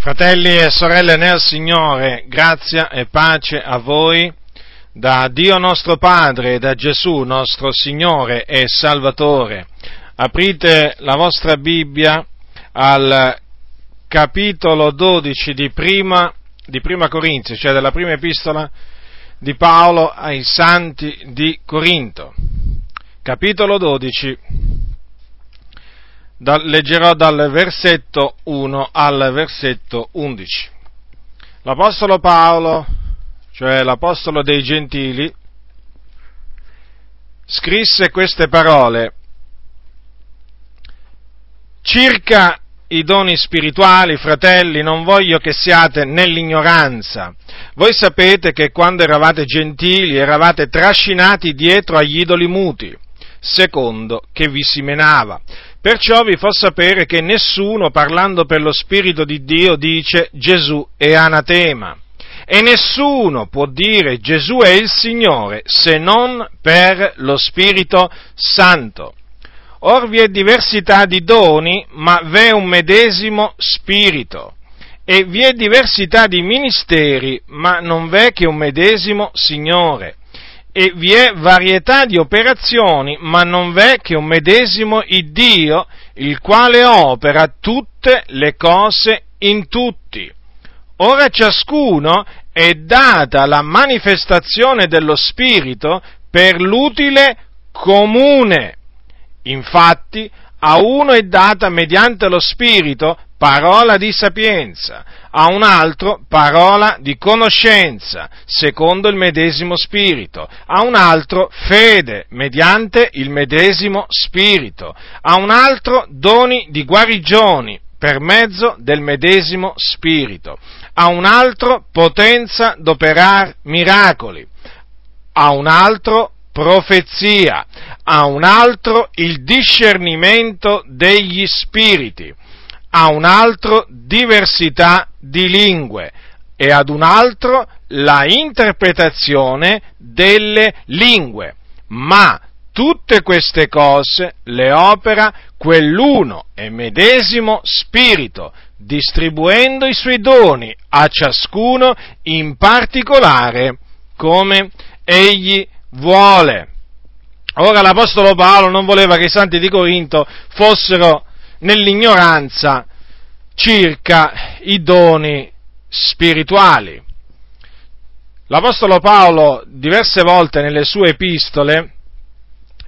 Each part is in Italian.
Fratelli e sorelle nel Signore, grazia e pace a voi da Dio nostro Padre e da Gesù nostro Signore e Salvatore. Aprite la vostra Bibbia al capitolo 12 di prima, di prima Corinzi, cioè della prima epistola di Paolo ai santi di Corinto. Capitolo 12 da, leggerò dal versetto 1 al versetto 11. L'Apostolo Paolo, cioè l'Apostolo dei Gentili, scrisse queste parole circa i doni spirituali, fratelli, non voglio che siate nell'ignoranza. Voi sapete che quando eravate gentili eravate trascinati dietro agli idoli muti, secondo che vi si menava Perciò vi fa sapere che nessuno, parlando per lo Spirito di Dio, dice Gesù è anatema. E nessuno può dire Gesù è il Signore se non per lo Spirito Santo. Or vi è diversità di doni, ma v'è un medesimo Spirito. E vi è diversità di ministeri, ma non v'è che un medesimo Signore e vi è varietà di operazioni, ma non v'è che un medesimo Iddio, il quale opera tutte le cose in tutti. Ora ciascuno è data la manifestazione dello Spirito per l'utile comune. Infatti, a uno è data mediante lo Spirito parola di sapienza, a un altro parola di conoscenza, secondo il medesimo spirito, a un altro fede, mediante il medesimo spirito, a un altro doni di guarigioni, per mezzo del medesimo spirito, a un altro potenza d'operare miracoli, a un altro profezia, a un altro il discernimento degli spiriti, a un altro diversità di lingue e ad un altro la interpretazione delle lingue. Ma tutte queste cose le opera quell'uno e medesimo Spirito, distribuendo i suoi doni a ciascuno in particolare come egli vuole. Ora l'Apostolo Paolo non voleva che i santi di Corinto fossero nell'ignoranza circa i doni spirituali. L'Apostolo Paolo diverse volte nelle sue epistole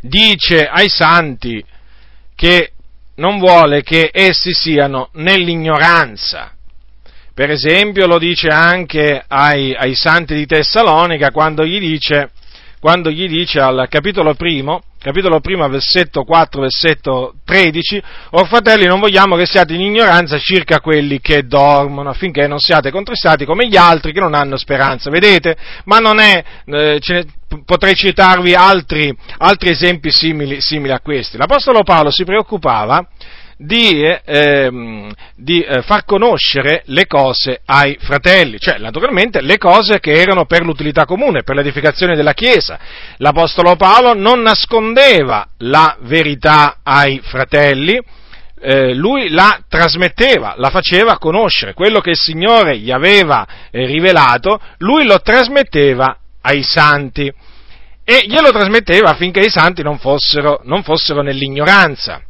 dice ai santi che non vuole che essi siano nell'ignoranza. Per esempio lo dice anche ai, ai santi di Tessalonica quando gli dice, quando gli dice al capitolo primo, capitolo primo, versetto 4, versetto 13, o fratelli non vogliamo che siate in ignoranza circa quelli che dormono, affinché non siate contristati come gli altri che non hanno speranza, vedete? Ma non è, eh, ne, potrei citarvi altri, altri esempi simili, simili a questi. L'Apostolo Paolo si preoccupava di, eh, di eh, far conoscere le cose ai fratelli, cioè naturalmente le cose che erano per l'utilità comune, per l'edificazione della Chiesa. L'Apostolo Paolo non nascondeva la verità ai fratelli, eh, lui la trasmetteva, la faceva conoscere, quello che il Signore gli aveva eh, rivelato, lui lo trasmetteva ai santi e glielo trasmetteva affinché i santi non fossero, non fossero nell'ignoranza.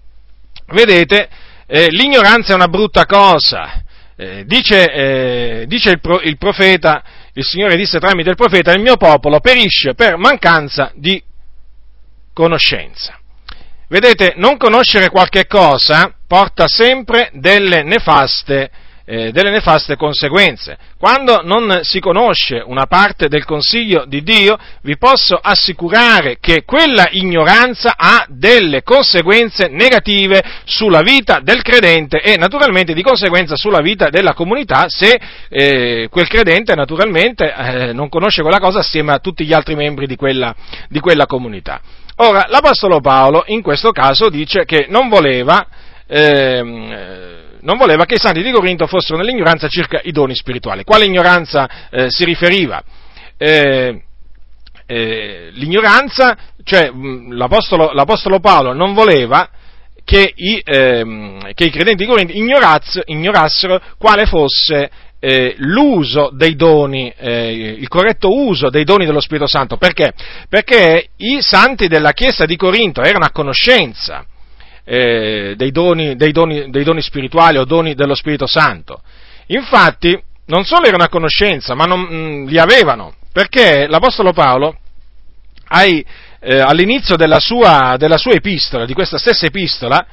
Vedete, eh, l'ignoranza è una brutta cosa. Eh, dice, eh, dice il, pro, il, profeta, il Signore disse tramite il profeta, il mio popolo perisce per mancanza di conoscenza. Vedete, non conoscere qualche cosa porta sempre delle nefaste eh, delle nefaste conseguenze. Quando non si conosce una parte del consiglio di Dio, vi posso assicurare che quella ignoranza ha delle conseguenze negative sulla vita del credente e naturalmente di conseguenza sulla vita della comunità se eh, quel credente naturalmente eh, non conosce quella cosa assieme a tutti gli altri membri di quella, di quella comunità. Ora, l'Apostolo Paolo in questo caso dice che non voleva ehm, non voleva che i santi di Corinto fossero nell'ignoranza circa i doni spirituali. Quale ignoranza eh, si riferiva? Eh, eh, l'ignoranza, cioè l'apostolo, l'apostolo, Paolo non voleva che i, ehm, che i credenti di Corinto ignorassero quale fosse eh, l'uso dei doni, eh, il corretto uso dei doni dello Spirito Santo. Perché? Perché i santi della Chiesa di Corinto erano a conoscenza eh, dei, doni, dei, doni, dei, doni, spirituali o doni dello Spirito Santo. Infatti, non solo erano a conoscenza, ma non, mh, mm, li avevano, perché l'Apostolo Paolo ai, eh, all'inizio della sua, della sua epistola, di questa stessa epistola,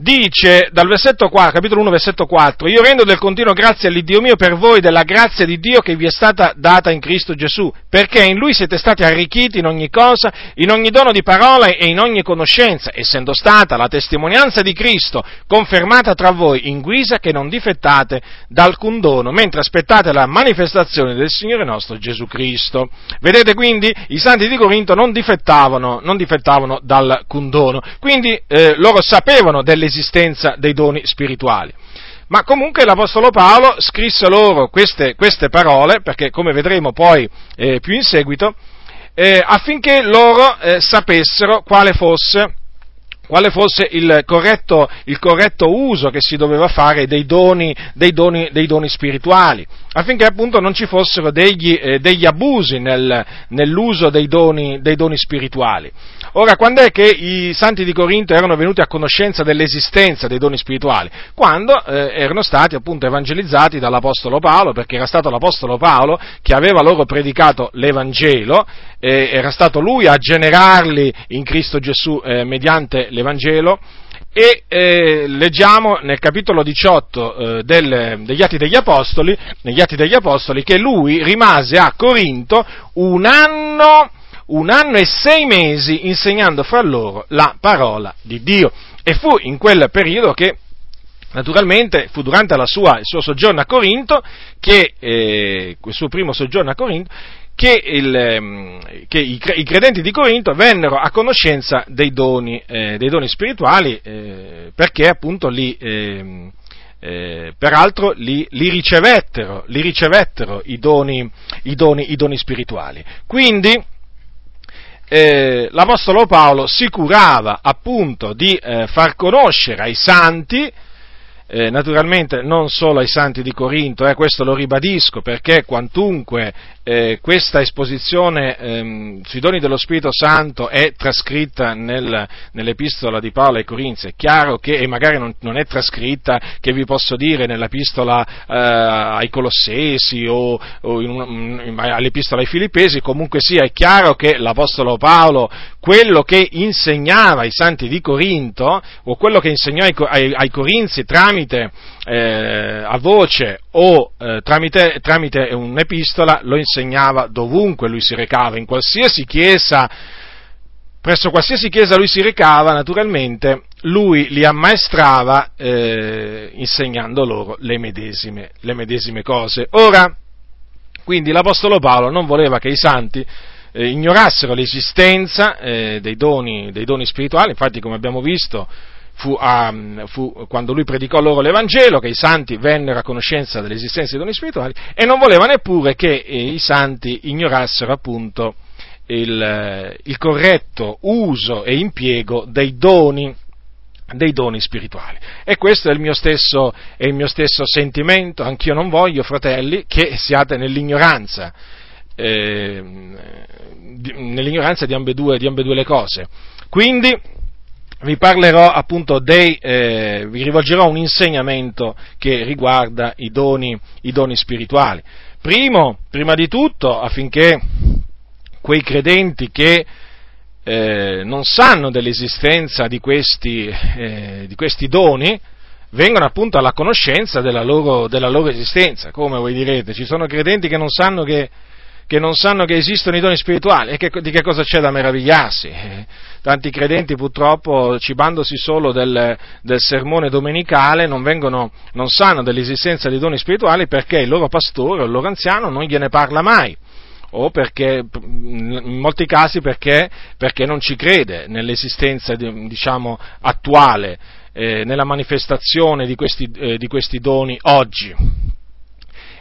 dice dal versetto 4, capitolo 1, versetto 4, io rendo del continuo grazie all'Iddio mio per voi della grazia di Dio che vi è stata data in Cristo Gesù, perché in Lui siete stati arricchiti in ogni cosa, in ogni dono di parola e in ogni conoscenza, essendo stata la testimonianza di Cristo confermata tra voi in guisa che non difettate d'alcun dono, mentre aspettate la manifestazione del Signore nostro Gesù Cristo. Vedete quindi, i santi di Corinto non difettavano, non difettavano d'alcun dono, quindi eh, loro sapevano delle l'esistenza dei doni spirituali. Ma comunque l'Apostolo Paolo scrisse loro queste, queste parole, perché come vedremo poi eh, più in seguito, eh, affinché loro eh, sapessero quale fosse, quale fosse il, corretto, il, corretto, uso che si doveva fare dei doni, dei doni, dei doni spirituali, affinché appunto non ci fossero degli, eh, degli abusi nel, nell'uso dei doni, dei doni spirituali. Ora, quando è che i santi di Corinto erano venuti a conoscenza dell'esistenza dei doni spirituali? Quando eh, erano stati appunto evangelizzati dall'Apostolo Paolo, perché era stato l'Apostolo Paolo che aveva loro predicato l'Evangelo, eh, era stato lui a generarli in Cristo Gesù eh, mediante l'Evangelo, e eh, leggiamo nel capitolo 18 eh, del, degli, Atti degli, Apostoli, negli Atti degli Apostoli che lui rimase a Corinto un anno un anno e sei mesi insegnando fra loro la parola di Dio. E fu in quel periodo che Naturalmente fu durante sua, il suo soggiorno a Corinto, che, eh, il suo primo soggiorno a Corinto, che, il, ehm, che i, credenti di Corinto vennero a conoscenza dei doni, eh, dei doni spirituali, eh, perché appunto li, ehm, eh, peraltro li, li, ricevettero, li ricevettero i doni, i, doni, i doni spirituali. Quindi, eh, l'Apostolo Paolo si curava appunto di eh, far conoscere ai santi eh, naturalmente non solo ai santi di Corinto, eh, questo lo ribadisco perché quantunque eh, questa esposizione ehm, sui doni dello Spirito Santo è trascritta nel, nell'epistola di Paolo ai Corinzi, è chiaro che, e magari non, non, è trascritta, che vi posso dire, nell'epistola eh, ai Colossesi o, o in, in, all'epistola ai Filippesi, comunque sia, è chiaro che l'Apostolo Paolo, quello che insegnava ai santi di Corinto, o quello che insegnò ai, ai, ai Corinzi tramite, eh, a voce o eh, tramite, tramite un'epistola lo insegnava dovunque lui si recava, in qualsiasi chiesa, presso qualsiasi chiesa lui si recava, naturalmente lui li ammaestrava eh, insegnando loro le medesime, le medesime, cose. Ora, quindi l'Apostolo Paolo non voleva che i santi eh, ignorassero l'esistenza eh, dei doni, dei, doni, spirituali, infatti come abbiamo visto fu, a, fu, quando lui predicò loro l'Evangelo, che i santi vennero a conoscenza dell'esistenza dei doni spirituali, e non voleva neppure che eh, i santi ignorassero appunto il, il, corretto uso e impiego dei doni, dei doni spirituali. E questo è il, stesso, è il mio stesso sentimento, anch'io non voglio, fratelli, che siate nell'ignoranza. Eh, nell'ignoranza di ambedue, di ambedue le cose. Quindi, vi parlerò appunto dei, eh, vi rivolgerò un insegnamento che riguarda i doni, i doni spirituali. Primo, prima di tutto, affinché quei credenti che eh, non sanno dell'esistenza di questi, eh, di questi doni, vengono appunto alla conoscenza della loro, della loro, esistenza. Come voi direte, ci sono credenti che non sanno che, che, non sanno che esistono i doni spirituali e che, di che cosa c'è da meravigliarsi? tanti credenti purtroppo cibandosi solo del, del sermone domenicale non, vengono, non sanno dell'esistenza di doni spirituali perché il loro pastore o il loro anziano non gliene parla mai o perché, in molti casi perché, perché non ci crede nell'esistenza diciamo, attuale, eh, nella manifestazione di questi, eh, di questi doni oggi.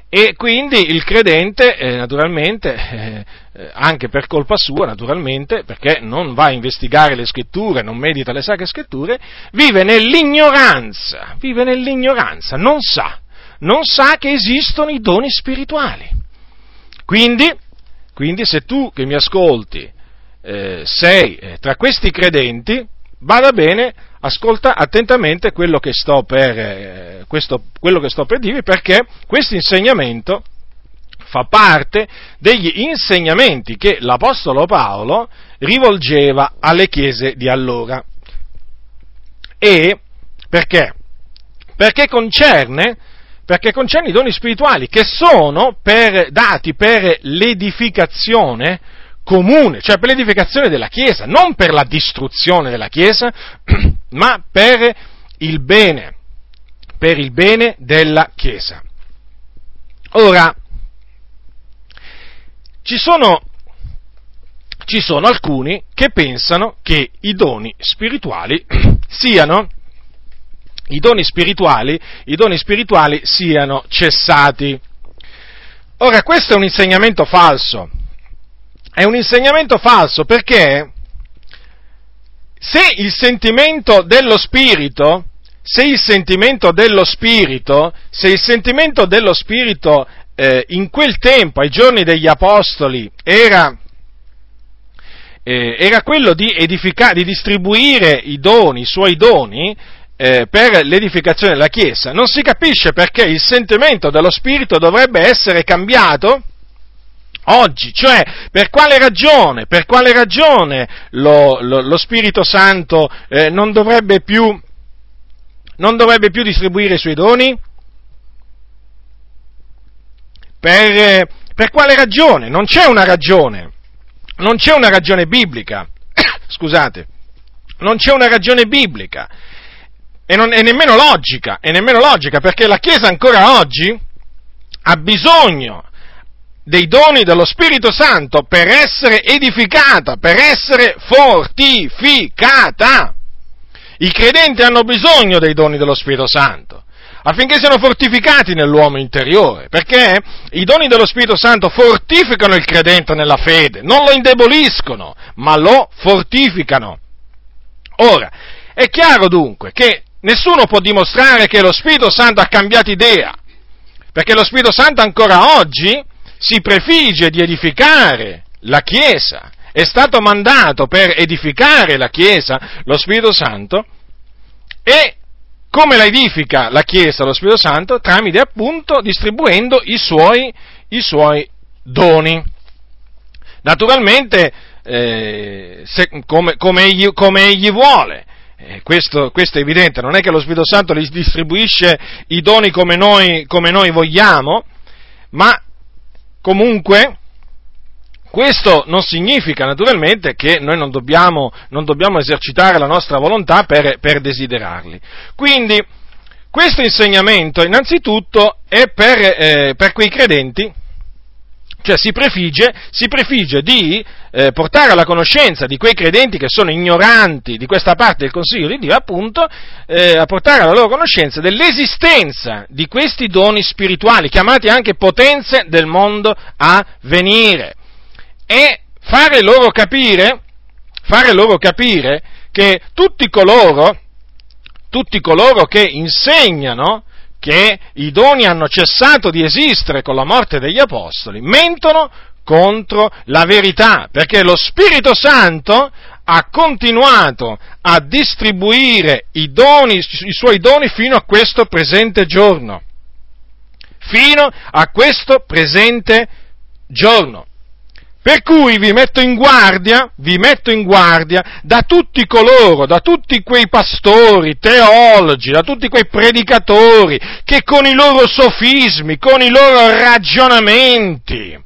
E quindi il credente, eh, naturalmente, eh, eh, anche per colpa sua naturalmente, perché non va a investigare le scritture, non medita le sacre scritture, vive nell'ignoranza, vive nell'ignoranza, non sa, non sa che esistono i doni spirituali. Quindi, quindi se tu che mi ascolti eh, sei eh, tra questi credenti, vada bene, ascolta attentamente quello che sto per, eh, questo, che sto per dirvi, perché questo insegnamento fa parte degli insegnamenti che l'Apostolo Paolo rivolgeva alle chiese di allora. E perché? Perché concerne, perché concerne i doni spirituali che sono per, dati per l'edificazione comune, cioè per l'edificazione della Chiesa, non per la distruzione della Chiesa, ma per il bene, per il bene della Chiesa. Ora, ci sono, ci sono alcuni che pensano che i doni spirituali siano i doni spirituali, i doni spirituali siano cessati. Ora, questo è un insegnamento falso. È un insegnamento falso perché se il sentimento dello spirito, se il sentimento dello spirito, se il sentimento dello spirito eh, in quel tempo, ai giorni degli apostoli, era, eh, era quello di, edifica- di distribuire i doni, i suoi doni, eh, per l'edificazione della Chiesa, non si capisce perché il sentimento dello Spirito dovrebbe essere cambiato oggi, cioè per quale ragione, per quale ragione lo, lo, lo Spirito Santo eh, non, dovrebbe più, non dovrebbe più distribuire i suoi doni? Per, per quale ragione? Non c'è una ragione, non c'è una ragione biblica, scusate, non c'è una ragione biblica e, non, e nemmeno logica, e nemmeno logica, perché la Chiesa ancora oggi ha bisogno dei doni dello Spirito Santo per essere edificata, per essere fortificata. I credenti hanno bisogno dei doni dello Spirito Santo affinché siano fortificati nell'uomo interiore, perché i doni dello Spirito Santo fortificano il credente nella fede, non lo indeboliscono, ma lo fortificano. Ora, è chiaro dunque che nessuno può dimostrare che lo Spirito Santo ha cambiato idea, perché lo Spirito Santo ancora oggi si prefigge di edificare la Chiesa, è stato mandato per edificare la Chiesa, lo Spirito Santo, e come la edifica la Chiesa lo Spirito Santo? Tramite appunto distribuendo i suoi, i suoi doni. Naturalmente, eh, se, come, come, egli, come, egli, vuole. Eh, questo, questo, è evidente, non è che lo Spirito Santo li distribuisce i doni come noi, come noi vogliamo, ma comunque questo non significa naturalmente che noi non dobbiamo, non dobbiamo esercitare la nostra volontà per, per, desiderarli. Quindi questo insegnamento innanzitutto è per, eh, per quei credenti, cioè si prefigge, si prefigge di eh, portare alla conoscenza di quei credenti che sono ignoranti di questa parte del Consiglio di Dio, appunto, eh, a portare alla loro conoscenza dell'esistenza di questi doni spirituali, chiamati anche potenze del mondo a venire. E fare loro capire, fare loro capire che tutti coloro, tutti coloro che insegnano che i doni hanno cessato di esistere con la morte degli apostoli, mentono contro la verità, perché lo Spirito Santo ha continuato a distribuire i, doni, i suoi doni fino a questo presente giorno. Fino a questo presente giorno. Per cui vi metto in guardia, vi metto in guardia da tutti coloro, da tutti quei pastori, teologi, da tutti quei predicatori che con i loro sofismi, con i loro ragionamenti,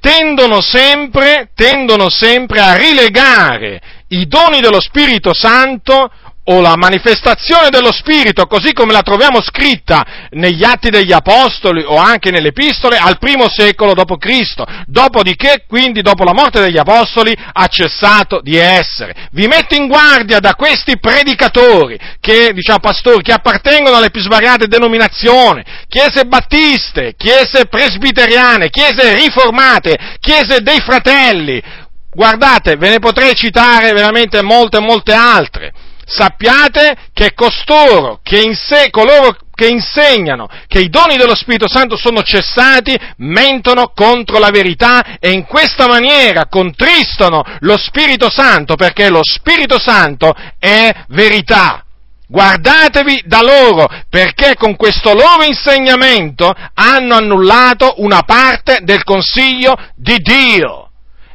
tendono sempre, tendono sempre a rilegare i doni dello Spirito Santo o la manifestazione dello Spirito, così come la troviamo scritta negli Atti degli Apostoli o anche nelle Epistole, al primo secolo d.C. Dopodiché, quindi, dopo la morte degli Apostoli, ha cessato di essere. Vi metto in guardia da questi predicatori, che, diciamo, pastori, che appartengono alle più svariate denominazioni, chiese battiste, chiese presbiteriane, chiese riformate, chiese dei fratelli. Guardate, ve ne potrei citare veramente molte molte altre sappiate che costoro, che in sé, coloro che insegnano che i doni dello Spirito Santo sono cessati, mentono contro la verità e in questa maniera contristano lo Spirito Santo, perché lo Spirito Santo è verità. Guardatevi da loro, perché con questo loro insegnamento hanno annullato una parte del consiglio di Dio.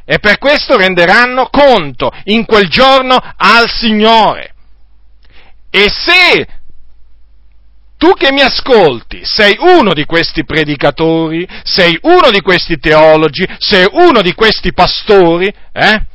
E per questo renderanno conto in quel giorno al Signore. E se tu che mi ascolti sei uno di questi predicatori, sei uno di questi teologi, sei uno di questi pastori, eh,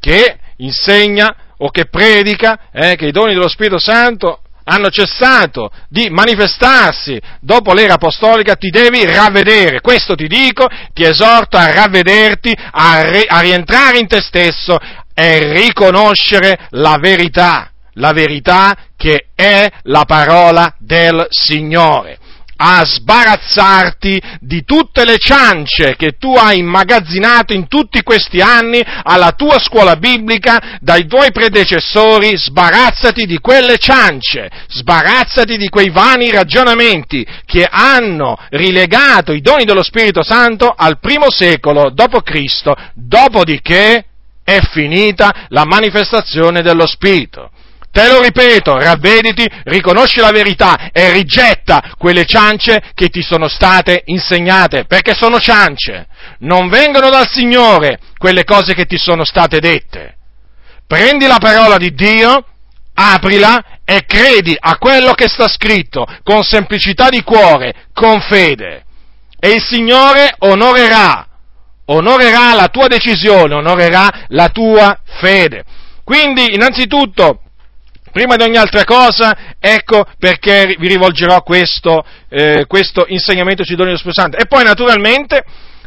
che insegna o che predica eh, che i doni dello Spirito Santo hanno cessato di manifestarsi dopo l'era apostolica, ti devi ravvedere. Questo ti dico, ti esorto a ravvederti, a, re, a rientrare in te stesso e riconoscere la verità la verità che è la parola del Signore, a sbarazzarti di tutte le ciance che tu hai immagazzinato in tutti questi anni alla tua scuola biblica, dai tuoi predecessori, sbarazzati di quelle ciance, sbarazzati di quei vani ragionamenti che hanno rilegato i doni dello Spirito Santo al primo secolo d.C., dopodiché è finita la manifestazione dello Spirito. Te lo ripeto, ravvediti, riconosci la verità e rigetta quelle ciance che ti sono state insegnate, perché sono ciance. Non vengono dal Signore quelle cose che ti sono state dette. Prendi la parola di Dio, aprila e credi a quello che sta scritto con semplicità di cuore, con fede. E il Signore onorerà, onorerà la tua decisione, onorerà la tua fede. Quindi, innanzitutto, Prima di ogni altra cosa, ecco perché vi rivolgerò questo, eh, questo insegnamento sui doni dello Spirito Santo. E poi naturalmente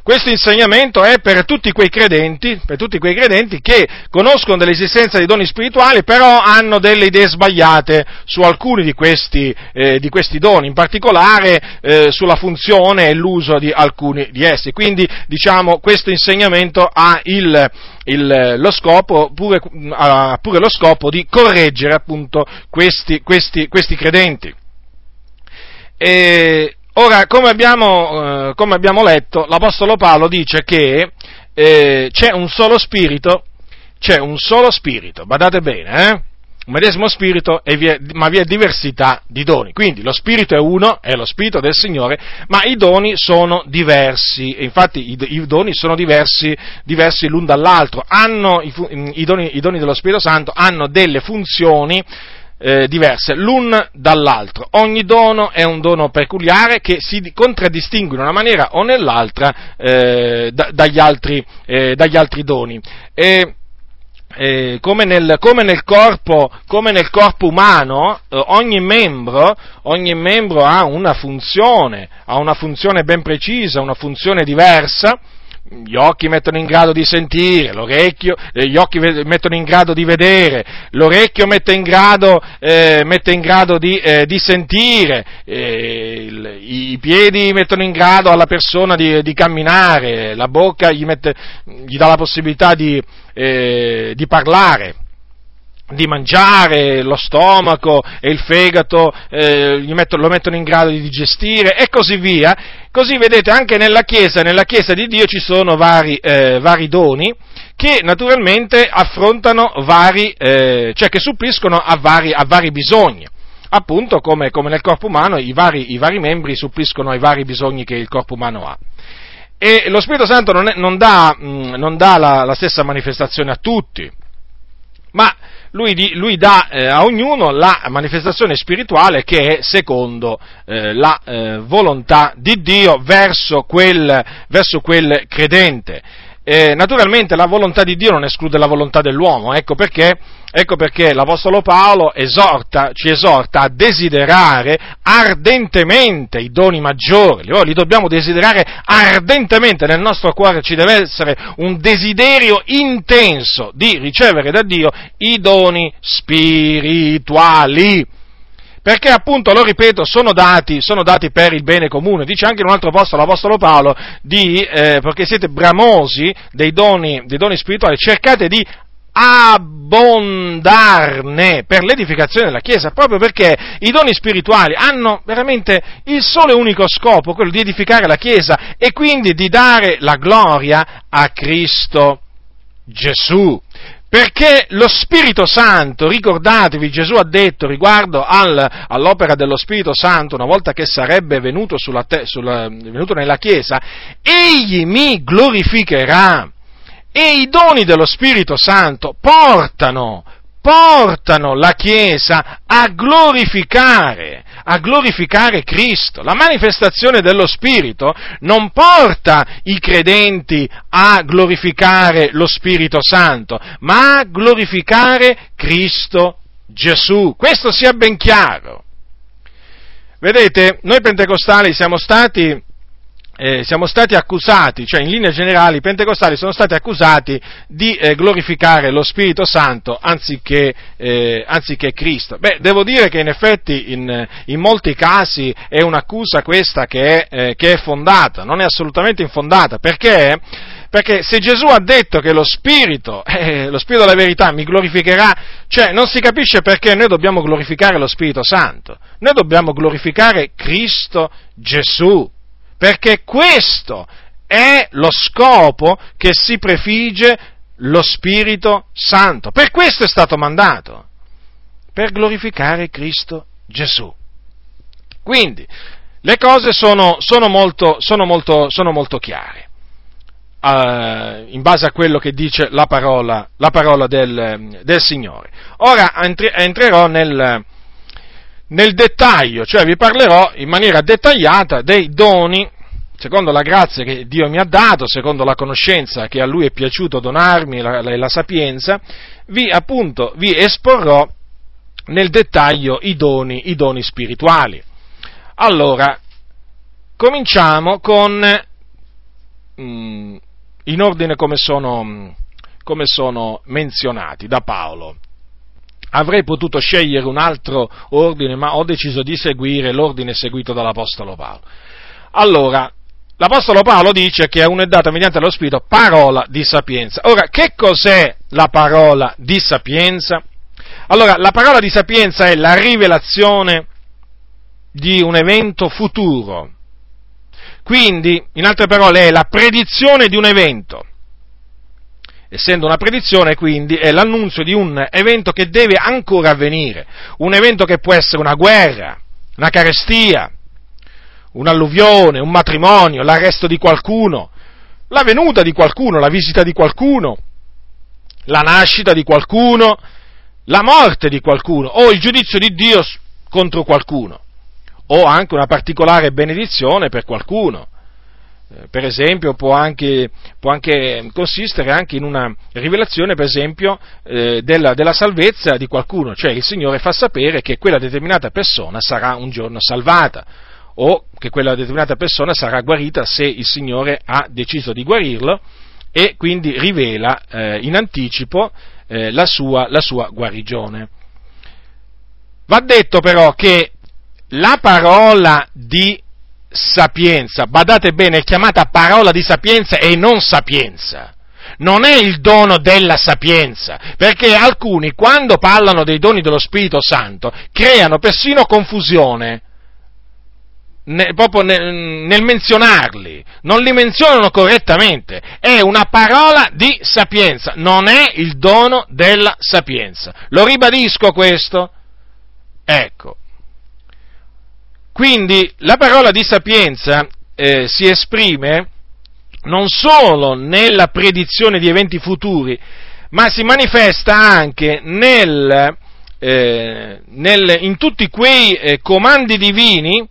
questo insegnamento è per tutti quei credenti, per tutti quei credenti che conoscono dell'esistenza dei doni spirituali, però hanno delle idee sbagliate su alcuni di questi, eh, di questi doni, in particolare eh, sulla funzione e l'uso di alcuni di essi. Quindi, diciamo, questo insegnamento ha il, il, lo scopo, pure, ha pure lo scopo di correggere appunto questi, questi, questi credenti. E ora, come abbiamo, eh, come abbiamo, letto, l'Apostolo Paolo dice che eh, c'è un solo spirito, c'è un solo spirito, badate bene, eh? un medesimo spirito, vi è, ma vi è diversità di doni. Quindi lo spirito è uno, è lo spirito del Signore, ma i doni sono diversi. Infatti i, i doni sono diversi, diversi l'un dall'altro. Hanno, i, i, doni, I doni dello Spirito Santo hanno delle funzioni eh, diverse l'un dall'altro. Ogni dono è un dono peculiare che si contraddistingue in una maniera o nell'altra eh, da, dagli, altri, eh, dagli, altri, doni. E, eh, come, nel, come, nel corpo, come, nel, corpo, umano, eh, ogni membro, ogni, membro, ha una funzione, ha una funzione ben precisa, una funzione diversa, gli occhi mettono in grado di sentire, l'orecchio, eh, gli occhi mettono in grado di vedere, l'orecchio mette in grado, eh, mette in grado di, eh, di, sentire, eh, il, i piedi mettono in grado alla persona di, di camminare, la bocca gli, mette, gli, dà la possibilità di, eh, di parlare di mangiare, lo stomaco e il fegato eh, mettono, lo mettono in grado di digestire e così via. Così vedete anche nella Chiesa, nella Chiesa di Dio ci sono vari, eh, vari doni che naturalmente affrontano vari, eh, cioè che suppliscono a vari, a vari bisogni. Appunto come, come, nel corpo umano i vari, i vari membri suppliscono ai vari bisogni che il corpo umano ha. E lo Spirito Santo non, è, non dà, mh, mm, non dà la, la stessa manifestazione a tutti, ma lui, lui dà eh, a ognuno la manifestazione spirituale che è secondo eh, la eh, volontà di Dio verso quel, verso quel credente. Eh, naturalmente la volontà di Dio non esclude la volontà dell'uomo, ecco perché, ecco perché l'Apostolo Paolo esorta, ci esorta a desiderare ardentemente i doni maggiori, oh, li dobbiamo desiderare ardentemente, nel nostro cuore ci deve essere un desiderio intenso di ricevere da Dio i doni spirituali perché appunto, lo ripeto, sono dati, sono dati, per il bene comune. Dice anche in un altro posto l'Apostolo Paolo, di, eh, perché siete bramosi dei doni, dei doni spirituali, cercate di abbondarne per l'edificazione della Chiesa, proprio perché i doni spirituali hanno veramente il solo e unico scopo, quello di edificare la Chiesa e quindi di dare la gloria a Cristo Gesù. Perché lo Spirito Santo, ricordatevi, Gesù ha detto riguardo al, all'opera dello Spirito Santo, una volta che sarebbe venuto, te, sulla, venuto nella Chiesa, egli mi glorificherà. E i doni dello Spirito Santo portano, portano la Chiesa a glorificare, a glorificare Cristo. La manifestazione dello Spirito non porta i credenti a glorificare lo Spirito Santo, ma a glorificare Cristo Gesù. Questo sia ben chiaro. Vedete, noi pentecostali siamo stati eh, siamo stati accusati, cioè in linea generale i pentecostali sono stati accusati di eh, glorificare lo Spirito Santo anziché, eh, anziché, Cristo. Beh, devo dire che in effetti in, in molti casi è un'accusa questa che è, eh, che è, fondata, non è assolutamente infondata, perché? Perché se Gesù ha detto che lo Spirito, eh, lo Spirito della verità mi glorificherà, cioè non si capisce perché noi dobbiamo glorificare lo Spirito Santo, noi dobbiamo glorificare Cristo Gesù perché questo è lo scopo che si prefigge lo Spirito Santo. Per questo è stato mandato, per glorificare Cristo Gesù. Quindi, le cose sono, sono, molto, sono, molto, sono molto, chiare. Uh, in base a quello che dice la parola, la parola del, del, Signore. Ora entrerò nel, nel dettaglio, cioè vi parlerò in maniera dettagliata dei doni, secondo la grazia che Dio mi ha dato, secondo la conoscenza che a Lui è piaciuto donarmi, la, la, la sapienza, vi appunto vi esporrò nel dettaglio i doni, i doni spirituali. Allora, cominciamo con, mm, in ordine come sono, come sono menzionati da Paolo. Avrei potuto scegliere un altro ordine, ma ho deciso di seguire l'ordine seguito dall'Apostolo Paolo. Allora, l'Apostolo Paolo dice che a uno è data mediante lo Spirito parola di sapienza. Ora, che cos'è la parola di sapienza? Allora, la parola di sapienza è la rivelazione di un evento futuro. Quindi, in altre parole, è la predizione di un evento essendo una predizione, quindi, è l'annunzio di un evento che deve ancora avvenire, un evento che può essere una guerra, una carestia, un'alluvione, un matrimonio, l'arresto di qualcuno, la venuta di qualcuno, la visita di qualcuno, la nascita di qualcuno, la morte di qualcuno o il giudizio di Dio contro qualcuno o anche una particolare benedizione per qualcuno. Eh, per esempio può anche, può anche, consistere anche in una rivelazione, per esempio, eh, della, della, salvezza di qualcuno, cioè il Signore fa sapere che quella determinata persona sarà un giorno salvata o che quella determinata persona sarà guarita se il Signore ha deciso di guarirlo e quindi rivela eh, in anticipo eh, la, sua, la sua guarigione. Va detto però che la parola di sapienza, badate bene, è chiamata parola di sapienza e non sapienza. Non è il dono della sapienza, perché alcuni quando parlano dei doni dello Spirito Santo creano persino confusione ne, proprio nel, nel menzionarli, non li menzionano correttamente, è una parola di sapienza, non è il dono della sapienza. Lo ribadisco questo? Ecco, quindi la parola di sapienza eh, si esprime non solo nella predizione di eventi futuri, ma si manifesta anche nel, eh, nel, in tutti quei eh, comandi divini eh,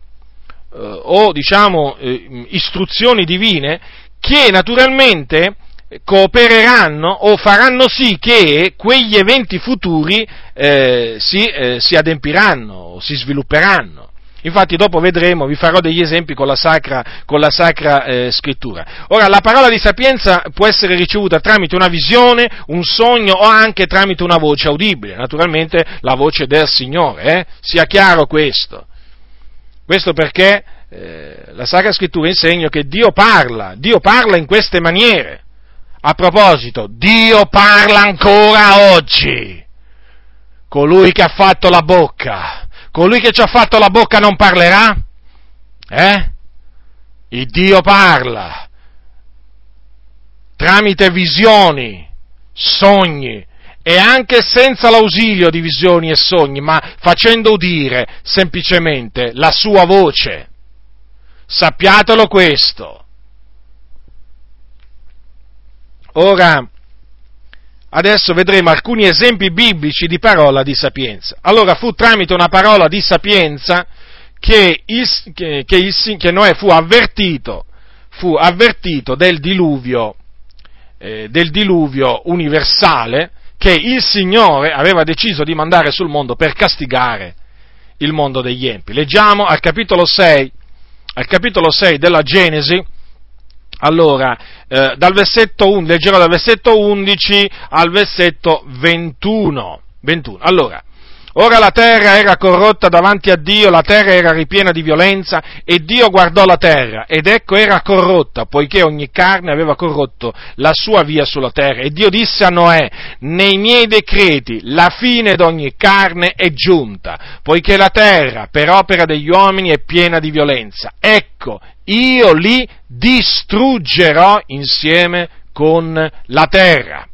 o diciamo eh, istruzioni divine che naturalmente coopereranno o faranno sì che quegli eventi futuri eh, si, eh, si adempiranno o si svilupperanno. Infatti dopo vedremo, vi farò degli esempi con la sacra, con la sacra eh, scrittura. Ora, la parola di sapienza può essere ricevuta tramite una visione, un sogno o anche tramite una voce audibile, naturalmente la voce del Signore, eh? sia chiaro questo. Questo perché eh, la sacra scrittura insegna che Dio parla, Dio parla in queste maniere. A proposito, Dio parla ancora oggi. Colui che ha fatto la bocca colui che ci ha fatto la bocca non parlerà? Eh? Il Dio parla tramite visioni, sogni e anche senza l'ausilio di visioni e sogni, ma facendo udire semplicemente la sua voce. Sappiatelo questo. Ora, adesso vedremo alcuni esempi biblici di parola di sapienza. Allora fu tramite una parola di sapienza che, il, che, che, il, che Noè fu avvertito, fu avvertito del, diluvio, eh, del diluvio universale che il Signore aveva deciso di mandare sul mondo per castigare il mondo degli empi. Leggiamo al capitolo 6, al capitolo 6 della Genesi, allora, eh, dal versetto 1, leggerò dal versetto 11 al versetto 21. 21. Allora, Ora la terra era corrotta davanti a Dio, la terra era ripiena di violenza e Dio guardò la terra ed ecco era corrotta, poiché ogni carne aveva corrotto la sua via sulla terra. E Dio disse a Noè, nei miei decreti la fine d'ogni carne è giunta, poiché la terra per opera degli uomini è piena di violenza. Ecco, io li distruggerò insieme con la terra.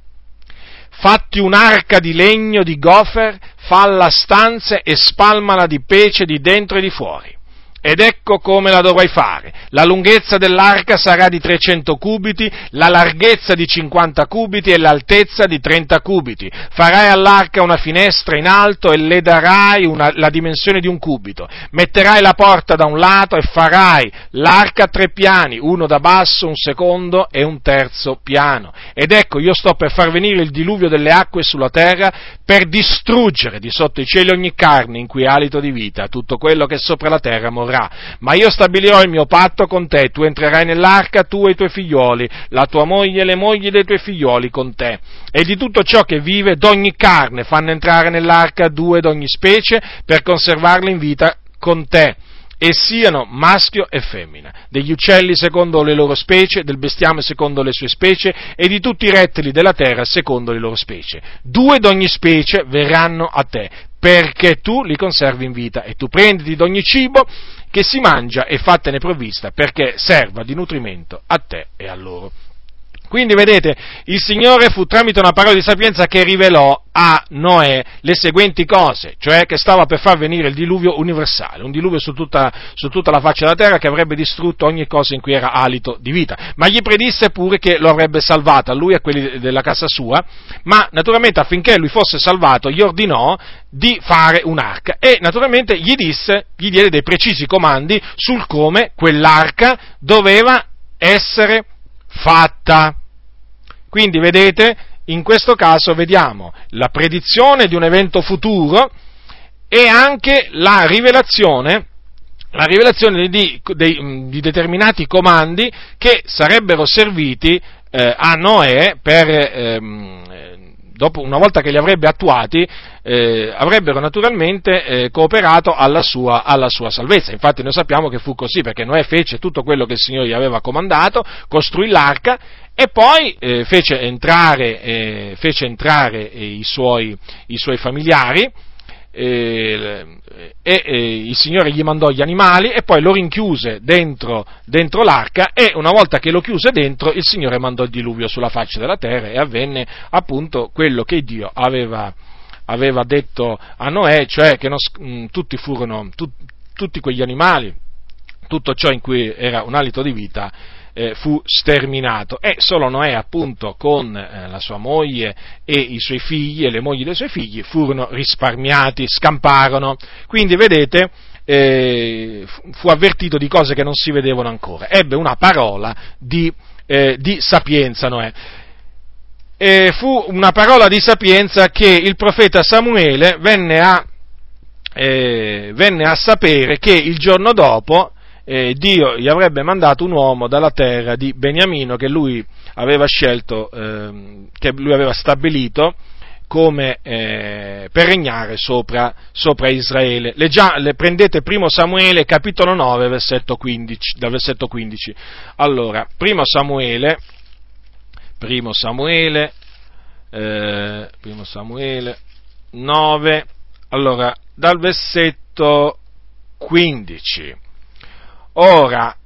Fatti un'arca di legno di gofer, falla stanze e spalmala di pece di dentro e di fuori. Ed ecco come la dovrai fare. La lunghezza dell'arca sarà di 300 cubiti, la larghezza di 50 cubiti e l'altezza di 30 cubiti. Farai all'arca una finestra in alto e le darai una, la dimensione di un cubito. Metterai la porta da un lato e farai l'arca a tre piani, uno da basso, un secondo e un terzo piano. Ed ecco, io sto per far venire il diluvio delle acque sulla terra per distruggere di sotto i cieli ogni carne in cui alito di vita, tutto quello che sopra la terra morrà morrà. Ma io stabilirò il mio patto con te, tu entrerai nell'arca, tu e i tuoi figlioli, la tua moglie e le mogli dei tuoi figlioli con te. E di tutto ciò che vive, d'ogni carne, fanno entrare nell'arca due d'ogni specie, per conservarle in vita con te e siano maschio e femmina, degli uccelli secondo le loro specie, del bestiame secondo le sue specie e di tutti i rettili della terra secondo le loro specie. Due d'ogni specie verranno a te, perché tu li conservi in vita e tu prenditi d'ogni cibo che si mangia e fattene provvista perché serva di nutrimento a te e a loro. Quindi vedete, il Signore fu tramite una parola di sapienza che rivelò a Noè le seguenti cose, cioè che stava per far venire il diluvio universale, un diluvio su tutta, su tutta la faccia della terra che avrebbe distrutto ogni cosa in cui era alito di vita, ma gli predisse pure che lo avrebbe salvato a lui e a quelli della casa sua, ma naturalmente affinché lui fosse salvato gli ordinò di fare un'arca e naturalmente gli disse, gli diede dei precisi comandi sul come quell'arca doveva essere fatta. Quindi vedete, in questo caso vediamo la predizione di un evento futuro e anche la rivelazione, la rivelazione di, di, di, determinati comandi che sarebbero serviti eh, a Noè per, ehm, dopo, una volta che li avrebbe attuati, eh, avrebbero naturalmente eh, cooperato alla sua, alla sua, salvezza. Infatti noi sappiamo che fu così, perché Noè fece tutto quello che il Signore gli aveva comandato, costruì l'arca e poi eh, fece entrare, eh, fece entrare eh, i, suoi, i, suoi, familiari eh, e, e, il Signore gli mandò gli animali e poi lo rinchiuse dentro, dentro, l'arca e una volta che lo chiuse dentro il Signore mandò il diluvio sulla faccia della terra e avvenne appunto quello che Dio aveva, aveva detto a Noè, cioè che non, mh, tutti furono, tu, tutti quegli animali, tutto ciò in cui era un alito di vita, eh, fu sterminato e solo Noè appunto con eh, la sua moglie e i suoi figli e le mogli dei suoi figli furono risparmiati, scamparono. Quindi vedete, eh, fu avvertito di cose che non si vedevano ancora, ebbe una parola di, eh, di sapienza Noè. eh, fu una parola di sapienza che il profeta Samuele venne a, eh, venne a sapere che il giorno dopo eh, Dio gli avrebbe mandato un uomo dalla terra di Beniamino che lui aveva scelto, ehm, che lui aveva stabilito come eh, per regnare sopra, sopra Israele. Leggia, le prendete primo Samuele capitolo 9 versetto 15, dal versetto 15. Allora, primo Samuele, primo Samuele, eh, primo Samuele 9, allora, dal versetto 15. Ora,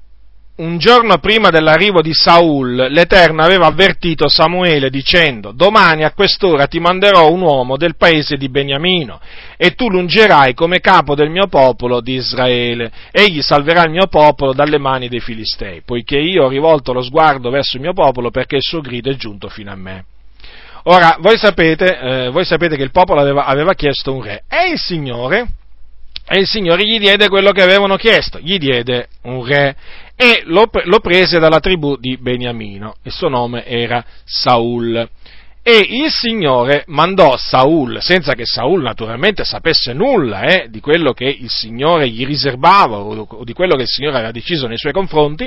un giorno prima dell'arrivo di Saul, l'Eterno aveva avvertito Samuele dicendo, domani a quest'ora ti manderò un uomo del paese di Beniamino, e tu l'ungerai come capo del mio popolo di Israele. Egli salverà il mio popolo dalle mani dei Filistei, poiché io ho rivolto lo sguardo verso il mio popolo perché il suo grido è giunto fino a me. Ora, voi sapete, eh, voi sapete che il popolo aveva, aveva chiesto un re, e il Signore, e il Signore gli diede quello che avevano chiesto, gli diede un re e lo, lo prese dalla tribù di Beniamino, il suo nome era Saul. E il Signore mandò Saul, senza che Saul naturalmente sapesse nulla eh, di quello che il Signore gli riservava o di quello che il Signore aveva deciso nei suoi confronti,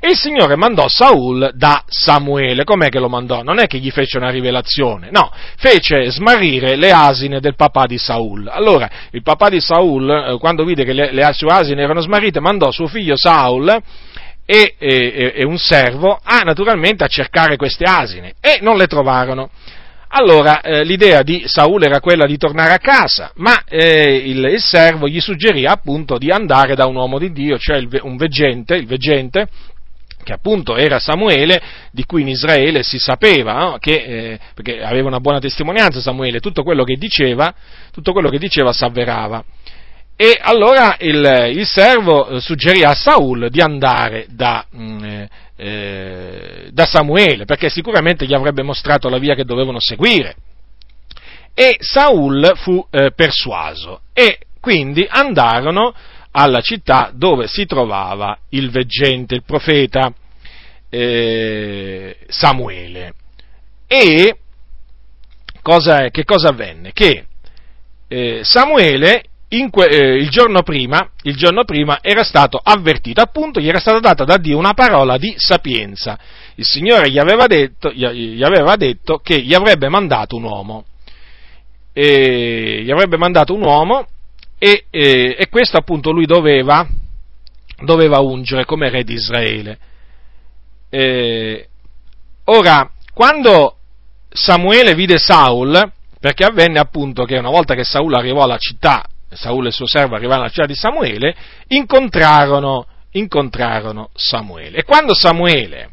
e il Signore mandò Saul da Samuele. Com'è che lo mandò? Non è che gli fece una rivelazione, no, fece smarrire le asine del papà di Saul. Allora, il papà di Saul, eh, quando vide che le, le sue asine erano smarrite, mandò suo figlio Saul e, e, e, un servo a naturalmente a cercare queste asine e non le trovarono. Allora eh, l'idea di Saul era quella di tornare a casa, ma eh, il, il, servo gli suggerì appunto di andare da un uomo di Dio, cioè il, un veggente, il veggente, che appunto era Samuele, di cui in Israele si sapeva, no? che, eh, perché aveva una buona testimonianza Samuele, tutto quello che diceva, tutto quello che diceva s'avverava. E allora il, il servo eh, suggerì a Saul di andare da, mm, eh, eh, da Samuele, perché sicuramente gli avrebbe mostrato la via che dovevano seguire. E Saul fu eh, persuaso e quindi andarono alla città dove si trovava il veggente, il profeta eh, Samuele. E cosa, che cosa avvenne? Che eh, Samuele que- eh, il, giorno prima, il, giorno prima, era stato avvertito, appunto gli era stata data da Dio una parola di sapienza. Il Signore gli aveva detto, gli aveva detto che gli avrebbe mandato un uomo. E gli avrebbe mandato un uomo e, e, e questo appunto lui doveva, doveva ungere come re di Israele. E, ora, quando Samuele vide Saul, perché avvenne appunto che una volta che Saul arrivò alla città Saul e il suo servo arrivarono alla città di Samuele, incontrarono, incontrarono Samuele. E quando Samuele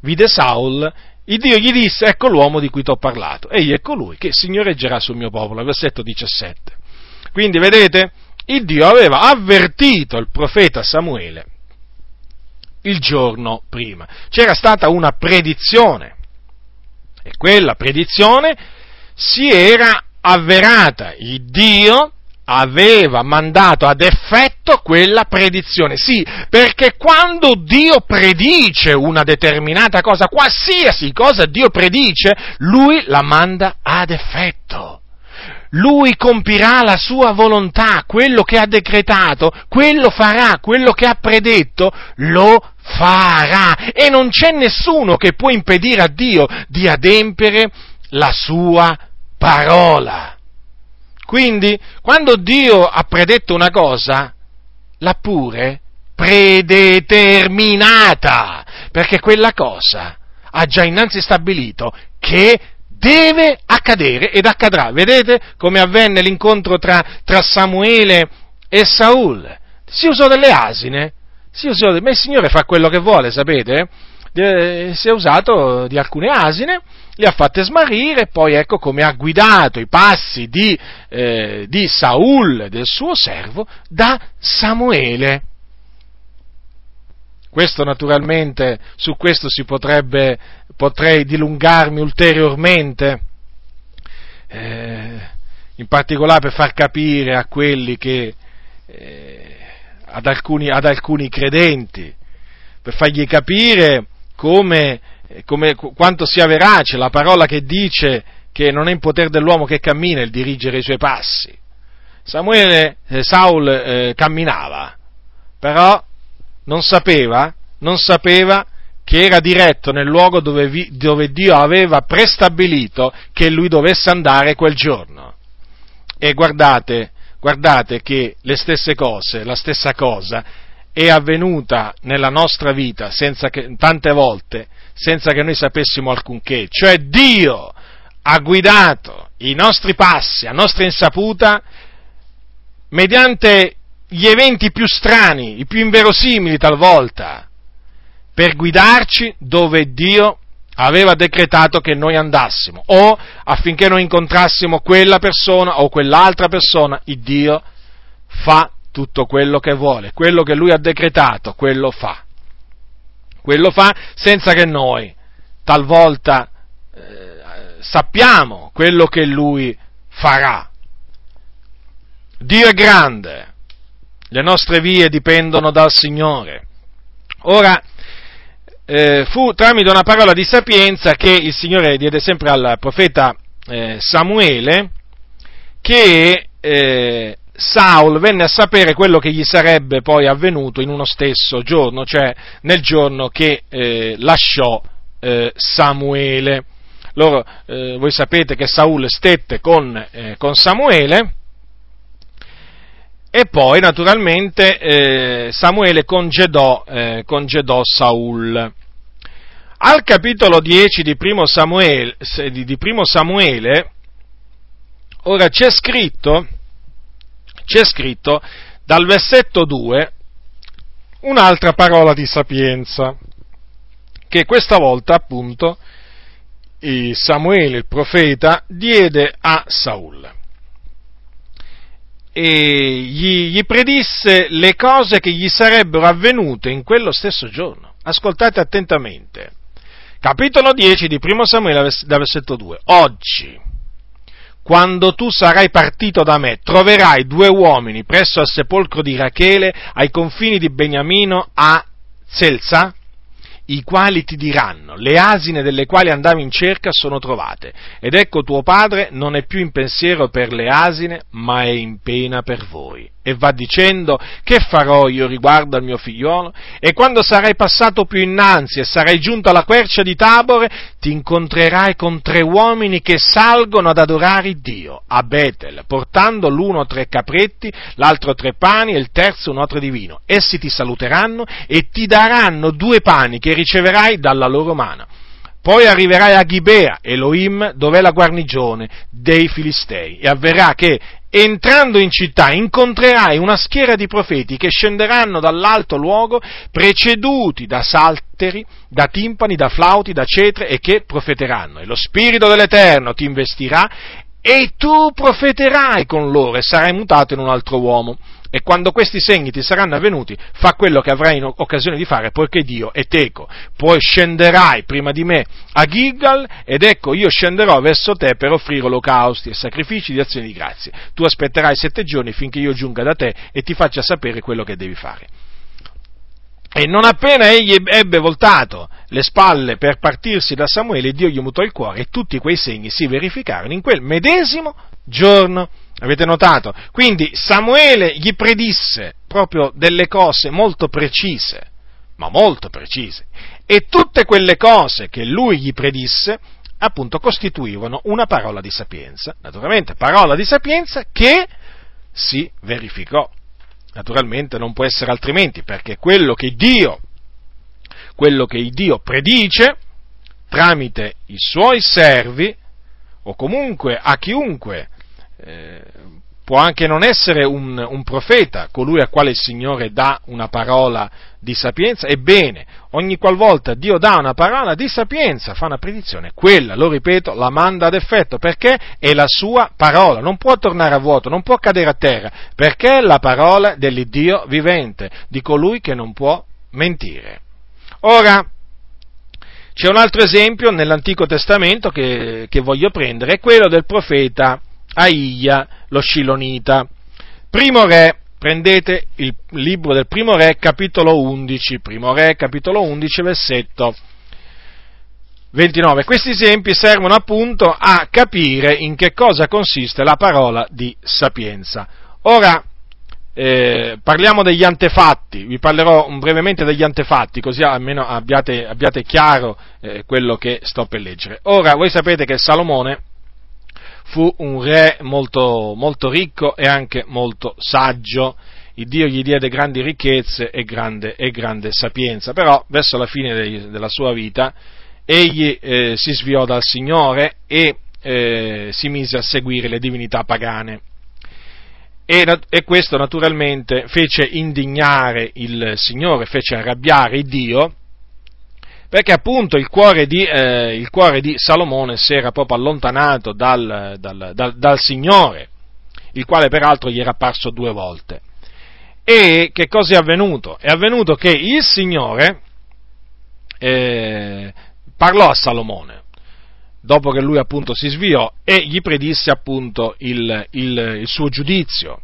vide Saul, il Dio gli disse, ecco l'uomo di cui ti ho parlato, egli è colui che signoreggerà sul mio popolo, versetto 17. Quindi vedete, il Dio aveva avvertito il profeta Samuele il giorno prima. C'era stata una predizione e quella predizione si era avverata. Il Dio aveva mandato ad effetto quella predizione. Sì, perché quando Dio predice una determinata cosa, qualsiasi cosa Dio predice, Lui la manda ad effetto. Lui compirà la sua volontà, quello che ha decretato, quello farà, quello che ha predetto, lo farà. E non c'è nessuno che può impedire a Dio di adempiere la sua parola. Quindi, quando Dio ha predetto una cosa, l'ha pure predeterminata, perché quella cosa ha già innanzi stabilito che deve accadere ed accadrà. Vedete come avvenne l'incontro tra, tra Samuele e Saul? Si usò delle asine, si usò, ma il Signore fa quello che vuole, sapete? si è usato di alcune asine li ha fatte smarrire e poi ecco come ha guidato i passi di, eh, di Saul, del suo servo, da Samuele. Questo naturalmente, su questo si potrebbe, potrei dilungarmi ulteriormente, eh, in particolare per far capire a quelli che, eh, ad, alcuni, ad alcuni credenti, per fargli capire come come, quanto sia verace la parola che dice che non è in potere dell'uomo che cammina il dirigere i suoi passi. Samuele, eh, Saul eh, camminava, però non sapeva, non sapeva che era diretto nel luogo dove, vi, dove Dio aveva prestabilito che lui dovesse andare quel giorno. E guardate, guardate che le stesse cose, la stessa cosa è avvenuta nella nostra vita che, tante volte senza che noi sapessimo alcunché, cioè Dio ha guidato i nostri passi a nostra insaputa mediante gli eventi più strani, i più inverosimili talvolta, per guidarci dove Dio aveva decretato che noi andassimo, o affinché noi incontrassimo quella persona o quell'altra persona, il Dio fa tutto quello che vuole, quello che Lui ha decretato, quello fa. Quello fa senza che noi talvolta eh, sappiamo quello che Lui farà. Dio è grande, le nostre vie dipendono dal Signore. Ora, eh, fu tramite una parola di sapienza che il Signore diede sempre al profeta eh, Samuele che eh, Saul venne a sapere quello che gli sarebbe poi avvenuto in uno stesso giorno, cioè nel giorno che eh, lasciò eh, Samuele. Loro, eh, voi sapete che Saul stette con, con Samuele, e poi naturalmente eh, Samuele congedò, eh, congedò, Saul. Al capitolo 10 di primo, Samuele, di primo Samuele ora c'è scritto, c'è scritto dal versetto 2 un'altra parola di sapienza, che questa volta appunto Samuele il profeta diede a Saul e gli, gli predisse le cose che gli sarebbero avvenute in quello stesso giorno. Ascoltate attentamente. Capitolo 10 di 1 Samuele, da versetto 2. Oggi, quando tu sarai partito da me, troverai due uomini presso al sepolcro di Rachele ai confini di Beniamino a Zelza, i quali ti diranno, le asine delle quali andavi in cerca sono trovate, ed ecco tuo padre non è più in pensiero per le asine, ma è in pena per voi e va dicendo che farò io riguardo al mio figliolo? E quando sarai passato più innanzi e sarai giunto alla quercia di Tabore, ti incontrerai con tre uomini che salgono ad adorare Dio a Betel, portando l'uno tre capretti, l'altro tre pani e il terzo un otro di vino. Essi ti saluteranno e ti daranno due pani che riceverai dalla loro mano. Poi arriverai a Ghibea, Elohim, dov'è la guarnigione dei Filistei, e avverrà che entrando in città incontrerai una schiera di profeti che scenderanno dall'alto luogo preceduti da salteri, da timpani, da flauti, da cetre e che profeteranno. E lo Spirito dell'Eterno ti investirà e tu profeterai con loro e sarai mutato in un altro uomo e quando questi segni ti saranno avvenuti, fa quello che avrai occasione di fare, poiché Dio è teco. Poi scenderai prima di me a Gilgal, ed ecco io scenderò verso te per offrire olocausti e sacrifici di azione di grazie. Tu aspetterai sette giorni finché io giunga da te e ti faccia sapere quello che devi fare. E non appena egli ebbe voltato le spalle per partirsi da Samuele, Dio gli mutò il cuore e tutti quei segni si verificarono in quel medesimo giorno. Avete notato? Quindi Samuele gli predisse proprio delle cose molto precise, ma molto precise. E tutte quelle cose che lui gli predisse, appunto, costituivano una parola di sapienza. Naturalmente, parola di sapienza che si verificò. Naturalmente non può essere altrimenti, perché quello che Dio, quello che Dio predice, tramite i suoi servi, o comunque a chiunque eh, può anche non essere un, un, profeta, colui a quale il Signore dà una parola di sapienza, ebbene, ogni qualvolta Dio dà una parola di sapienza, fa una predizione, quella, lo ripeto, la manda ad effetto, perché è la sua parola, non può tornare a vuoto, non può cadere a terra, perché è la parola dell'Iddio vivente, di colui che non può mentire. Ora, c'è un altro esempio nell'Antico Testamento che, che voglio prendere, è quello del profeta Aia, lo Scilonita. Primo re, prendete il libro del primo re, capitolo 11, primo re, capitolo 11, versetto 29. Questi esempi servono appunto a capire in che cosa consiste la parola di sapienza. Ora, eh, parliamo degli antefatti, vi parlerò brevemente degli antefatti, così almeno abbiate, abbiate chiaro eh, quello che sto per leggere. Ora, voi sapete che Salomone fu un re molto, molto ricco e anche molto saggio, il Dio gli diede grandi ricchezze e grande, e grande sapienza, però verso la fine dei, della sua vita egli eh, si sviò dal Signore e eh, si mise a seguire le divinità pagane. E, e, questo naturalmente fece indignare il Signore, fece arrabbiare Dio, perché appunto il cuore di, eh, il cuore di Salomone si era proprio allontanato dal, dal, dal, dal, Signore, il quale peraltro gli era apparso due volte. E che cosa è avvenuto? È avvenuto che il Signore eh, parlò a Salomone, dopo che lui appunto si sviò, e gli predisse appunto il, il, il suo giudizio.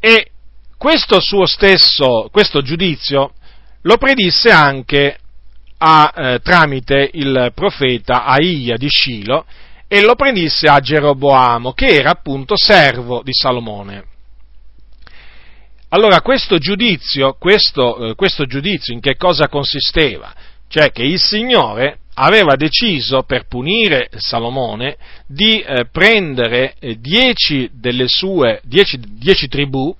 E questo suo stesso, questo giudizio lo predisse anche a, eh, tramite il profeta Aia di Scilo e lo predisse a Geroboamo, che era appunto servo di Salomone. Allora questo giudizio, questo, eh, questo giudizio in che cosa consisteva? Cioè che il Signore aveva deciso per punire Salomone di eh, prendere eh, dieci delle sue, dieci, dieci tribù,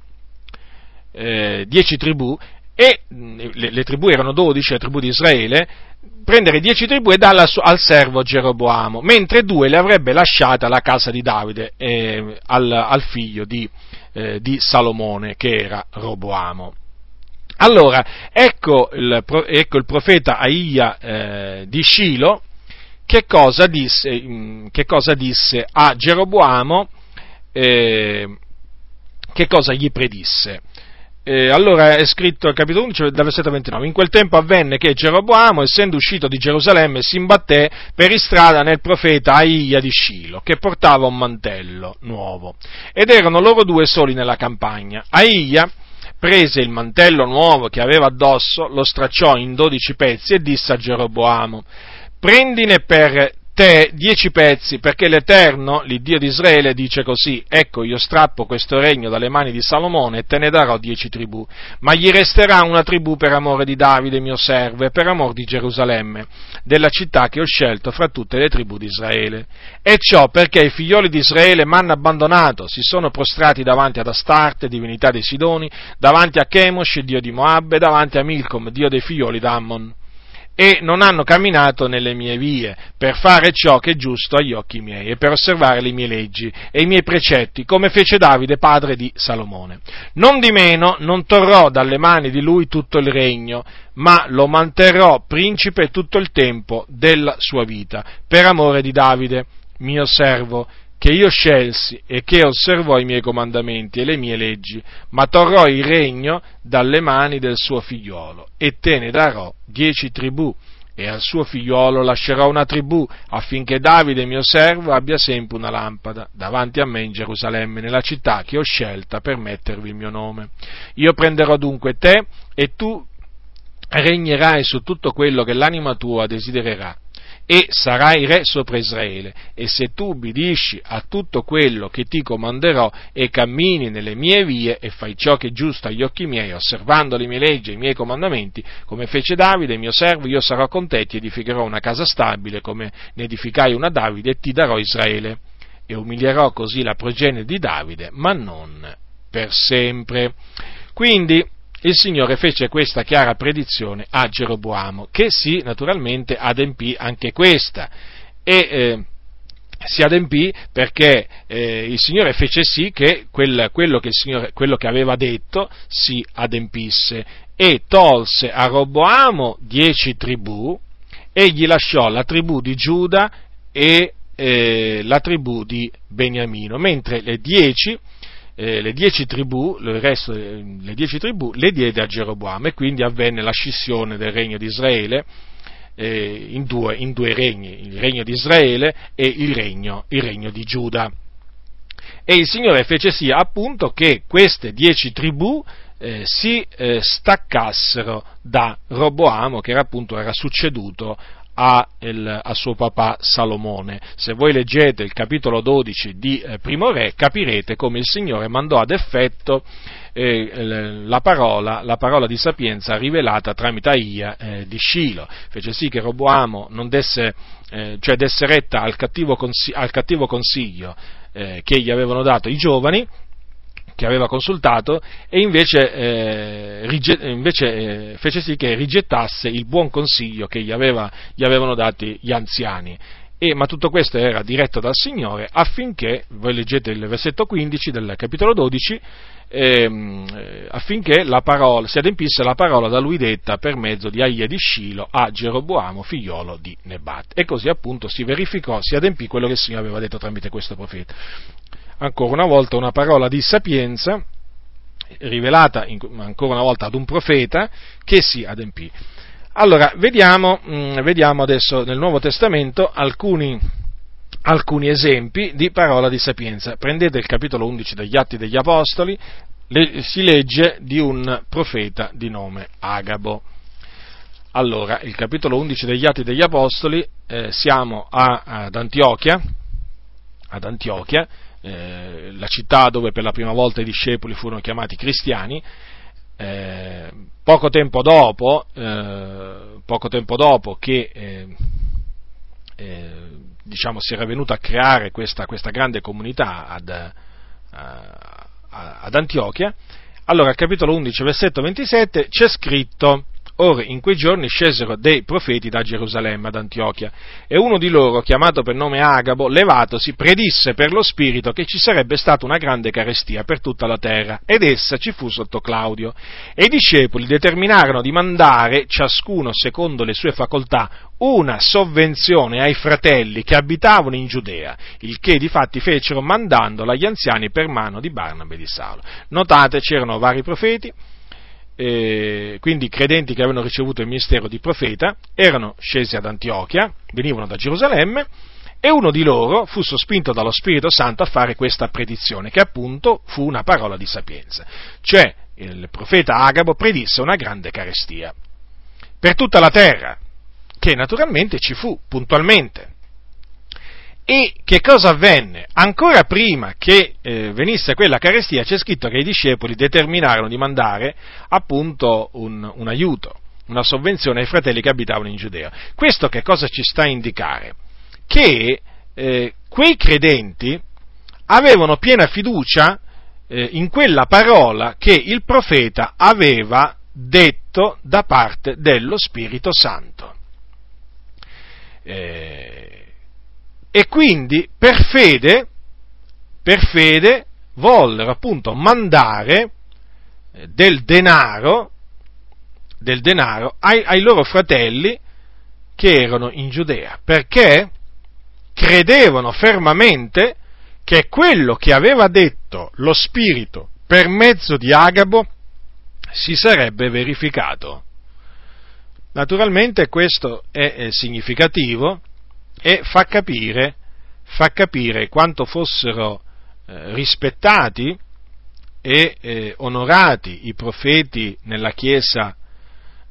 eh, dieci tribù e mm, le, le, tribù erano dodici, le tribù di Israele, prendere dieci tribù e darle al servo Geroboamo, mentre due le avrebbe lasciate alla casa di Davide, eh, al, al, figlio di, eh, di Salomone, che era Roboamo. Allora, ecco il, ecco il profeta Aia eh, di Scilo che cosa disse, mm, che cosa disse a Geroboamo, eh, che cosa gli predisse. Eh, allora è scritto al capitolo 11 dal versetto 29, in quel tempo avvenne che Geroboamo, essendo uscito di Gerusalemme, si imbatté per istrada nel profeta Aia di Scilo, che portava un mantello nuovo, ed erano loro due soli nella campagna. Aia prese il mantello nuovo che aveva addosso, lo stracciò in dodici pezzi e disse a Geroboamo, prendine per te dieci pezzi, perché l'Eterno, l'Iddio di Israele, dice così, ecco io strappo questo regno dalle mani di Salomone e te ne darò dieci tribù, ma gli resterà una tribù per amore di Davide mio servo e per amore di Gerusalemme, della città che ho scelto fra tutte le tribù di Israele. E ciò perché i figlioli di Israele m'hanno abbandonato, si sono prostrati davanti ad Astarte, divinità dei Sidoni, davanti a Chemosh, dio di Moab, e davanti a Milcom, dio dei figlioli d'Ammon e non hanno camminato nelle mie vie per fare ciò che è giusto agli occhi miei e per osservare le mie leggi e i miei precetti, come fece Davide, padre di Salomone. Non di meno non torrò dalle mani di lui tutto il regno, ma lo manterrò principe tutto il tempo della sua vita, per amore di Davide, mio servo, che io scelsi e che osservò i miei comandamenti e le mie leggi, ma torrò il regno dalle mani del suo figliuolo e te ne darò dieci tribù e al suo figliuolo lascerò una tribù affinché Davide mio servo abbia sempre una lampada davanti a me in Gerusalemme, nella città che ho scelta per mettervi il mio nome. Io prenderò dunque te e tu regnerai su tutto quello che l'anima tua desidererà e sarai re sopra Israele, e se tu ubbidisci a tutto quello che ti comanderò e cammini nelle mie vie e fai ciò che è giusto agli occhi miei, osservando le mie leggi e i miei comandamenti, come fece Davide, mio servo, io sarò con te ti edificherò una casa stabile, come ne edificai una Davide, e ti darò Israele. E umilierò così la progenie di Davide, ma non per sempre. Quindi, il Signore fece questa chiara predizione a Geroboamo, che si naturalmente adempì anche questa. E, eh, si adempì perché eh, il Signore fece sì che quel, quello, che Signore, quello che aveva detto si adempisse e tolse a Roboamo dieci tribù e gli lasciò la tribù di Giuda e eh, la tribù di Beniamino, mentre le dieci eh, le dieci tribù, resto, le dieci tribù le diede a Geroboamo e quindi avvenne la scissione del regno di Israele eh, in, due, in, due, regni, il regno di Israele e il regno, il regno di Giuda. E il Signore fece sì appunto che queste dieci tribù eh, si eh, staccassero da Roboamo che era appunto era succeduto a, il, a, suo papà Salomone. Se voi leggete il capitolo 12 di eh, Primo Re capirete come il Signore mandò ad effetto eh, la, parola, la, parola, di sapienza rivelata tramite Aia eh, di Scilo. Fece sì che Roboamo non desse, eh, cioè desse retta al cattivo, consi- al cattivo consiglio eh, che gli avevano dato i giovani che aveva consultato e invece, eh, rige- invece eh, fece sì che rigettasse il buon consiglio che gli, aveva, gli avevano dati gli anziani. E, ma tutto questo era diretto dal Signore affinché, voi leggete il versetto 15 del capitolo 12, ehm, eh, affinché la parola, si adempisse la parola da lui detta per mezzo di Aia di Scilo a Geroboamo, figliolo di Nebat. E così appunto si verificò, si adempì quello che il Signore aveva detto tramite questo profeta ancora una volta una parola di sapienza rivelata in, ancora una volta ad un profeta che si adempì. Allora, vediamo, mh, mm, vediamo adesso nel Nuovo Testamento alcuni, alcuni, esempi di parola di sapienza. Prendete il capitolo 11 degli Atti degli Apostoli, le, si legge di un profeta di nome Agabo. Allora, il capitolo 11 degli Atti degli Apostoli, eh, siamo a, ad Antiochia, ad Antiochia eh, la città dove per la prima volta i discepoli furono chiamati cristiani, eh, poco, tempo dopo, eh, poco tempo dopo, che eh, eh, diciamo, si era venuta a creare questa, questa grande comunità ad, a, ad Antiochia, allora al capitolo 11, versetto 27 c'è scritto Ora, in quei giorni scesero dei profeti da Gerusalemme ad Antiochia, e uno di loro, chiamato per nome Agabo, levatosi, predisse per lo Spirito che ci sarebbe stata una grande carestia per tutta la terra, ed essa ci fu sotto Claudio. E i discepoli determinarono di mandare, ciascuno secondo le sue facoltà, una sovvenzione ai fratelli che abitavano in Giudea, il che di fatti fecero mandandola agli anziani per mano di Barnabe e di Saulo. Notate, c'erano vari profeti, eh, quindi credenti che avevano ricevuto il ministero di profeta, erano scesi ad Antiochia, venivano da Gerusalemme, e uno di loro fu sospinto dallo Spirito Santo a fare questa predizione, che appunto fu una parola di sapienza. Cioè, il profeta Agabo predisse una grande carestia per tutta la terra, che naturalmente ci fu puntualmente. E che cosa avvenne? Ancora prima che eh, venisse quella carestia c'è scritto che i discepoli determinarono di mandare appunto un, un aiuto, una sovvenzione ai fratelli che abitavano in Giudea. Questo che cosa ci sta a indicare? Che eh, quei credenti avevano piena fiducia eh, in quella parola che il profeta aveva detto da parte dello Spirito Santo. Eh, e quindi per fede, per fede vollero appunto mandare eh, del denaro, del denaro ai, ai loro fratelli che erano in Giudea, perché credevano fermamente che quello che aveva detto lo Spirito per mezzo di Agabo si sarebbe verificato. Naturalmente questo è significativo e fa capire, fa capire quanto fossero eh, rispettati e eh, onorati i profeti nella Chiesa,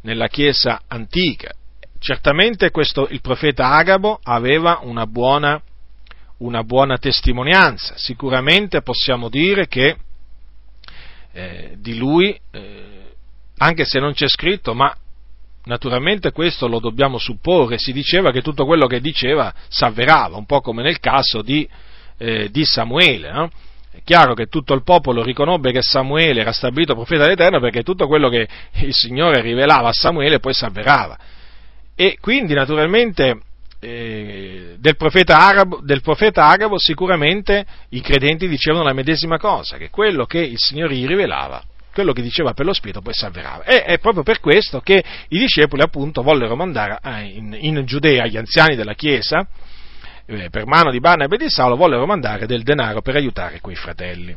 nella chiesa antica. Certamente questo, il profeta Agabo aveva una buona, una buona testimonianza, sicuramente possiamo dire che eh, di lui, eh, anche se non c'è scritto, ma Naturalmente questo lo dobbiamo supporre, si diceva che tutto quello che diceva s'avverava, un po' come nel caso di, eh, di Samuele. No? È chiaro che tutto il popolo riconobbe che Samuele era stabilito profeta dell'Eterno perché tutto quello che il Signore rivelava a Samuele poi s'avverava. E quindi naturalmente eh, del, profeta Arabo, del profeta Agabo sicuramente i credenti dicevano la medesima cosa, che quello che il Signore gli rivelava quello che diceva per lo Spirito poi si avverava. E è proprio per questo che i discepoli appunto vollero mandare in, in Giudea gli anziani della Chiesa, eh, per mano di Barnabé e di Saulo, vollero mandare del denaro per aiutare quei fratelli.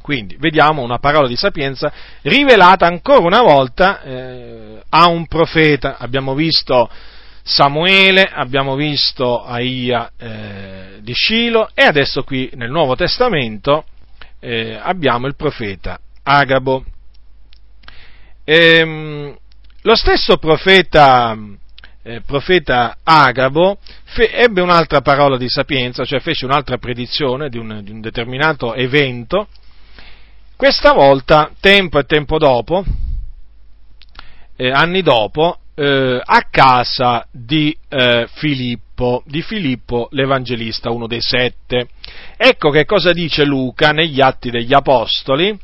Quindi vediamo una parola di sapienza rivelata ancora una volta eh, a un profeta. Abbiamo visto Samuele, abbiamo visto Aia eh, di Scilo e adesso qui nel Nuovo Testamento eh, abbiamo il profeta Agabo. Ehm, lo stesso profeta eh, profeta Agabo fe, ebbe un'altra parola di sapienza, cioè fece un'altra predizione di un, di un determinato evento, questa volta, tempo e tempo dopo, eh, anni dopo, eh, a casa di eh, Filippo, di Filippo l'Evangelista, uno dei sette. Ecco che cosa dice Luca negli Atti degli Apostoli,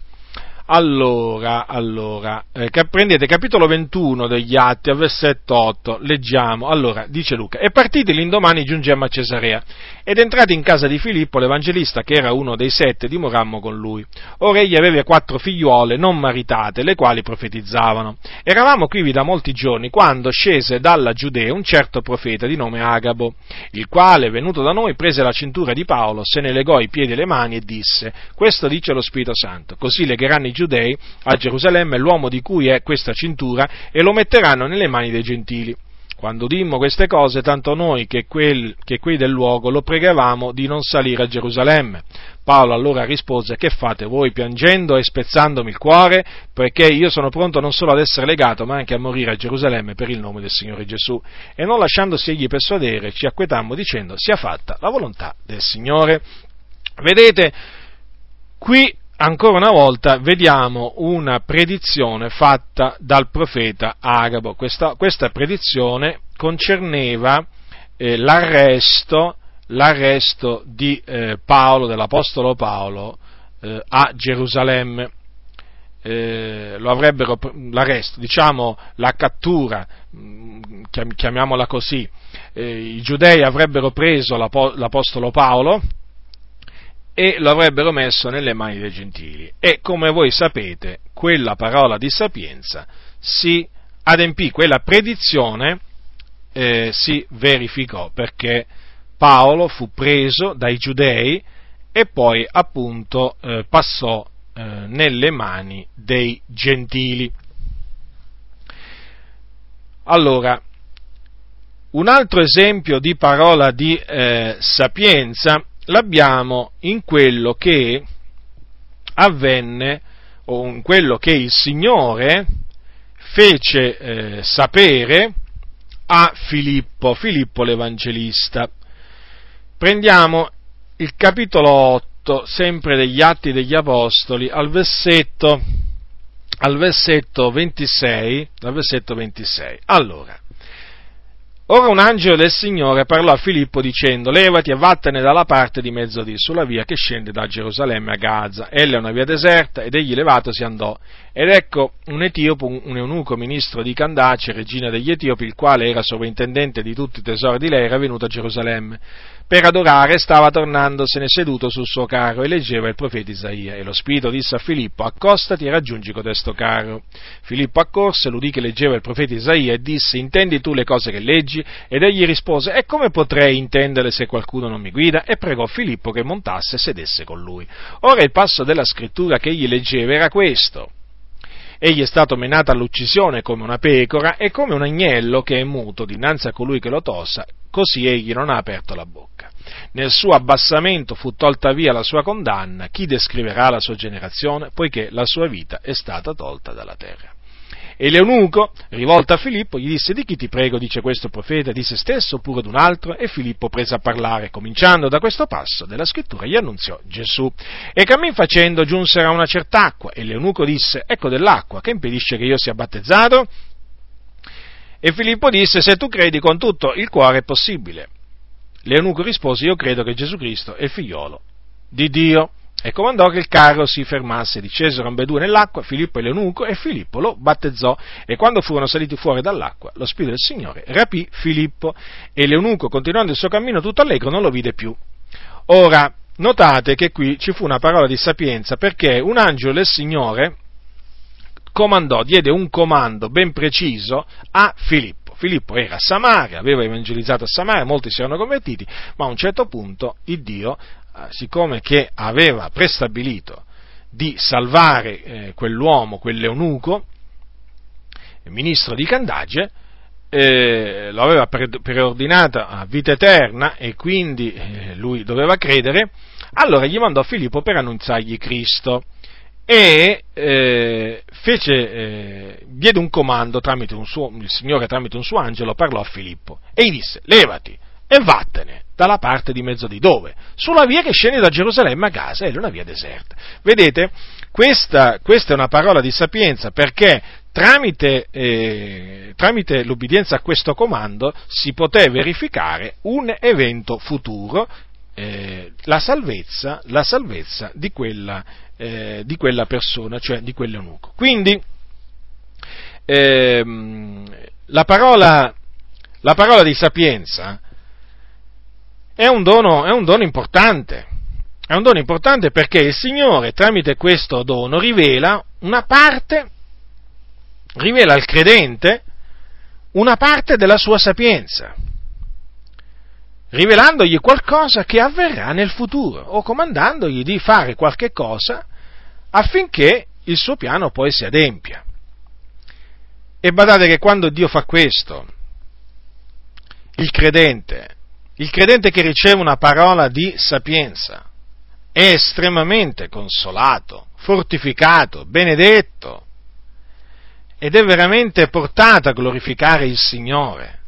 allora, allora, eh, prendete capitolo 21 degli Atti, al versetto 8, leggiamo, allora, dice Luca, e partiti l'indomani giungemmo a Cesarea, ed entrati in casa di Filippo l'Evangelista, che era uno dei sette, dimorammo con lui. Ora egli aveva quattro figliuole non maritate, le quali profetizzavano. Eravamo qui da molti giorni, quando scese dalla Giudea un certo profeta di nome Agabo, il quale, venuto da noi, prese la cintura di Paolo, se ne legò i piedi e le mani e disse, questo dice lo Spirito Santo, così legheranno i giudei a Gerusalemme l'uomo di cui è questa cintura e lo metteranno nelle mani dei gentili. Quando udimmo queste cose, tanto noi che, quel, che quei del luogo lo pregavamo di non salire a Gerusalemme. Paolo allora rispose, che fate voi piangendo e spezzandomi il cuore, poiché io sono pronto non solo ad essere legato, ma anche a morire a Gerusalemme per il nome del Signore Gesù. E non lasciandosi egli persuadere, ci acquetammo dicendo, sia fatta la volontà del Signore. Vedete, qui ancora una volta vediamo una predizione fatta dal profeta Agabo. Questa, questa predizione concerneva eh, l'arresto, l'arresto, di eh, Paolo, dell'Apostolo Paolo, eh, a Gerusalemme. Eh, l'arresto, diciamo la cattura, mm, chiamiamola così, eh, i giudei avrebbero preso l'Apostolo Paolo, e lo avrebbero messo nelle mani dei gentili. E come voi sapete, quella parola di sapienza si adempì, quella predizione eh, si verificò perché Paolo fu preso dai giudei e poi appunto eh, passò eh, nelle mani dei gentili. Allora, un altro esempio di parola di eh, sapienza l'abbiamo in quello che avvenne o in quello che il Signore fece eh, sapere a Filippo, Filippo l'Evangelista. Prendiamo il capitolo 8, sempre degli Atti degli Apostoli, al versetto, al versetto 26, al versetto 26. Allora, Ora un angelo del Signore parlò a Filippo dicendo, levati e vattene dalla parte di mezzodì, sulla via che scende da Gerusalemme a Gaza. Ella è una via deserta, ed egli levatosi andò. Ed ecco un etiopo, un eunuco ministro di Candace, regina degli Etiopi, il quale era sovrintendente di tutti i tesori di lei, era venuto a Gerusalemme per adorare stava tornandosene seduto sul suo carro e leggeva il profeta Isaia. E lo Spirito disse a Filippo, accostati e raggiungi codesto carro. Filippo accorse, l'udì che leggeva il profeta Isaia e disse, intendi tu le cose che leggi? Ed egli rispose, e come potrei intenderle se qualcuno non mi guida? E pregò Filippo che montasse e sedesse con lui. Ora il passo della scrittura che egli leggeva era questo. Egli è stato menato all'uccisione come una pecora e come un agnello che è muto dinanzi a colui che lo tossa, così egli non ha aperto la bocca. Nel suo abbassamento fu tolta via la sua condanna, chi descriverà la sua generazione, poiché la sua vita è stata tolta dalla terra. E l'eunuco, rivolto a Filippo, gli disse, di chi ti prego, dice questo profeta, di se stesso oppure d'un altro? E Filippo prese a parlare, cominciando da questo passo della scrittura, gli annunziò Gesù. E cammin facendo giunsero a una certa acqua, e l'eunuco disse, ecco dell'acqua, che impedisce che io sia battezzato? E Filippo disse, se tu credi con tutto il cuore è possibile. L'eunuco rispose, io credo che Gesù Cristo è figliolo di Dio e comandò che il carro si fermasse. Discesero ambedue nell'acqua, Filippo e l'eunuco, e Filippo lo battezzò. E quando furono saliti fuori dall'acqua, lo Spirito del Signore rapì Filippo, e l'eunuco, continuando il suo cammino tutto allegro, non lo vide più. Ora, notate che qui ci fu una parola di sapienza, perché un angelo del Signore comandò, diede un comando ben preciso a Filippo. Filippo era a Samaria, aveva evangelizzato a Samaria, molti si erano convertiti, ma a un certo punto il Dio siccome che aveva prestabilito di salvare eh, quell'uomo, quell'eunuco, ministro di Candace, eh, lo aveva preordinato a vita eterna e quindi eh, lui doveva credere, allora gli mandò Filippo per annunziargli Cristo. e eh, fece, eh, diede un comando tramite un suo, il Signore tramite un suo angelo parlò a Filippo e gli disse levati e vattene dalla parte di mezzo di dove? Sulla via che scende da Gerusalemme a Gaza, è una via deserta. Vedete, questa, questa è una parola di sapienza perché tramite, eh, tramite l'ubbidienza a questo comando si poté verificare un evento futuro eh, la salvezza, la salvezza di, quella, eh, di, quella, persona, cioè di quell'eunuco. Quindi ehm, la, parola, la, parola, di sapienza è un, dono, è un dono importante. È un dono importante perché il Signore tramite questo dono rivela una parte, rivela al credente una parte della sua sapienza rivelandogli qualcosa che avverrà nel futuro o comandandogli di fare qualche cosa affinché il suo piano poi si adempia. E badate che quando Dio fa questo, il credente, il credente che riceve una parola di sapienza, è estremamente consolato, fortificato, benedetto ed è veramente portato a glorificare il Signore,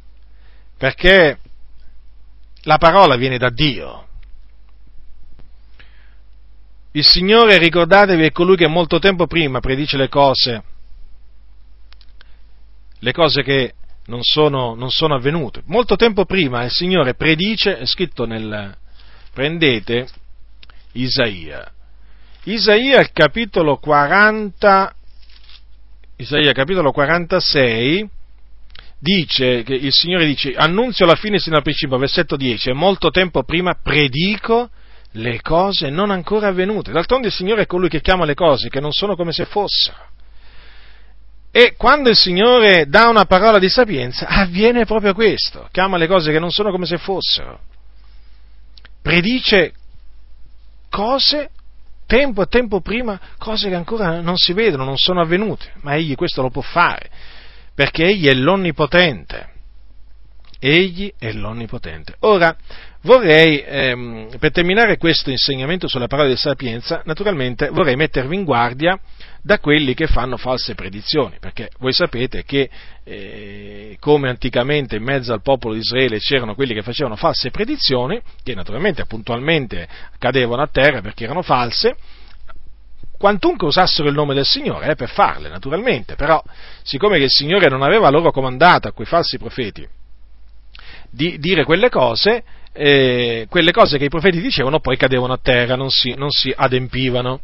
perché la parola viene da Dio. Il Signore, ricordatevi, è colui che molto tempo prima predice le cose, le cose che non sono, non sono avvenute. Molto tempo prima il Signore predice, è scritto nel, prendete Isaia. Isaia, capitolo 40, Isaia, capitolo 46, dice, che il Signore dice, annunzio la fine sino al principio, versetto 10, e molto tempo prima predico le cose non ancora avvenute. D'altronde il Signore è colui che chiama le cose che non sono come se fossero. E quando il Signore dà una parola di sapienza, avviene proprio questo, chiama le cose che non sono come se fossero. Predice cose tempo e tempo prima, cose che ancora non si vedono, non sono avvenute, ma egli questo lo può fare perché egli è l'onnipotente. Egli è l'onnipotente. Ora, vorrei, ehm, per terminare questo insegnamento sulla parola di sapienza, naturalmente vorrei mettervi in guardia da quelli che fanno false predizioni, perché voi sapete che eh, come anticamente in mezzo al popolo di Israele c'erano quelli che facevano false predizioni, che naturalmente puntualmente cadevano a terra perché erano false, quantunque usassero il nome del Signore, eh, per farle, naturalmente, però, siccome il Signore non aveva loro comandato a quei falsi profeti di dire quelle cose, eh, quelle cose che i profeti dicevano poi cadevano a terra, non si, non si adempivano.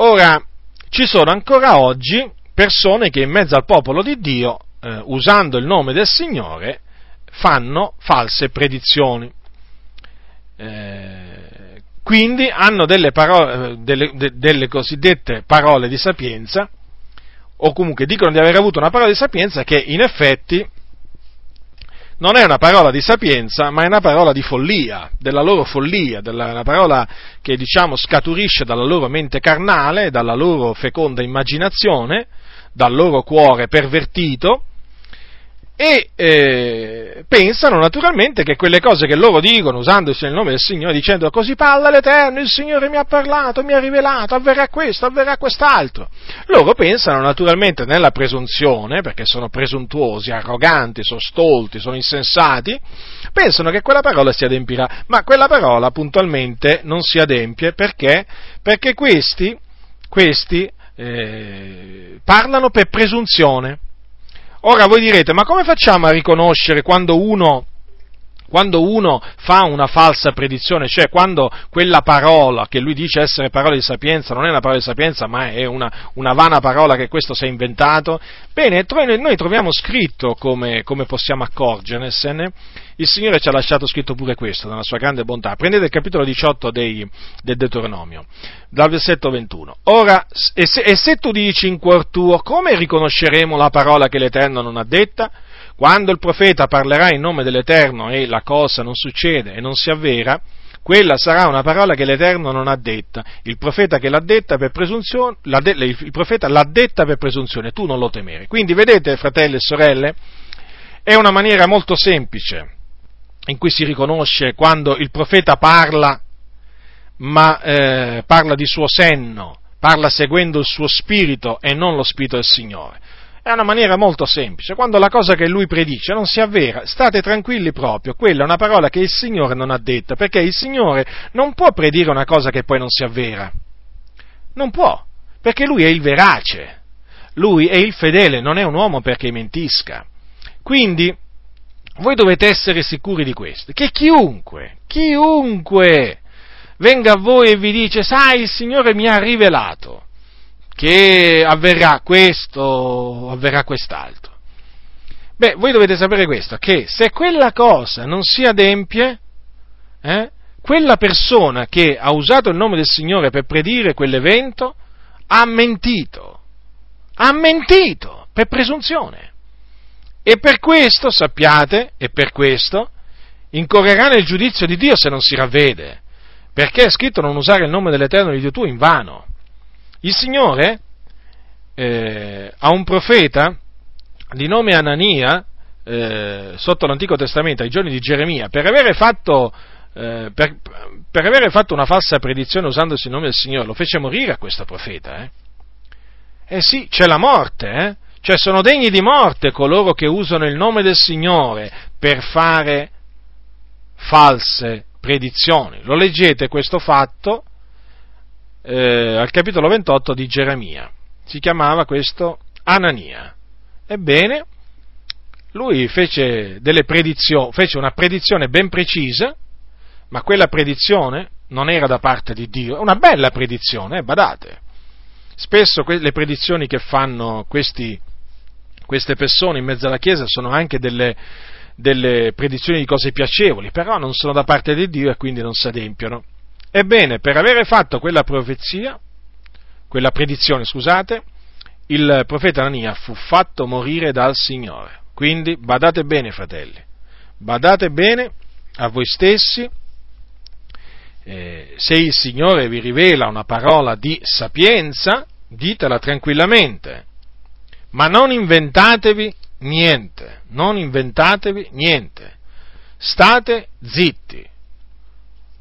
Ora, ci sono ancora oggi persone che in mezzo al popolo di Dio, eh, usando il nome del Signore, fanno false predizioni. Eh, quindi hanno delle, parole, delle, delle cosiddette parole di sapienza, o comunque dicono di aver avuto una parola di sapienza che in effetti non è una parola di sapienza, ma è una parola di follia, della loro follia, della, una parola che diciamo scaturisce dalla loro mente carnale, dalla loro feconda immaginazione, dal loro cuore pervertito, e eh, pensano naturalmente che quelle cose che loro dicono usandosi il nome del Signore, dicendo così parla l'Eterno, il Signore mi ha parlato, mi ha rivelato, avverrà questo, avverrà quest'altro. Loro pensano naturalmente nella presunzione, perché sono presuntuosi, arroganti, sono stolti, sono insensati, pensano che quella parola si adempirà, ma quella parola puntualmente non si adempie perché? Perché questi, questi eh, parlano per presunzione Ora voi direte, ma come facciamo a riconoscere quando uno, quando uno fa una falsa predizione, cioè quando quella parola che lui dice essere parola di sapienza non è una parola di sapienza, ma è una, una vana parola che questo si è inventato? Bene, noi troviamo scritto come, come possiamo accorgersene il Signore ci ha lasciato scritto pure questo, nella sua grande bontà. Prendete il capitolo 18 dei, del Deuteronomio, dal versetto 21. Ora, e se, e se tu dici in cuor tuo, come riconosceremo la parola che l'Eterno non ha detta? Quando il profeta parlerà in nome dell'Eterno e la cosa non succede e non si avvera, quella sarà una parola che l'Eterno non ha detta. Il profeta l'ha detta per presunzione, il profeta l'ha detta per presunzione, tu non lo temere. Quindi vedete, fratelli e sorelle, è una maniera molto semplice in cui si riconosce quando il profeta parla, ma eh, parla di suo senno, parla seguendo il suo spirito e non lo spirito del Signore. È una maniera molto semplice. Quando la cosa che lui predice non si avvera, state tranquilli proprio. Quella è una parola che il Signore non ha detta, perché il Signore non può predire una cosa che poi non si avvera. Non può, perché lui è il verace. Lui è il fedele, non è un uomo perché mentisca. Quindi, voi dovete essere sicuri di questo, che chiunque, chiunque venga a voi e vi dice, sai, il Signore mi ha rivelato che avverrà questo, avverrà quest'altro. Beh, voi dovete sapere questo, che se quella cosa non si adempie, eh, quella persona che ha usato il nome del Signore per predire quell'evento ha mentito, ha mentito per presunzione. E per questo, sappiate, e per questo, incorrerà nel giudizio di Dio se non si ravvede, perché è scritto non usare il nome dell'Eterno di Dio tuo in vano. Il Signore eh, a un profeta di nome Anania, eh, sotto l'Antico Testamento, ai giorni di Geremia, per avere fatto, eh, per, per avere fatto una falsa predizione usandosi il nome del Signore, lo fece morire a questo profeta. Eh, eh sì, c'è la morte, eh? Cioè sono degni di morte coloro che usano il nome del Signore per fare false predizioni. Lo leggete questo fatto eh, al capitolo 28 di Geremia. Si chiamava questo Anania. Ebbene, lui fece, fece una predizione ben precisa, ma quella predizione non era da parte di Dio, una bella predizione, eh, badate. Spesso que- le predizioni che fanno questi, queste persone in mezzo alla Chiesa sono anche delle, delle predizioni di cose piacevoli, però non sono da parte di Dio e quindi non si adempiono. Ebbene, per avere fatto quella profezia, quella predizione, scusate, il profeta Anania fu fatto morire dal Signore. Quindi badate bene, fratelli, badate bene a voi stessi. Eh, se il Signore vi rivela una parola di sapienza, ditela tranquillamente, ma non inventatevi niente, non inventatevi niente. State zitti,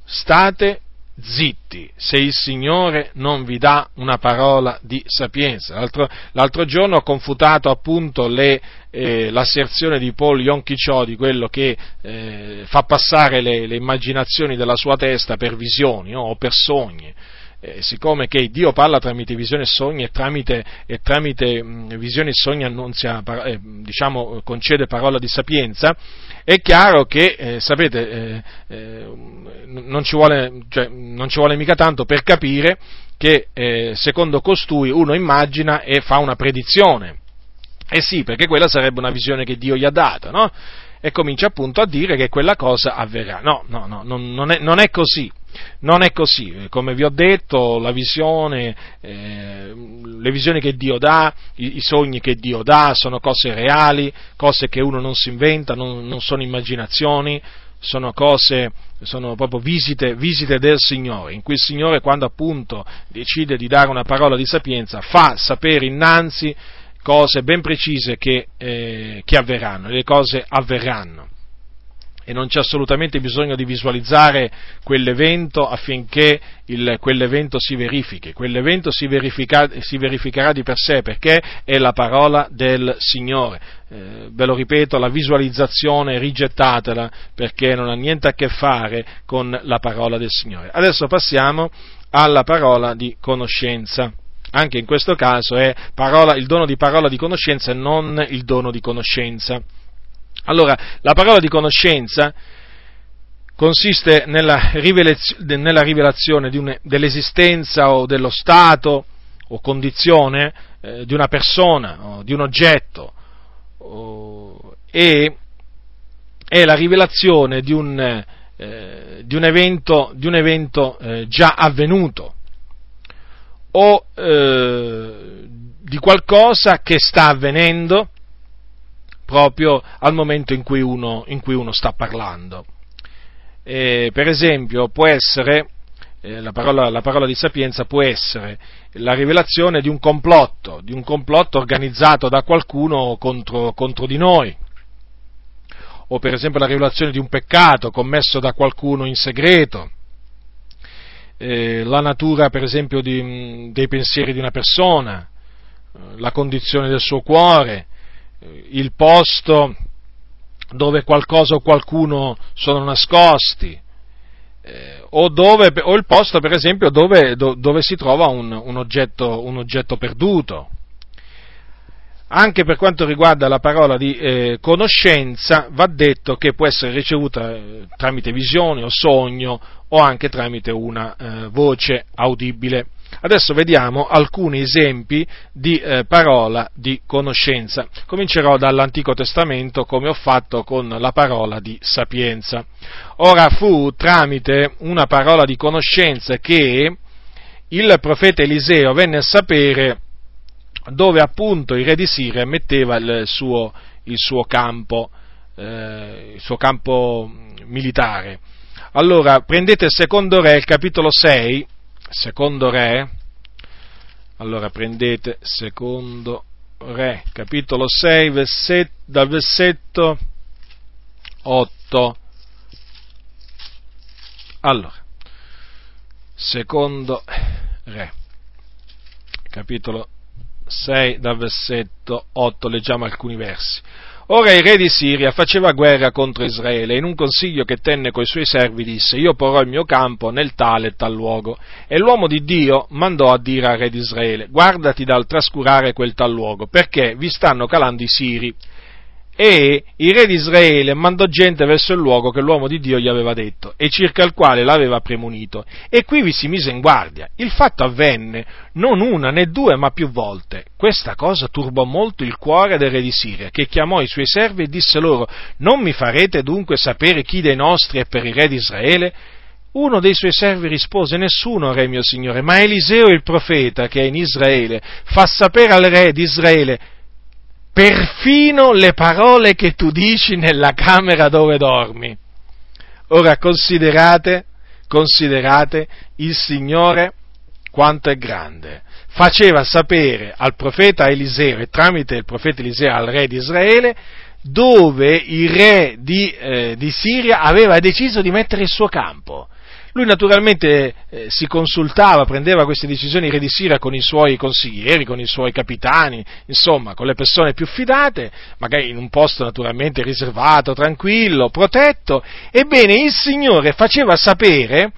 state zitti se il Signore non vi dà una parola di sapienza. L'altro, l'altro giorno ho confutato appunto le, eh, l'asserzione di Paul Yonkichò di quello che eh, fa passare le, le, immaginazioni della sua testa per visioni no? o per sogni eh, siccome che Dio parla tramite visioni e sogni e tramite, e tramite mh, visioni e sogni annunzia, eh, diciamo, concede parola di sapienza, è chiaro che, eh, sapete, eh, eh, non ci, vuole, cioè, non, ci vuole, mica tanto per capire che eh, secondo costui uno immagina e fa una predizione. Eh sì, perché quella sarebbe una visione che Dio gli ha dato, no? E comincia appunto a dire che quella cosa avverrà. No, no, no, non, è, non è così. Non è così, come vi ho detto, la visione, eh, le visioni che Dio dà, i, i, sogni che Dio dà sono cose reali, cose che uno non si inventa, non, non sono immaginazioni, sono cose, sono proprio visite, visite, del Signore, in cui il Signore quando appunto decide di dare una parola di sapienza fa sapere innanzi cose ben precise che, eh, che avverranno, le cose avverranno e non c'è assolutamente bisogno di visualizzare quell'evento affinché il, quell'evento si verifichi. Quell'evento si, si, verificherà di per sé perché è la parola del Signore. Eh, ve lo ripeto, la visualizzazione rigettatela perché non ha niente a che fare con la parola del Signore. Adesso passiamo alla parola di conoscenza anche in questo caso è parola, il dono di parola di conoscenza e non il dono di conoscenza. Allora, la parola di conoscenza consiste nella, nella rivelazione un, dell'esistenza o dello stato o condizione eh, di una persona o di un oggetto o, e è la rivelazione di un, eh, di un evento, di un evento eh, già avvenuto o eh, di qualcosa che sta avvenendo proprio al momento in cui uno, in cui uno sta parlando. Eh, per esempio, può essere, eh, la, parola, la, parola, di sapienza può essere la rivelazione di un complotto, di un complotto organizzato da qualcuno contro, contro di noi, o per esempio la rivelazione di un peccato commesso da qualcuno in segreto, eh, la natura, per esempio, di, dei pensieri di una persona, eh, la condizione del suo cuore, eh, il posto dove qualcosa o qualcuno sono nascosti, eh, o, dove, o, il posto, per esempio, dove, dove si trova un, un, oggetto, un, oggetto, perduto. Anche per quanto riguarda la parola di eh, conoscenza, va detto che può essere ricevuta eh, tramite visione o sogno o anche tramite una eh, voce audibile. Adesso vediamo alcuni esempi di eh, parola di conoscenza. Comincerò dall'Antico Testamento come ho fatto con la parola di sapienza. Ora fu tramite una parola di conoscenza che il profeta Eliseo venne a sapere dove appunto il re di Siria metteva il suo, il suo campo, eh, il suo campo militare. Allora, prendete il secondo re, il capitolo 6, secondo re, allora prendete secondo re, capitolo 6, verset, dal versetto 8. Allora, secondo re, capitolo 6, dal versetto 8, leggiamo alcuni versi. Ora il re di Siria faceva guerra contro Israele e in un consiglio che tenne coi suoi servi disse io porrò il mio campo nel tale e tal luogo. E l'uomo di Dio mandò a dire al re di Israele guardati dal trascurare quel tal luogo perché vi stanno calando i siri e il re di Israele mandò gente verso il luogo che l'uomo di Dio gli aveva detto e circa il quale l'aveva premunito e qui vi si mise in guardia. Il fatto avvenne non una né due ma più volte. Questa cosa turbò molto il cuore del re di Siria che chiamò i suoi servi e disse loro non mi farete dunque sapere chi dei nostri è per il re di Israele? Uno dei suoi servi rispose, nessuno, re mio signore, ma Eliseo il profeta che è in Israele fa sapere al re di Israele perfino le parole che tu dici nella camera dove dormi. Ora considerate, considerate il Signore quanto è grande. Faceva sapere al profeta Eliseo e tramite il profeta Eliseo al re di Israele dove il re di, eh, di Siria aveva deciso di mettere il suo campo. Lui naturalmente eh, si consultava, prendeva queste decisioni re di Siria con i suoi consiglieri, con i suoi capitani, insomma, con le persone più fidate, magari in un posto naturalmente riservato, tranquillo, protetto. Ebbene, il Signore faceva sapere,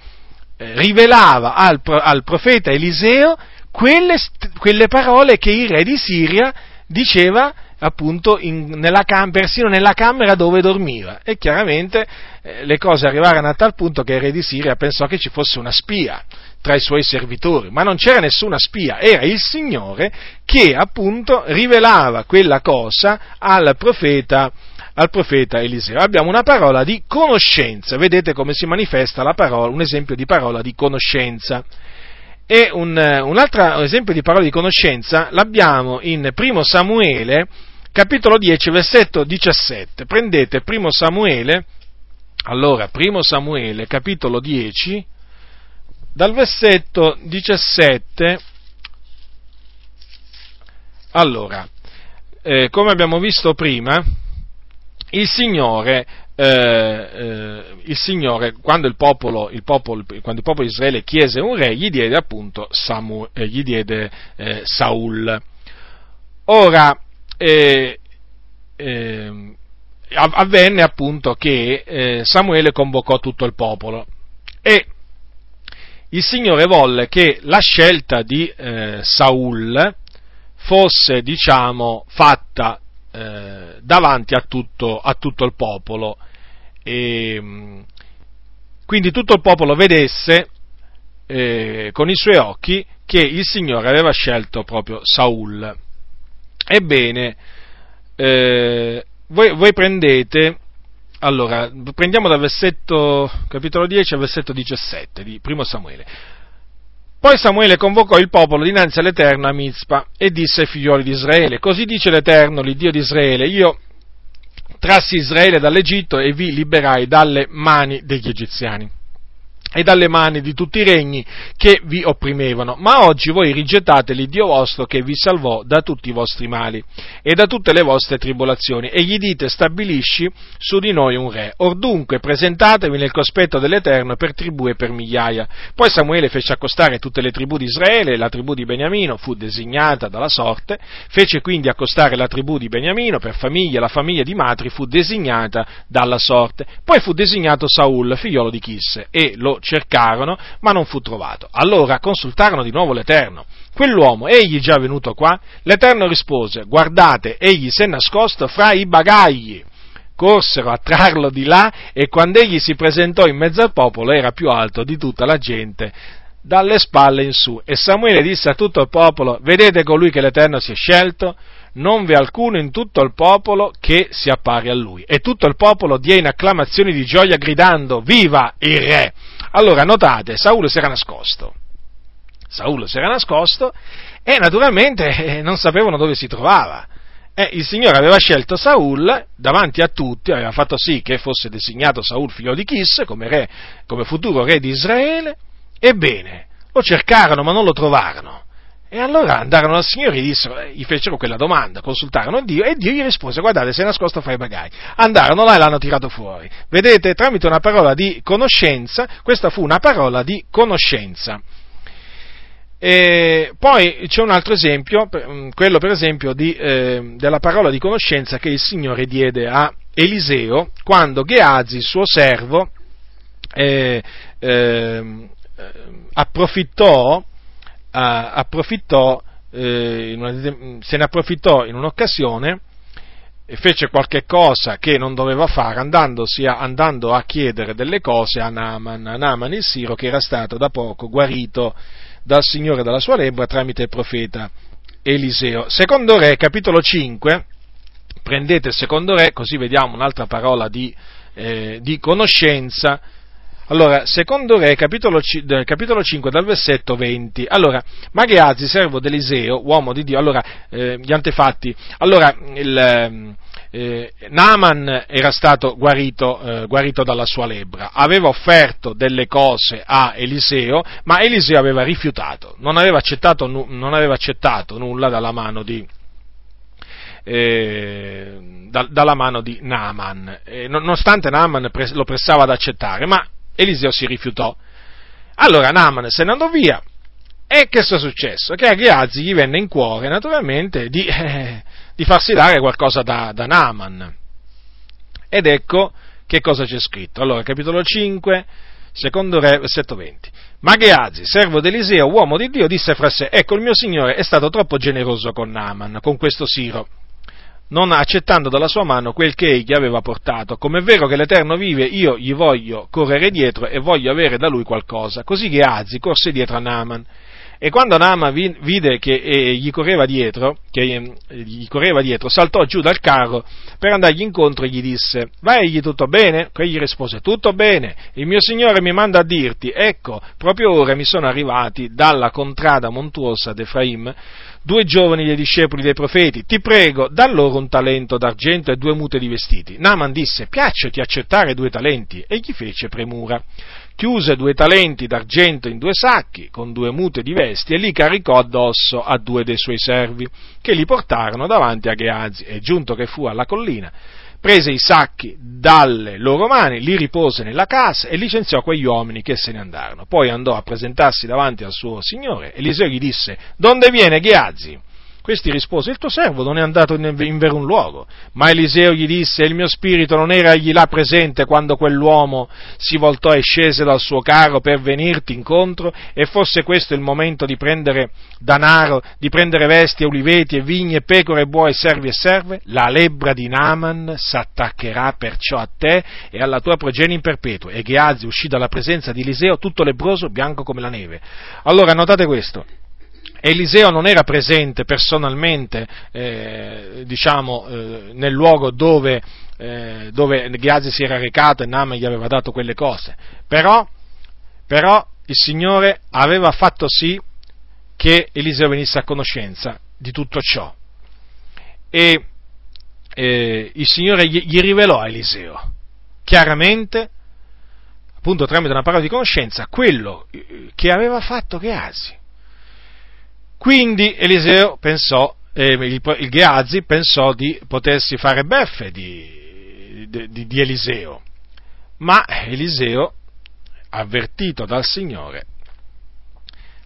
eh, rivelava al, al, profeta Eliseo quelle, quelle parole che il re di Siria diceva appunto in, nella cam- persino nella camera dove dormiva e chiaramente eh, le cose arrivarono a tal punto che il re di Siria pensò che ci fosse una spia tra i suoi servitori, ma non c'era nessuna spia, era il Signore che appunto rivelava quella cosa al profeta, al profeta Eliseo. Abbiamo una parola di conoscenza, vedete come si manifesta la parola, un esempio di parola di conoscenza. E un, un altro esempio di parola di conoscenza l'abbiamo in 1 Samuele, capitolo 10, versetto 17. Prendete 1 Samuele, allora, 1 Samuele, capitolo 10, dal versetto 17, allora, eh, come abbiamo visto prima, il Signore, eh, eh, il Signore quando, il popolo, il popolo, quando, il popolo, di Israele chiese un re, gli diede appunto Samu, eh, gli diede, eh, Saul. Ora, eh, eh, avvenne appunto che eh, Samuele convocò tutto il popolo e il Signore volle che la scelta di eh, Saul fosse, diciamo, fatta eh, davanti a tutto, a tutto, il popolo. E, quindi tutto il popolo vedesse eh, con i suoi occhi che il Signore aveva scelto proprio Saul. Ebbene, eh, voi, voi, prendete, allora, prendiamo dal versetto, capitolo 10 al versetto 17 di primo Samuele. Poi Samuele convocò il popolo dinanzi all'Eterno a Mizpa e disse ai figlioli di Israele, così dice l'Eterno, l'Iddio di Israele, io trassi Israele dall'Egitto e vi liberai dalle mani degli egiziani. E dalle mani di tutti i regni che vi opprimevano, ma oggi voi rigettate l'Iddio vostro che vi salvò da tutti i vostri mali e da tutte le vostre tribolazioni, e gli dite stabilisci su di noi un re. Or dunque presentatevi nel cospetto dell'Eterno per tribù e per migliaia. Poi Samuele fece accostare tutte le tribù di Israele, la tribù di Beniamino fu designata dalla sorte, fece quindi accostare la tribù di Beniamino per famiglia, la famiglia di Matri fu designata dalla sorte. Poi fu designato Saul, figliolo di Chisse, e lo cercarono, ma non fu trovato. Allora consultarono di nuovo l'Eterno. Quell'uomo, egli già venuto qua? L'Eterno rispose, guardate, egli si è nascosto fra i bagagli. Corsero a trarlo di là e quando egli si presentò in mezzo al popolo era più alto di tutta la gente dalle spalle in su. E Samuele disse a tutto il popolo, vedete colui che l'Eterno si è scelto? Non v'è alcuno in tutto il popolo che si appari a lui. E tutto il popolo diè in acclamazioni di gioia gridando, viva il re! Allora, notate, Saulo si era nascosto. Saulo si era nascosto e naturalmente eh, non sapevano dove si trovava. Eh, il Signore aveva scelto Saul davanti a tutti, aveva fatto sì che fosse designato Saul figlio di Chis come, re, come futuro re di Israele. Ebbene, lo cercarono ma non lo trovarono. E allora andarono al Signore e dissero, eh, gli fecero quella domanda, consultarono Dio e Dio gli rispose, guardate, è nascosto fra i bagagli. Andarono là e l'hanno tirato fuori. Vedete, tramite una parola di conoscenza, questa fu una parola di conoscenza. E poi c'è un altro esempio, mm, quello per esempio di, eh, della parola di conoscenza che il Signore diede a Eliseo quando Geazi, il suo servo, eh, eh, approfittò approfittò, eh, una, se ne approfittò in un'occasione e fece qualche cosa che non doveva fare a, andando a chiedere delle cose a Naaman, a Naaman il Siro che era stato da poco guarito dal Signore dalla sua lebbra tramite il profeta Eliseo. Secondo Re, capitolo 5, prendete secondo Re, così vediamo un'altra parola di, eh, di conoscenza, allora, secondo Re, capitolo, capitolo 5, dal versetto 20. Allora, Magheazi, servo d'Eliseo, uomo di Dio, allora, eh, gli antefatti, allora, il, eh, Naaman era stato guarito, eh, guarito, dalla sua lebbra, aveva offerto delle cose a Eliseo, ma Eliseo aveva rifiutato, non aveva accettato, non aveva accettato nulla dalla mano di, eh, da, dalla mano di Naaman, eh, nonostante Naaman lo pressava ad accettare, ma Eliseo si rifiutò. Allora Naaman se ne andò via. E che sia successo? Che a Ghiazzi gli venne in cuore, naturalmente, di, eh, di farsi dare qualcosa da, da Naaman. Ed ecco che cosa c'è scritto. Allora, capitolo 5, secondo re, versetto 20. Ma Geazi, servo d'Eliseo, uomo di Dio, disse fra sé, ecco il mio Signore è stato troppo generoso con Naaman, con questo Siro, non accettando dalla sua mano quel che egli aveva portato. Come è vero che l'Eterno vive, io gli voglio correre dietro e voglio avere da lui qualcosa. Così Geazi corse dietro a Naaman. E quando Naaman vide che gli, correva dietro, che eh, gli correva dietro, saltò giù dal carro per andargli incontro e gli disse, va egli tutto bene? Egli rispose, tutto bene, il mio Signore mi manda a dirti, ecco, proprio ora mi sono arrivati dalla contrada montuosa d'Efraim due giovani dei discepoli dei profeti, ti prego, da loro un talento d'argento e due mute di vestiti. Naaman disse, piaccioti accettare due talenti, e gli fece premura. Chiuse due talenti d'argento in due sacchi, con due mute di vesti, e li caricò addosso a due dei suoi servi, che li portarono davanti a Geazi, e giunto che fu alla collina, prese i sacchi dalle loro mani, li ripose nella casa e licenziò quegli uomini che se ne andarono. Poi andò a presentarsi davanti al suo signore. Eliseo gli disse, Donde viene Ghiazzi? Questi rispose, il tuo servo non è andato in, in verun luogo. Ma Eliseo gli disse, il mio spirito non era egli là presente quando quell'uomo si voltò e scese dal suo carro per venirti incontro, e fosse questo il momento di prendere danaro, di prendere vesti, oliveti e vigni e pecore buoi, servi e serve? La lebbra di Naaman s'attaccherà perciò a te e alla tua progenie in perpetuo. E Geazi uscì dalla presenza di Eliseo tutto lebroso, bianco come la neve. Allora, notate questo. Eliseo non era presente personalmente, eh, diciamo, eh, nel luogo dove, eh, dove Ghiazi si era recato e Naaman gli aveva dato quelle cose, però, però il Signore aveva fatto sì che Eliseo venisse a conoscenza di tutto ciò. E eh, il Signore gli, gli rivelò a Eliseo chiaramente appunto tramite una parola di conoscenza, quello eh, che aveva fatto Geasi. Quindi Eliseo pensò, eh, il, il Geazi pensò di potersi fare beffe di, di, di Eliseo, ma Eliseo, avvertito dal Signore,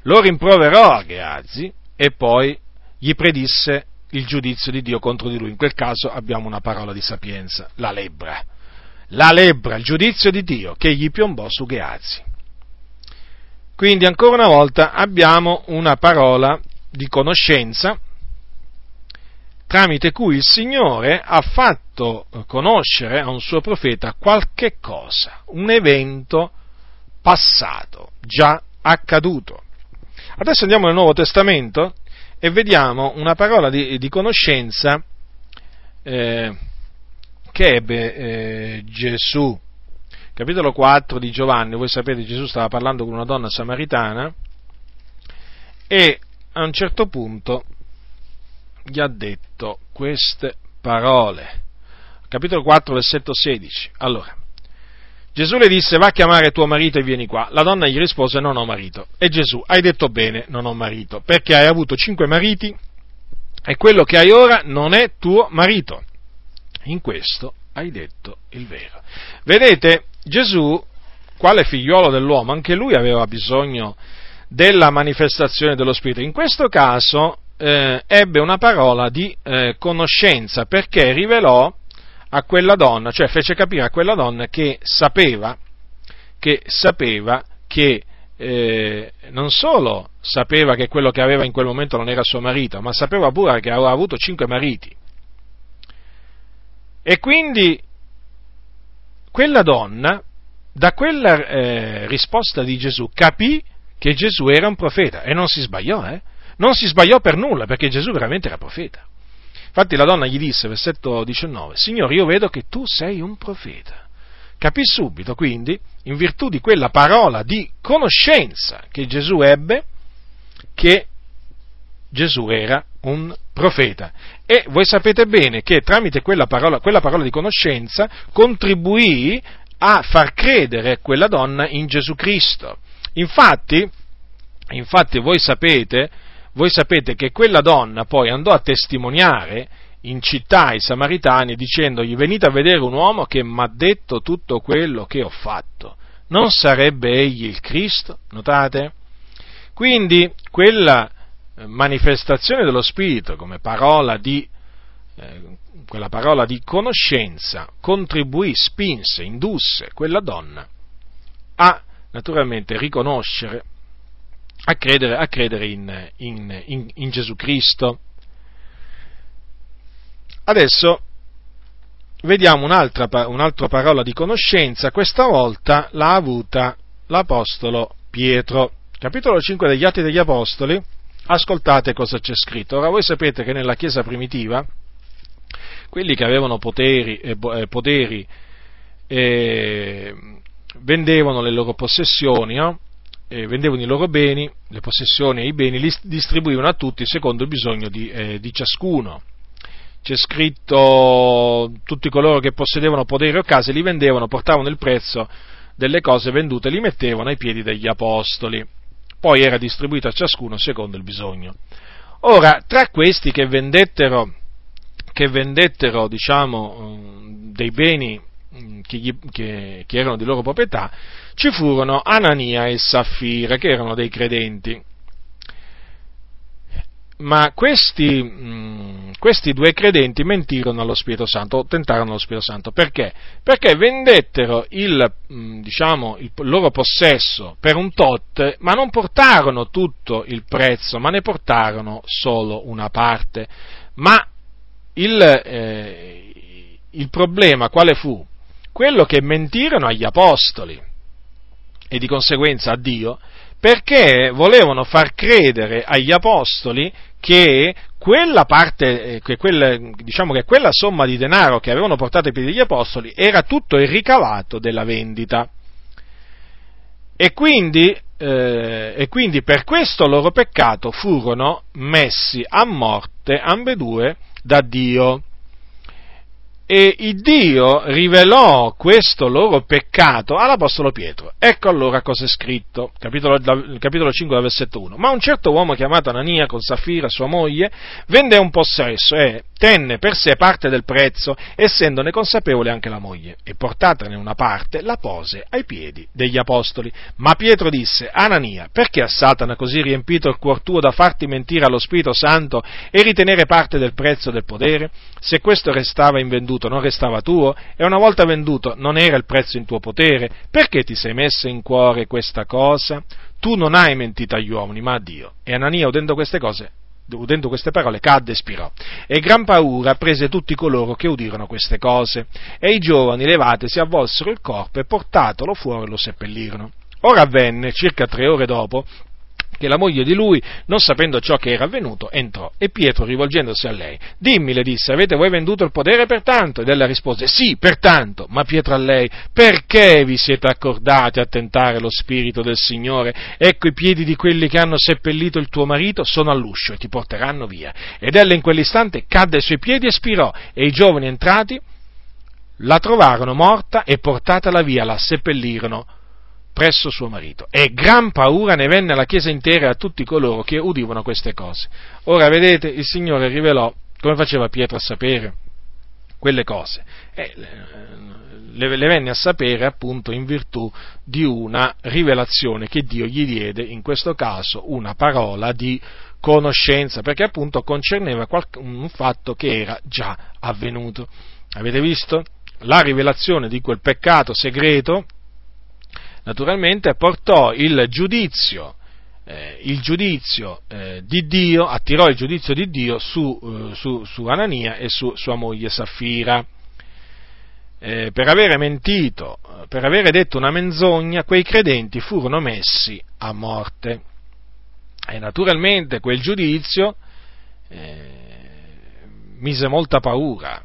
lo rimproverò a Geazi e poi gli predisse il giudizio di Dio contro di lui. In quel caso abbiamo una parola di sapienza, la lebbra. La lebbra, il giudizio di Dio che gli piombò su Geazi. Quindi ancora una volta abbiamo una parola di conoscenza tramite cui il Signore ha fatto conoscere a un suo profeta qualche cosa, un evento passato, già accaduto. Adesso andiamo nel Nuovo Testamento e vediamo una parola di, di conoscenza eh, che ebbe eh, Gesù. Capitolo 4 di Giovanni, voi sapete Gesù stava parlando con una donna samaritana e a un certo punto gli ha detto queste parole. Capitolo 4, versetto 16. Allora, Gesù le disse va a chiamare tuo marito e vieni qua. La donna gli rispose non ho marito. E Gesù, hai detto bene, non ho marito, perché hai avuto cinque mariti e quello che hai ora non è tuo marito. In questo hai detto il vero. Vedete, Gesù, quale figliuolo dell'uomo, anche lui aveva bisogno della manifestazione dello Spirito. In questo caso eh, ebbe una parola di eh, conoscenza perché rivelò a quella donna, cioè fece capire a quella donna che sapeva che, sapeva che eh, non solo sapeva che quello che aveva in quel momento non era suo marito, ma sapeva pure che aveva avuto cinque mariti. E quindi quella donna, da quella eh, risposta di Gesù, capì che Gesù era un profeta e non si sbagliò, eh? Non si sbagliò per nulla perché Gesù veramente era profeta. Infatti la donna gli disse, versetto 19, Signore, io vedo che tu sei un profeta. Capì subito, quindi, in virtù di quella parola di conoscenza che Gesù ebbe, che Gesù era un profeta. E voi sapete bene che tramite quella parola, quella parola di conoscenza contribuì a far credere quella donna in Gesù Cristo. Infatti, infatti voi sapete voi sapete che quella donna poi andò a testimoniare in città ai samaritani dicendogli venite a vedere un uomo che mi ha detto tutto quello che ho fatto. Non sarebbe egli il Cristo? Notate? Quindi quella manifestazione dello Spirito come parola di, eh, quella parola di conoscenza contribuì, spinse, indusse quella donna a naturalmente riconoscere a credere, a credere in, in, in, in Gesù Cristo. Adesso vediamo un'altra, un'altra parola di conoscenza, questa volta l'ha avuta l'Apostolo Pietro. Capitolo 5 degli Atti degli Apostoli, ascoltate cosa c'è scritto. Ora voi sapete che nella Chiesa primitiva, quelli che avevano poteri, eh, poteri eh, vendevano le loro possessioni, no? eh, vendevano i loro beni, le possessioni e i beni, li distribuivano a tutti secondo il bisogno di, eh, di ciascuno. C'è scritto tutti coloro che possedevano poderi o case li vendevano, portavano il prezzo delle cose vendute li mettevano ai piedi degli apostoli. Poi era distribuito a ciascuno secondo il bisogno. Ora, tra questi che vendettero, che vendettero diciamo, dei beni Mm, che, gli, che, che, erano di loro proprietà, ci furono Anania e Saffira, che erano dei credenti. Ma questi, mh, mm, questi due credenti mentirono allo Spirito Santo, tentarono allo Spirito Santo, perché? Perché vendettero il, mh, mm, diciamo, il loro possesso per un tot, ma non portarono tutto il prezzo, ma ne portarono solo una parte. Ma il, eh, il problema quale fu? quello che mentirono agli apostoli e di conseguenza a Dio, perché volevano far credere agli apostoli che quella parte, eh, che quel, diciamo che quella somma di denaro che avevano portato ai piedi degli apostoli era tutto il ricavato della vendita. E quindi, eh, e quindi per questo loro peccato furono messi a morte ambedue da Dio. E il Dio rivelò questo loro peccato all'Apostolo Pietro. Ecco allora cosa è scritto, capitolo, capitolo 5, versetto 1. Ma un certo uomo chiamato Anania con Safira, sua moglie, vende un possesso e tenne per sé parte del prezzo, essendone consapevole anche la moglie, e portatane una parte la pose ai piedi degli apostoli. Ma Pietro disse, Anania, perché a Satana così riempito il cuor tuo da farti mentire allo Spirito Santo e ritenere parte del prezzo del potere? Se questo restava invenduto, non restava tuo, e una volta venduto non era il prezzo in tuo potere, perché ti sei messo in cuore questa cosa? Tu non hai mentito agli uomini, ma a Dio. E Anania, udendo queste cose, udendo queste parole, cadde e spirò. E gran paura prese tutti coloro che udirono queste cose. E i giovani, levatesi, avvolsero il corpo e portatolo fuori lo seppellirono. Ora avvenne, circa tre ore dopo, che la moglie di lui, non sapendo ciò che era avvenuto, entrò e Pietro, rivolgendosi a lei, dimmi, le disse, avete voi venduto il potere per tanto? Ed ella rispose, sì, per tanto. Ma Pietro a lei, perché vi siete accordati a tentare lo Spirito del Signore? Ecco i piedi di quelli che hanno seppellito il tuo marito sono all'uscio e ti porteranno via. Ed ella in quell'istante cadde ai suoi piedi e spirò, e i giovani entrati la trovarono morta e portatela via, la seppellirono presso suo marito. E gran paura ne venne alla Chiesa intera e a tutti coloro che udivano queste cose. Ora vedete, il Signore rivelò come faceva Pietro a sapere quelle cose. E le, le venne a sapere appunto in virtù di una rivelazione che Dio gli diede, in questo caso una parola di conoscenza, perché appunto concerneva un fatto che era già avvenuto. Avete visto? La rivelazione di quel peccato segreto naturalmente portò il giudizio, eh, il giudizio eh, di Dio, attirò il giudizio di Dio su, eh, su, su Anania e su sua moglie Saffira. Eh, per avere mentito, per avere detto una menzogna, quei credenti furono messi a morte. E naturalmente quel giudizio eh, mise molta paura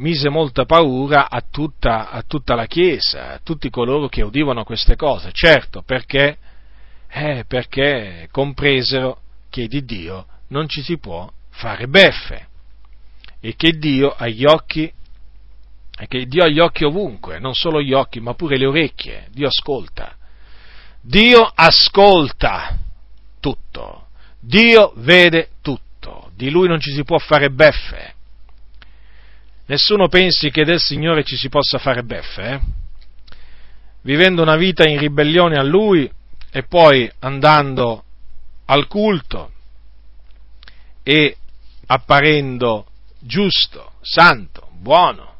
mise molta paura a tutta, a tutta, la Chiesa, a tutti coloro che udivano queste cose. Certo, perché, eh, perché compresero che di Dio non ci si può fare beffe e che Dio ha gli occhi, che Dio ha gli occhi ovunque, non solo gli occhi, ma pure le orecchie. Dio ascolta. Dio ascolta tutto. Dio vede tutto. Di Lui non ci si può fare beffe. Nessuno pensi che del Signore ci si possa fare beffe, eh? vivendo una vita in ribellione a Lui e poi andando al culto e apparendo giusto, santo, buono,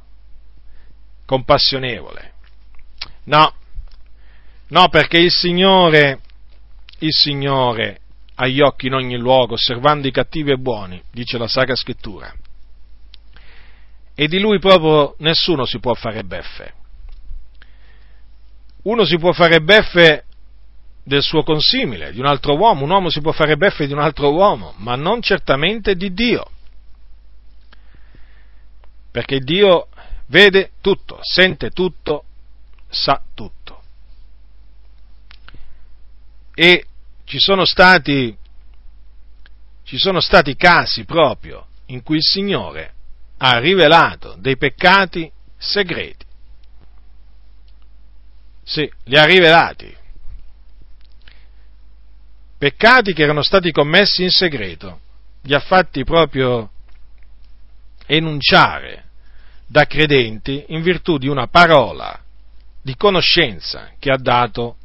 compassionevole. No, no, perché il Signore, il Signore ha gli occhi in ogni luogo, osservando i cattivi e buoni, dice la Sacra Scrittura e di lui proprio nessuno si può fare beffe. Uno si può fare beffe del suo consimile, di un altro uomo, un uomo si può fare beffe di un altro uomo, ma non certamente di Dio. Perché Dio vede tutto, sente tutto, sa tutto. E ci sono stati, ci sono stati casi proprio in cui il Signore ha rivelato dei peccati segreti. Sì, li ha rivelati. Peccati che erano stati commessi in segreto, li ha fatti proprio enunciare da credenti in virtù di una parola di conoscenza che ha dato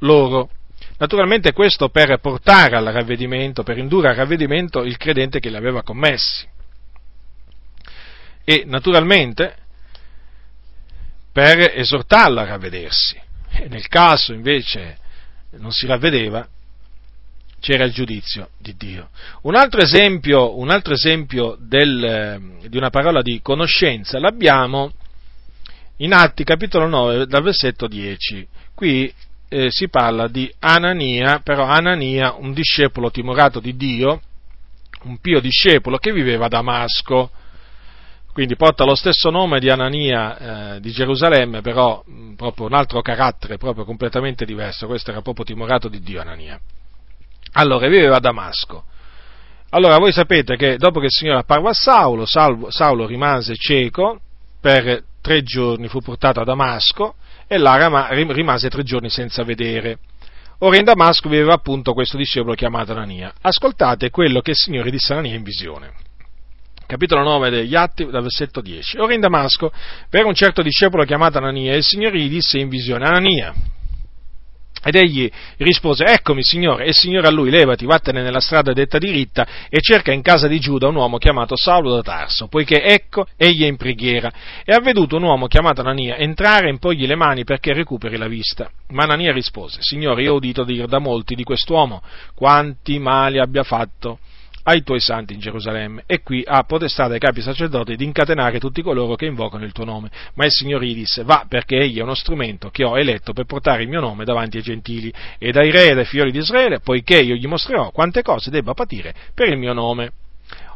loro. Naturalmente questo per portare al ravvedimento, per indurre al ravvedimento il credente che li aveva commessi e naturalmente per esortarla a ravvedersi. E nel caso invece non si ravvedeva, c'era il giudizio di Dio. Un altro esempio, un altro esempio del, di una parola di conoscenza l'abbiamo in Atti capitolo 9 dal versetto 10. Qui eh, si parla di Anania, però Anania, un discepolo timorato di Dio, un pio discepolo che viveva a Damasco quindi porta lo stesso nome di Anania eh, di Gerusalemme, però mh, proprio un altro carattere, proprio completamente diverso. Questo era proprio timorato di Dio Anania. Allora, viveva a Damasco. Allora voi sapete che dopo che il Signore apparve a Saulo, Saulo rimase cieco per tre giorni, fu portato a Damasco e là rimase tre giorni senza vedere. Ora in Damasco viveva appunto questo discepolo chiamato Anania. Ascoltate quello che il Signore disse a Anania in visione. Capitolo 9 degli Atti, dal versetto 10. Ora in Damasco, per un certo discepolo chiamato Anania, il Signore gli disse in visione, Anania, ed egli rispose, eccomi signore, e il signore a lui, levati, vattene nella strada detta diritta e cerca in casa di Giuda un uomo chiamato Saulo da Tarso, poiché ecco, egli è in preghiera. E ha veduto un uomo chiamato Anania entrare e impogli le mani perché recuperi la vista. Ma Anania rispose, signore, io ho udito dire da molti di quest'uomo quanti mali abbia fatto ai tuoi santi in Gerusalemme, e qui ha potestà dai capi sacerdoti di incatenare tutti coloro che invocano il tuo nome. Ma il Signore gli disse, va, perché egli è uno strumento che ho eletto per portare il mio nome davanti ai gentili e dai re e dai figlioli di Israele, poiché io gli mostrerò quante cose debba patire per il mio nome.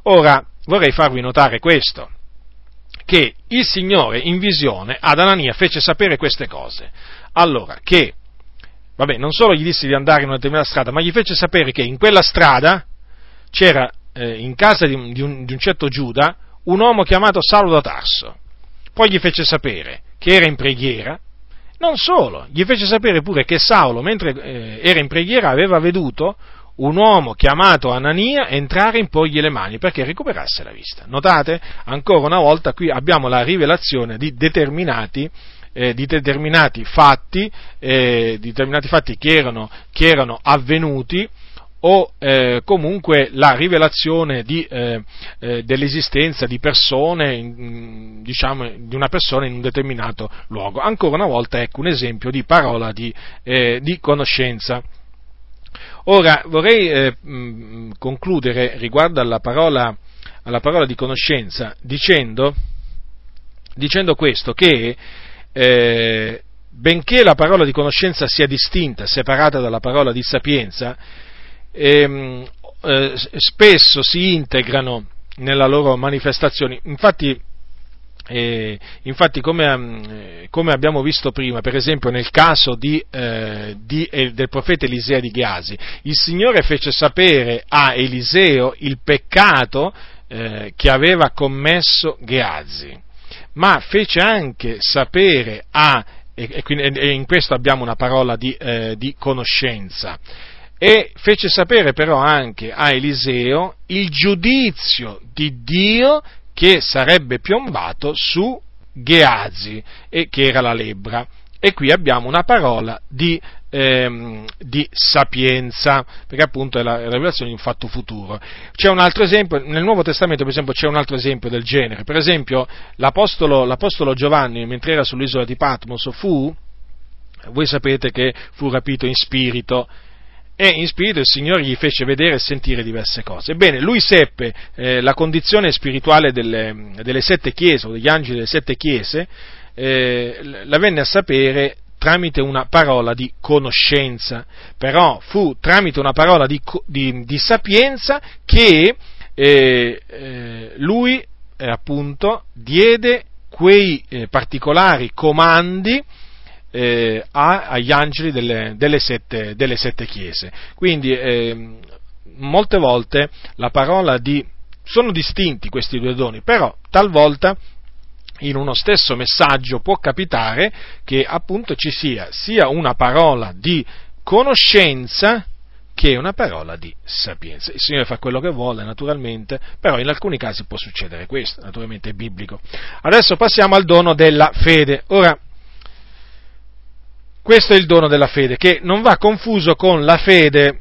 Ora, vorrei farvi notare questo, che il Signore in visione ad Anania fece sapere queste cose. Allora, che, vabbè, non solo gli disse di andare in una determinata strada, ma gli fece sapere che in quella strada c'era eh, in casa di, di, un, di un certo Giuda un uomo chiamato Saulo da Tarso. Poi gli fece sapere che era in preghiera, non solo, gli fece sapere pure che Saulo, mentre eh, era in preghiera, aveva veduto un uomo chiamato Anania entrare in pogli le mani perché recuperasse la vista. Notate? Ancora una volta qui abbiamo la rivelazione di determinati, eh, di determinati fatti, eh, determinati fatti che erano, che erano avvenuti o eh, comunque la rivelazione di, eh, eh, dell'esistenza di persone, in, diciamo, di una persona in un determinato luogo. Ancora una volta ecco un esempio di parola di, eh, di conoscenza. Ora vorrei eh, mh, concludere riguardo alla parola, alla parola di conoscenza dicendo, dicendo questo, che eh, benché la parola di conoscenza sia distinta, separata dalla parola di sapienza, ehm, eh, spesso si integrano nella loro manifestazione. Infatti, eh, infatti come, come, abbiamo visto prima, per esempio nel caso di, eh, di, eh, del profeta Eliseo di Ghiasi, il Signore fece sapere a Eliseo il peccato eh, che aveva commesso Ghiasi, ma fece anche sapere a, e, e, e in questo abbiamo una parola di, eh, di conoscenza, e fece sapere però anche a Eliseo il giudizio di Dio che sarebbe piombato su Geazi, e che era la lebbra. E qui abbiamo una parola di, ehm, di sapienza, perché appunto è la, rivelazione di un fatto futuro. C'è un altro esempio, nel Nuovo Testamento per esempio c'è un altro esempio del genere, per esempio l'Apostolo, l'Apostolo Giovanni mentre era sull'isola di Patmos fu, voi sapete che fu rapito in spirito, e in spirito il Signore gli fece vedere e sentire diverse cose. Ebbene, lui seppe eh, la condizione spirituale delle, delle, sette chiese, o degli angeli delle sette chiese, eh, la venne a sapere tramite una parola di conoscenza, però fu tramite una parola di, di, di sapienza che eh, eh lui eh, appunto diede quei eh, particolari comandi eh, agli angeli delle, delle, sette, delle, sette, chiese. Quindi eh, molte volte la parola di... sono distinti questi due doni, però talvolta in uno stesso messaggio può capitare che appunto ci sia sia una parola di conoscenza che una parola di sapienza. Il Signore fa quello che vuole, naturalmente, però in alcuni casi può succedere questo, naturalmente è biblico. Adesso passiamo al dono della fede. Ora, questo è il dono della fede, che non va confuso con la fede,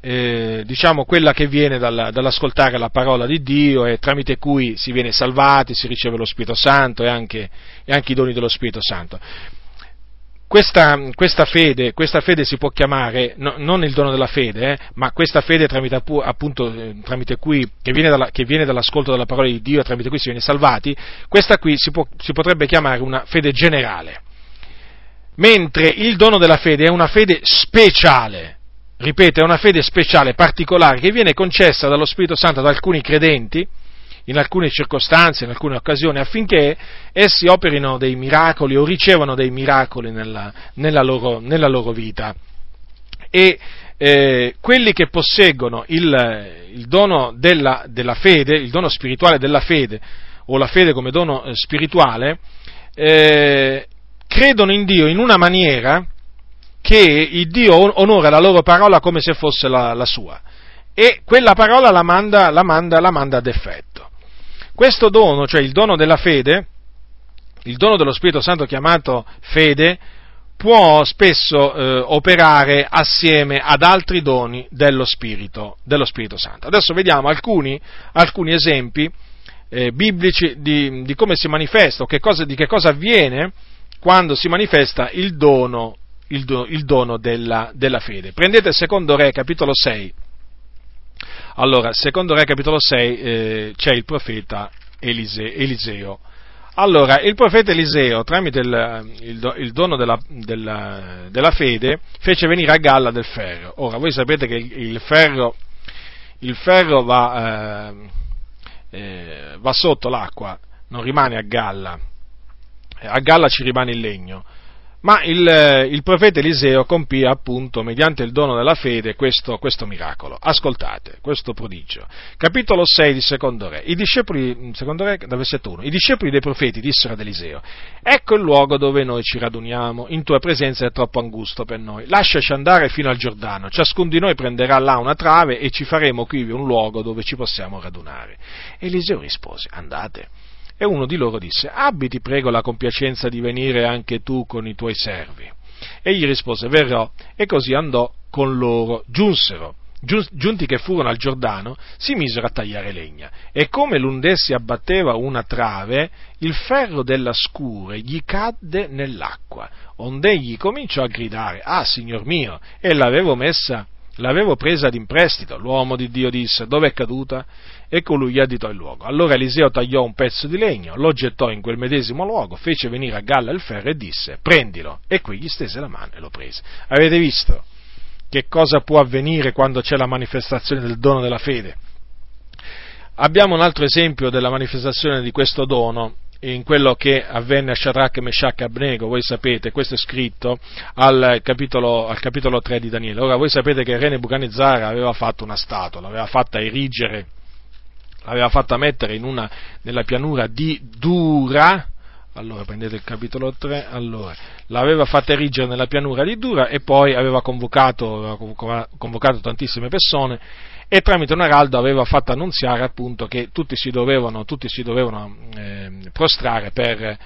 eh, diciamo quella che viene dalla, dall'ascoltare la parola di Dio e tramite cui si viene salvati, si riceve lo Spirito Santo e anche, e anche i doni dello Spirito Santo. Questa, questa, fede, questa, fede, si può chiamare no, non il dono della fede, eh, ma questa fede tramite, appunto, eh, tramite cui, che viene, dalla, che viene, dall'ascolto della parola di Dio e tramite cui si viene salvati, questa qui si, può, si potrebbe chiamare una fede generale mentre il dono della fede è una fede speciale, ripeto, è una fede speciale, particolare, che viene concessa dallo Spirito Santo ad alcuni credenti, in alcune circostanze, in alcune occasioni, affinché essi operino dei miracoli o ricevano dei miracoli nella, nella, loro, nella loro, vita. E eh, quelli che posseggono il, il dono della, della, fede, il dono spirituale della fede, o la fede come dono eh, spirituale, eh, credono in Dio in una maniera che il Dio onora la loro parola come se fosse la, la sua e quella parola la manda, la manda, la manda ad effetto. Questo dono, cioè il dono della fede, il dono dello Spirito Santo chiamato fede, può spesso eh, operare assieme ad altri doni dello Spirito, dello Spirito Santo. Adesso vediamo alcuni, alcuni esempi eh, biblici di, di, come si manifesta, che cosa, di che cosa avviene quando si manifesta il dono, il do, il dono della, della, fede. Prendete il secondo Re, capitolo 6. Allora, secondo Re, capitolo 6, eh, c'è il profeta Elise, Eliseo. Allora, il profeta Eliseo, tramite il, il, il dono della, della, della, fede, fece venire a galla del ferro. Ora, voi sapete che il, il ferro, ferro va, eh, eh, va sotto l'acqua, non rimane a galla a galla ci rimane il legno. Ma il, il, profeta Eliseo compì appunto, mediante il dono della fede, questo, questo, miracolo. Ascoltate, questo prodigio. Capitolo 6 di Secondo Re. I discepoli, secondo Re, da versetto 1. I discepoli dei profeti dissero ad Eliseo, ecco il luogo dove noi ci raduniamo, in tua presenza è troppo angusto per noi. Lasciaci andare fino al Giordano, ciascun di noi prenderà là una trave e ci faremo qui un luogo dove ci possiamo radunare. Eliseo rispose, andate. E uno di loro disse, abbi ti prego la compiacenza di venire anche tu con i tuoi servi. Egli rispose, verrò, e così andò con loro. Giunsero, giunti che furono al Giordano, si misero a tagliare legna. E come l'undessi abbatteva una trave, il ferro della scure gli cadde nell'acqua, onde egli cominciò a gridare, ah, signor mio, e l'avevo messa L'avevo presa ad imprestito. L'uomo di Dio disse: Dove è caduta? E colui gli additò il luogo. Allora Eliseo tagliò un pezzo di legno, lo gettò in quel medesimo luogo, fece venire a galla il ferro e disse: Prendilo. E qui gli stese la mano e lo prese. Avete visto che cosa può avvenire quando c'è la manifestazione del dono della fede? Abbiamo un altro esempio della manifestazione di questo dono in quello che avvenne a Shadrach, Meshach e Abnego, voi sapete, questo è scritto al capitolo, al capitolo 3 di Daniele. Ora voi sapete che il re Nebuchadnezzar aveva fatto una statua, l'aveva fatta erigere, l'aveva fatta mettere una, nella pianura di Dura, allora prendete il capitolo 3, allora, l'aveva fatta erigere nella pianura di Dura e poi aveva convocato, aveva convocato tantissime persone e tramite un araldo aveva fatto annunziare appunto che tutti si dovevano, tutti si dovevano eh, prostrare per,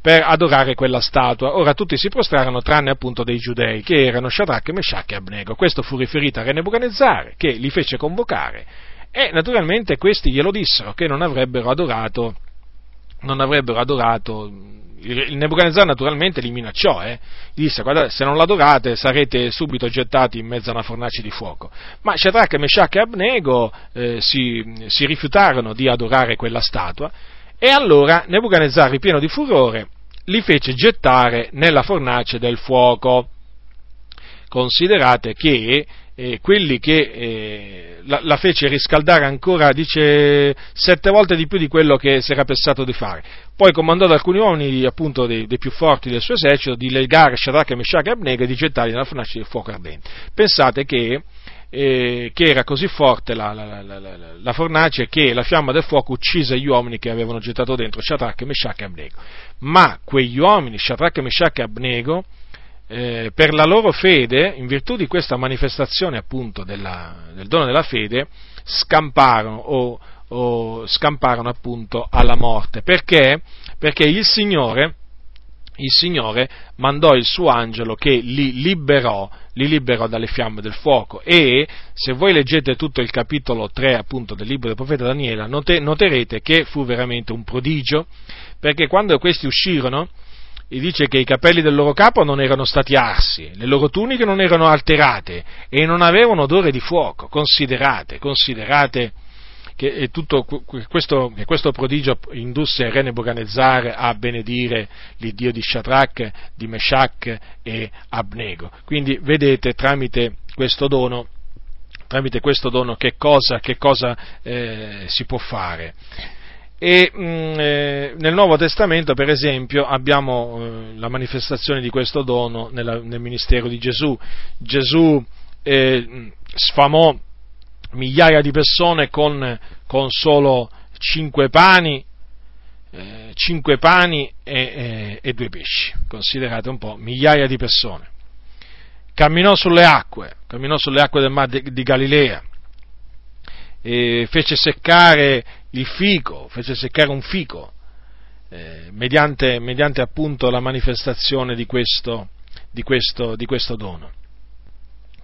per, adorare quella statua. Ora tutti si prostrarono tranne appunto dei giudei che erano Shadrach, Meshach e Abnego. Questo fu riferito a Re Nebuchadnezzar che li fece convocare e naturalmente questi glielo dissero che non avrebbero adorato, non avrebbero adorato il Nebuchadnezzar naturalmente li minacciò, eh? disse guardate se non l'adorate sarete subito gettati in mezzo a una fornace di fuoco. Ma Shadrach, Meshach e Abnego eh, si, si rifiutarono di adorare quella statua e allora Nebuchadnezzar, ripieno di furore, li fece gettare nella fornace del fuoco. Considerate che eh, quelli che eh, la, la, fece riscaldare ancora, dice, sette volte di più di quello che si era pensato di fare. Poi comandò ad alcuni uomini, appunto, dei, dei, più forti del suo esercito, di legare Shadrach, Meshach e Abnega e di gettarli nella fornace di fuoco ardente. Pensate che, eh, che era così forte la, la, la, fornace che la fiamma del fuoco uccise gli uomini che avevano gettato dentro Shadrach, Meshach e Abnego. Ma quegli uomini, Shadrach, Meshach e Abnego, eh, per la loro fede, in virtù di questa manifestazione appunto della, del dono della fede, scamparono o, o scamparono appunto alla morte. Perché? Perché il Signore, il Signore mandò il suo angelo che li liberò, li liberò dalle fiamme del fuoco e se voi leggete tutto il capitolo 3 appunto del libro del profeta Daniele noterete che fu veramente un prodigio perché quando questi uscirono e dice che i capelli del loro capo non erano stati arsi, le loro tuniche non erano alterate e non avevano odore di fuoco. Considerate, considerate che, tutto questo, che questo, prodigio indusse il re Nebuchadnezzar a benedire l'Iddio di Shadrach, di Meshach e Abnego. Quindi vedete tramite questo dono, tramite questo dono che cosa, che cosa eh, si può fare. E mh, mm, eh, nel Nuovo Testamento, per esempio, abbiamo eh, la manifestazione di questo dono nella, nel ministero di Gesù. Gesù eh, sfamò migliaia di persone con, con solo cinque pani, eh, cinque pani e, e, e due pesci, considerate un po', migliaia di persone. Camminò sulle acque, camminò sulle acque del mare di, di Galilea, fece seccare il fico, fece seccare un fico, eh, mediante, mediante, appunto la manifestazione di questo, di questo, di questo dono.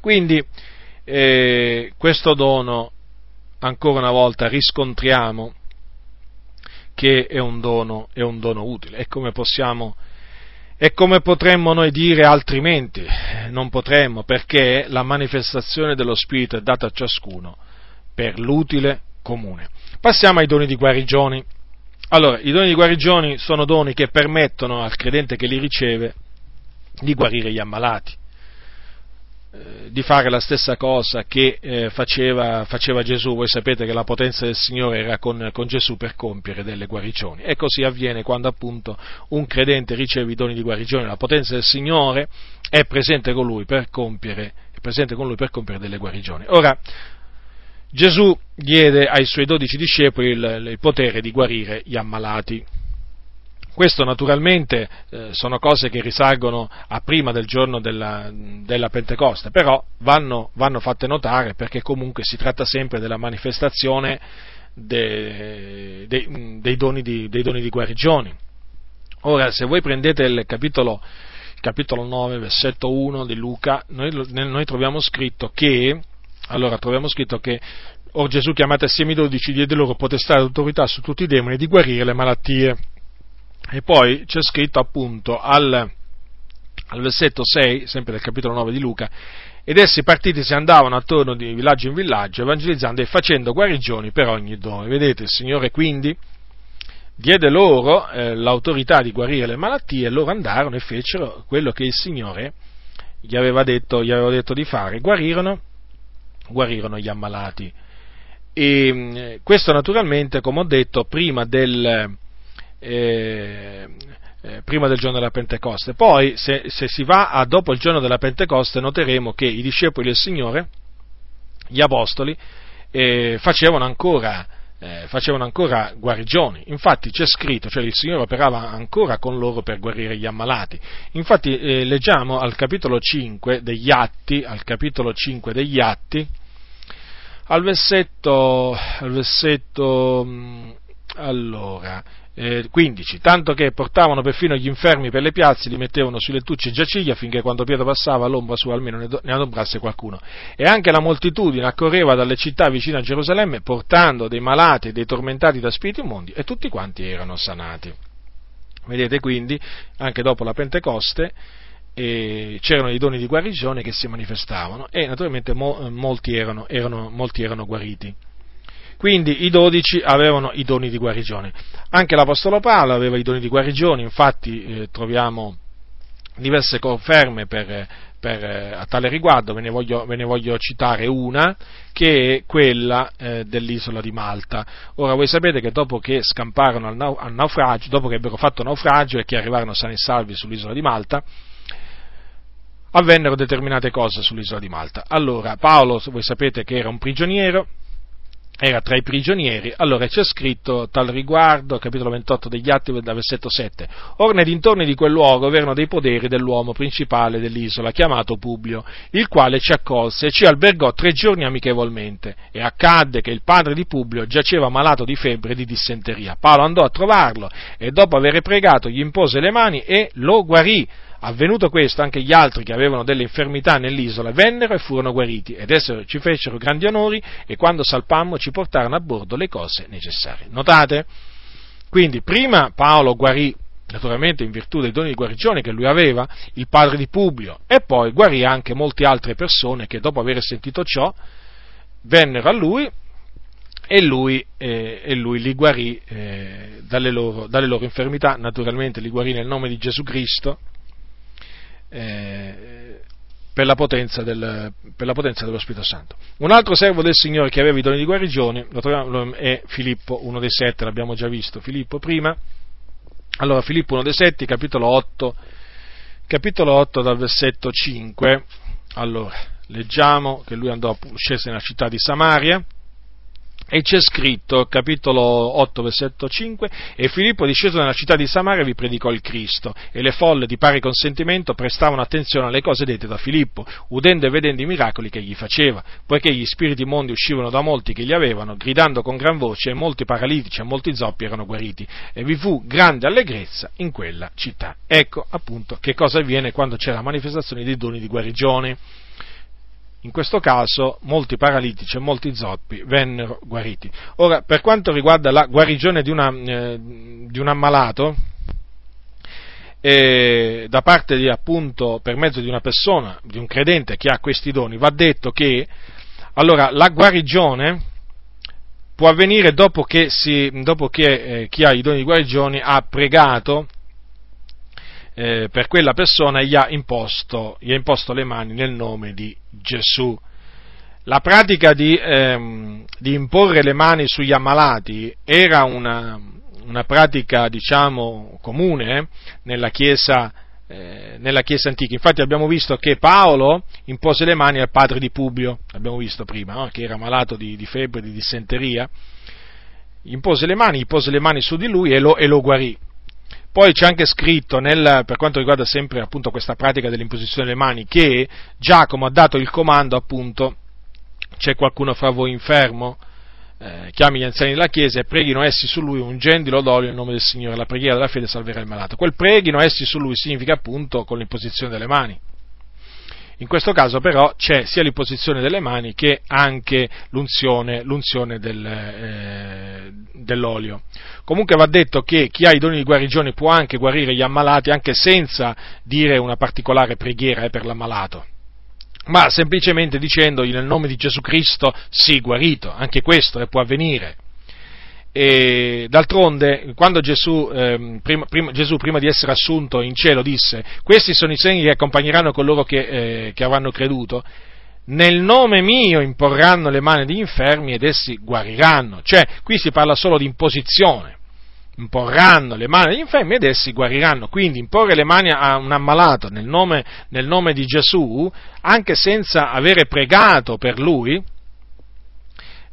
Quindi eh, questo dono, ancora una volta, riscontriamo che è un dono, è un dono utile. E come possiamo, e come potremmo noi dire altrimenti? Non potremmo, perché la manifestazione dello Spirito è data a ciascuno per l'utile comune. Passiamo ai doni di guarigioni. Allora, i doni di guarigioni sono doni che permettono al credente che li riceve di guarire gli ammalati, eh, di fare la stessa cosa che eh, faceva, faceva, Gesù. Voi sapete che la potenza del Signore era con, con, Gesù per compiere delle guarigioni. E così avviene quando appunto un credente riceve i doni di guarigione. La potenza del Signore è presente con lui per compiere, con lui per compiere delle guarigioni. Ora, Gesù diede ai suoi dodici discepoli il, il potere di guarire gli ammalati. Questo naturalmente eh, sono cose che risalgono a prima del giorno della, della Pentecoste, però vanno, vanno, fatte notare perché comunque si tratta sempre della manifestazione de, de, dei, doni di, dei, doni di, guarigioni. Ora, se voi prendete il capitolo, capitolo 9, versetto 1 di Luca, noi, noi troviamo scritto che allora troviamo scritto che Or Gesù chiamate assieme i dodici diede loro potestà e autorità su tutti i demoni di guarire le malattie. E poi c'è scritto appunto al, al versetto 6, sempre del capitolo 9 di Luca, ed essi partiti si andavano attorno di villaggio in villaggio, evangelizzando e facendo guarigioni per ogni dove. Vedete, il Signore quindi diede loro eh, l'autorità di guarire le malattie e loro andarono e fecero quello che il Signore gli aveva detto, gli aveva detto di fare, guarirono guarirono gli ammalati. E mm, questo naturalmente, come ho detto, prima del, eh, eh, prima del giorno della Pentecoste. Poi, se, se, si va a dopo il giorno della Pentecoste, noteremo che i discepoli del Signore, gli apostoli, eh, facevano ancora eh, facevano ancora guarigioni. Infatti c'è scritto, cioè il Signore operava ancora con loro per guarire gli ammalati. Infatti eh, leggiamo al capitolo 5 degli Atti, al capitolo 5 degli Atti, al versetto, al versetto mm, allora, eh, 15, tanto che portavano perfino gli infermi per le piazze, li mettevano sui lettucci e giaciglia affinché quando Pietro passava l'ombra sua almeno ne, ne adombrasse qualcuno. E anche la moltitudine accorreva dalle città vicine a Gerusalemme portando dei malati e dei tormentati da spiriti immondi e tutti quanti erano sanati. Vedete quindi, anche dopo la Pentecoste, eh, c'erano i doni di guarigione che si manifestavano e naturalmente mo, molti, erano, erano, molti erano guariti. Quindi i dodici avevano i doni di guarigione. Anche l'Apostolo Paolo aveva i doni di guarigione, infatti eh, troviamo diverse conferme per, per, eh, a tale riguardo, ve ne, voglio, ve ne, voglio, citare una, che è quella eh, dell'isola di Malta. Ora voi sapete che dopo che scamparono al, nau, al naufragio, dopo che ebbero fatto naufragio e che arrivarono sani e salvi sull'isola di Malta, avvennero determinate cose sull'isola di Malta. Allora, Paolo, voi sapete che era un prigioniero, era tra i prigionieri, allora c'è scritto tal riguardo, capitolo 28 degli Atti, versetto 7, or nei dintorni di quel luogo avevano dei poderi dell'uomo principale dell'isola, chiamato Publio, il quale ci accolse e ci albergò tre giorni amichevolmente, e accadde che il padre di Publio giaceva malato di febbre e di dissenteria. Paolo andò a trovarlo e dopo aver pregato gli impose le mani e lo guarì, Avvenuto questo, anche gli altri che avevano delle infermità nell'isola vennero e furono guariti, ed essi ci fecero grandi onori e quando salpammo ci portarono a bordo le cose necessarie. Notate? Quindi prima Paolo guarì, naturalmente in virtù dei doni di guarigione che lui aveva, il padre di Publio, e poi guarì anche molte altre persone che dopo aver sentito ciò vennero a lui e lui, eh, e lui li guarì eh, dalle, loro, dalle, loro, infermità, naturalmente li guarì nel nome di Gesù Cristo eh, per, la del, per, la potenza dello Spirito Santo. Un altro servo del Signore che aveva i doni di guarigione è Filippo, uno dei sette, l'abbiamo già visto, Filippo prima. Allora, Filippo, uno dei sette, capitolo 8, capitolo 8 dal versetto 5. Allora, leggiamo che lui andò, scese nella città di Samaria, e c'è scritto, capitolo 8, versetto 5, e Filippo disceso nella città di Samaria vi predicò il Cristo, e le folle di pari consentimento prestavano attenzione alle cose dette da Filippo, udendo e vedendo i miracoli che egli faceva, poiché gli spiriti mondi uscivano da molti che gli avevano, gridando con gran voce, e molti paralitici e molti zoppi erano guariti, e vi fu grande allegrezza in quella città. Ecco appunto che cosa avviene quando c'è la manifestazione dei doni di guarigione in questo caso molti paralitici e molti zoppi vennero guariti. Ora, per quanto riguarda la guarigione di, una, eh, di un ammalato, eh, da parte di appunto per mezzo di una persona, di un credente che ha questi doni, va detto che allora la guarigione può avvenire dopo che, si, dopo che eh, chi ha i doni di guarigione ha pregato eh, per quella persona gli ha, imposto, gli ha imposto le mani nel nome di Gesù. La pratica di, ehm, di imporre le mani sugli ammalati era una, una pratica, diciamo, comune nella Chiesa, eh, nella Chiesa antica. Infatti abbiamo visto che Paolo impose le mani al padre di Publio, abbiamo visto prima, no? che era malato di, di febbre, di dissenteria, impose le mani, gli pose le mani su di lui e lo, e lo guarì. Poi c'è anche scritto, nel, per quanto riguarda sempre appunto questa pratica dell'imposizione delle mani, che Giacomo ha dato il comando appunto, c'è qualcuno fra voi infermo? Eh, chiami gli anziani della chiesa e preghino essi su lui ungendilo d'olio nel nome del Signore, la preghiera della fede salverà il malato. Quel preghino essi su lui significa appunto con l'imposizione delle mani. In questo caso però c'è sia l'imposizione delle mani che anche l'unzione, l'unzione del, eh, dell'olio. Comunque va detto che chi ha i doni di guarigione può anche guarire gli ammalati anche senza dire una particolare preghiera eh, per l'ammalato ma semplicemente dicendogli nel nome di Gesù Cristo sii guarito, anche questo eh, può avvenire. E d'altronde, quando Gesù, eh, prima, prima, Gesù, prima, di essere assunto in cielo, disse: Questi sono i segni che accompagneranno coloro che, eh, che avranno creduto. Nel nome mio imporranno le mani degli infermi ed essi guariranno. Cioè, qui si parla solo di imposizione. Imporranno le mani degli infermi ed essi guariranno. Quindi imporre le mani a un ammalato nel nome, nel nome di Gesù, anche senza avere pregato per lui,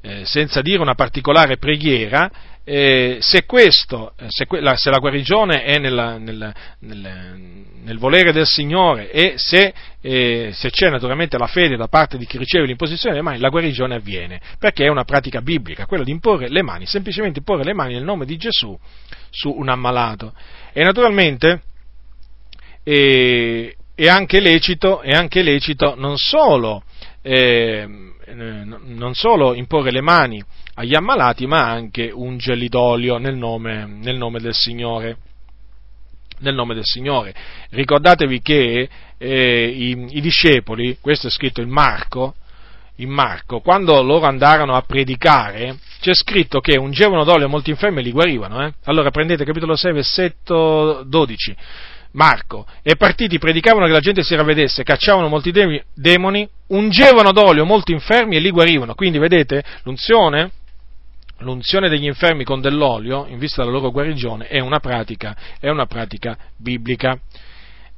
eh, senza dire una particolare preghiera, eh, se, questo, eh, se, la, se, la, guarigione è nella, nel, nel, nel, volere del Signore e se, eh, se, c'è naturalmente la fede da parte di chi riceve l'imposizione delle mani, la guarigione avviene, perché è una pratica biblica, quella di imporre le mani, semplicemente imporre le mani nel nome di Gesù su un ammalato. E naturalmente eh, è anche lecito, è anche lecito non solo eh, non solo imporre le mani agli ammalati, ma anche ungerli d'olio nel nome, nel nome del Signore. Nel nome del Signore. Ricordatevi che eh, i, i, discepoli, questo è scritto in Marco, in Marco, quando loro andarono a predicare, c'è scritto che ungevano d'olio molti infermi e li guarivano. Eh? Allora prendete capitolo 6, versetto 12. Marco, e partiti predicavano che la gente si ravvedesse, cacciavano molti demoni, ungevano d'olio molti infermi e li guarivano. Quindi vedete, l'unzione, l'unzione degli infermi con dell'olio, in vista della loro guarigione, è una pratica, è una pratica biblica.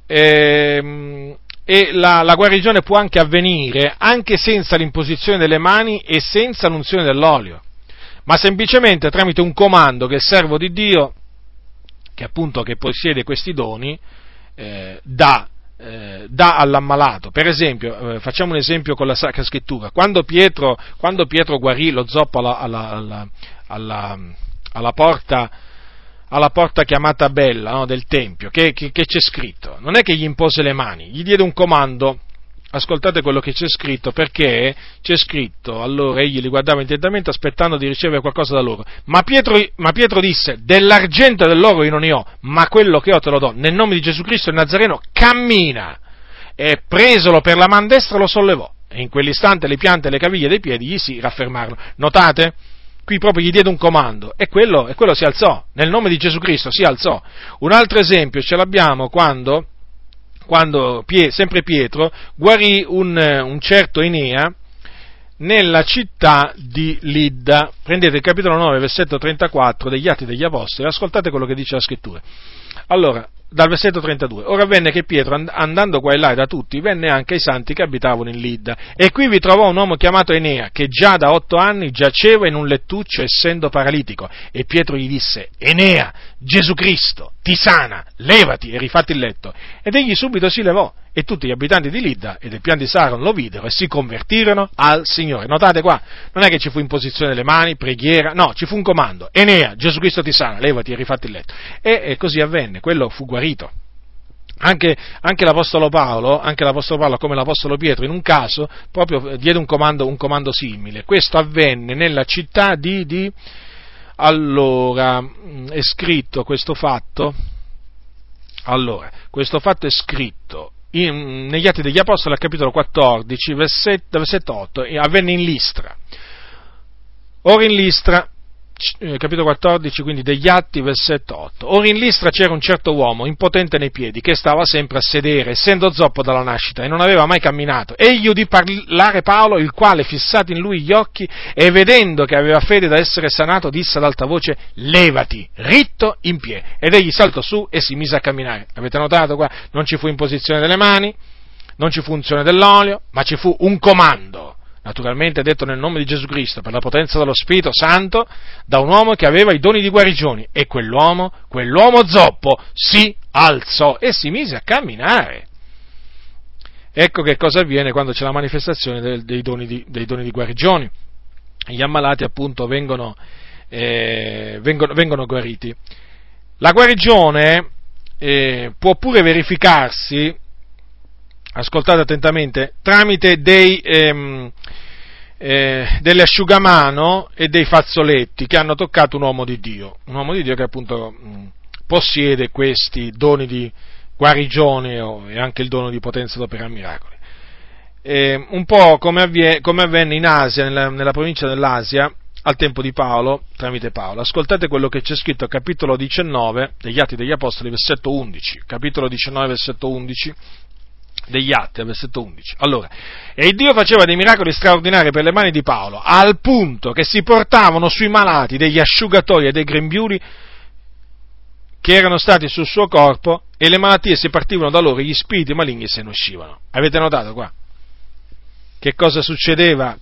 E, ehm, e la, la, guarigione può anche avvenire anche senza l'imposizione delle mani e senza l'unzione dell'olio, ma semplicemente tramite un comando che il servo di Dio che appunto che possiede questi doni, eh, dà, eh, dà, all'ammalato. Per esempio, eh, facciamo un esempio con la Sacra Scrittura, quando Pietro, quando Pietro guarì lo zoppo alla, alla, alla, alla porta, alla porta chiamata Bella no, del Tempio, che, che, che, c'è scritto? Non è che gli impose le mani, gli diede un comando ascoltate quello che c'è scritto, perché c'è scritto, allora egli li guardava intentamente aspettando di ricevere qualcosa da loro. Ma Pietro, ma Pietro disse, dell'argento e dell'oro io non ne ho, ma quello che ho te lo do. Nel nome di Gesù Cristo il Nazareno cammina. E presolo per la man destra lo sollevò. E in quell'istante le piante e le caviglie dei piedi gli si raffermarono. Notate? Qui proprio gli diede un comando e quello, e quello si alzò. Nel nome di Gesù Cristo si alzò. Un altro esempio ce l'abbiamo quando quando sempre Pietro guarì un, un certo Enea nella città di Lidda. Prendete il capitolo 9, versetto 34 degli Atti degli Apostoli, ascoltate quello che dice la scrittura. Allora, dal versetto 32. Ora avvenne che Pietro, andando qua e là da tutti, venne anche ai santi che abitavano in Lidda. E qui vi trovò un uomo chiamato Enea, che già da otto anni giaceva in un lettuccio essendo paralitico. E Pietro gli disse, Enea, Gesù Cristo, ti sana, levati e rifatti il letto. Ed egli subito si levò e tutti gli abitanti di Lidda e del pian di Saron lo videro e si convertirono al Signore. Notate qua, non è che ci fu imposizione delle mani, preghiera, no, ci fu un comando. Enea, Gesù Cristo ti sana, levati e rifatti il letto. E, e così avvenne, quello fu guarito. Anche, anche, l'Apostolo Paolo, anche, l'Apostolo Paolo, come l'Apostolo Pietro, in un caso, proprio diede un comando, un comando simile. Questo avvenne nella città di, di allora, è scritto questo fatto, allora, questo fatto è scritto in, negli Atti degli Apostoli al capitolo 14, versetto, versetto 8, avvenne in Listra. Ora in Listra capitolo 14, quindi degli Atti, versetto 8. Ora in Listra c'era un certo uomo, impotente nei piedi, che stava sempre a sedere, essendo zoppo dalla nascita, e non aveva mai camminato. Egli udì parlare Paolo, il quale, fissati in lui gli occhi, e vedendo che aveva fede da essere sanato, disse ad alta voce, levati, ritto in piedi. Ed egli saltò su e si mise a camminare. Avete notato qua? Non ci fu imposizione delle mani, non ci fu unzione dell'olio, ma ci fu un comando naturalmente detto nel nome di Gesù Cristo, per la potenza dello Spirito Santo, da un uomo che aveva i doni di guarigioni e quell'uomo, quell'uomo zoppo, si alzò e si mise a camminare. Ecco che cosa avviene quando c'è la manifestazione dei, doni, di, dei doni, di, guarigioni. Gli ammalati appunto vengono, eh, vengono, vengono guariti. La guarigione eh, può pure verificarsi ascoltate attentamente, tramite dei, ehm, eh, delle asciugamano e dei fazzoletti che hanno toccato un uomo di Dio, un uomo di Dio che appunto mh, possiede questi doni di guarigione oh, e anche il dono di potenza d'opera miracoli. Eh, un po' come, avvie, come, avvenne in Asia, nella, nella provincia dell'Asia, al tempo di Paolo, tramite Paolo. Ascoltate quello che c'è scritto al capitolo 19 degli Atti degli Apostoli, versetto 11. Capitolo 19, versetto 11 degli Atti, al versetto 11. Allora, e Dio faceva dei miracoli straordinari per le mani di Paolo, al punto che si portavano sui malati degli asciugatori e dei grembiuli che erano stati sul suo corpo e le malattie si partivano da loro gli spiriti maligni se ne uscivano. Avete notato qua? Che cosa succedeva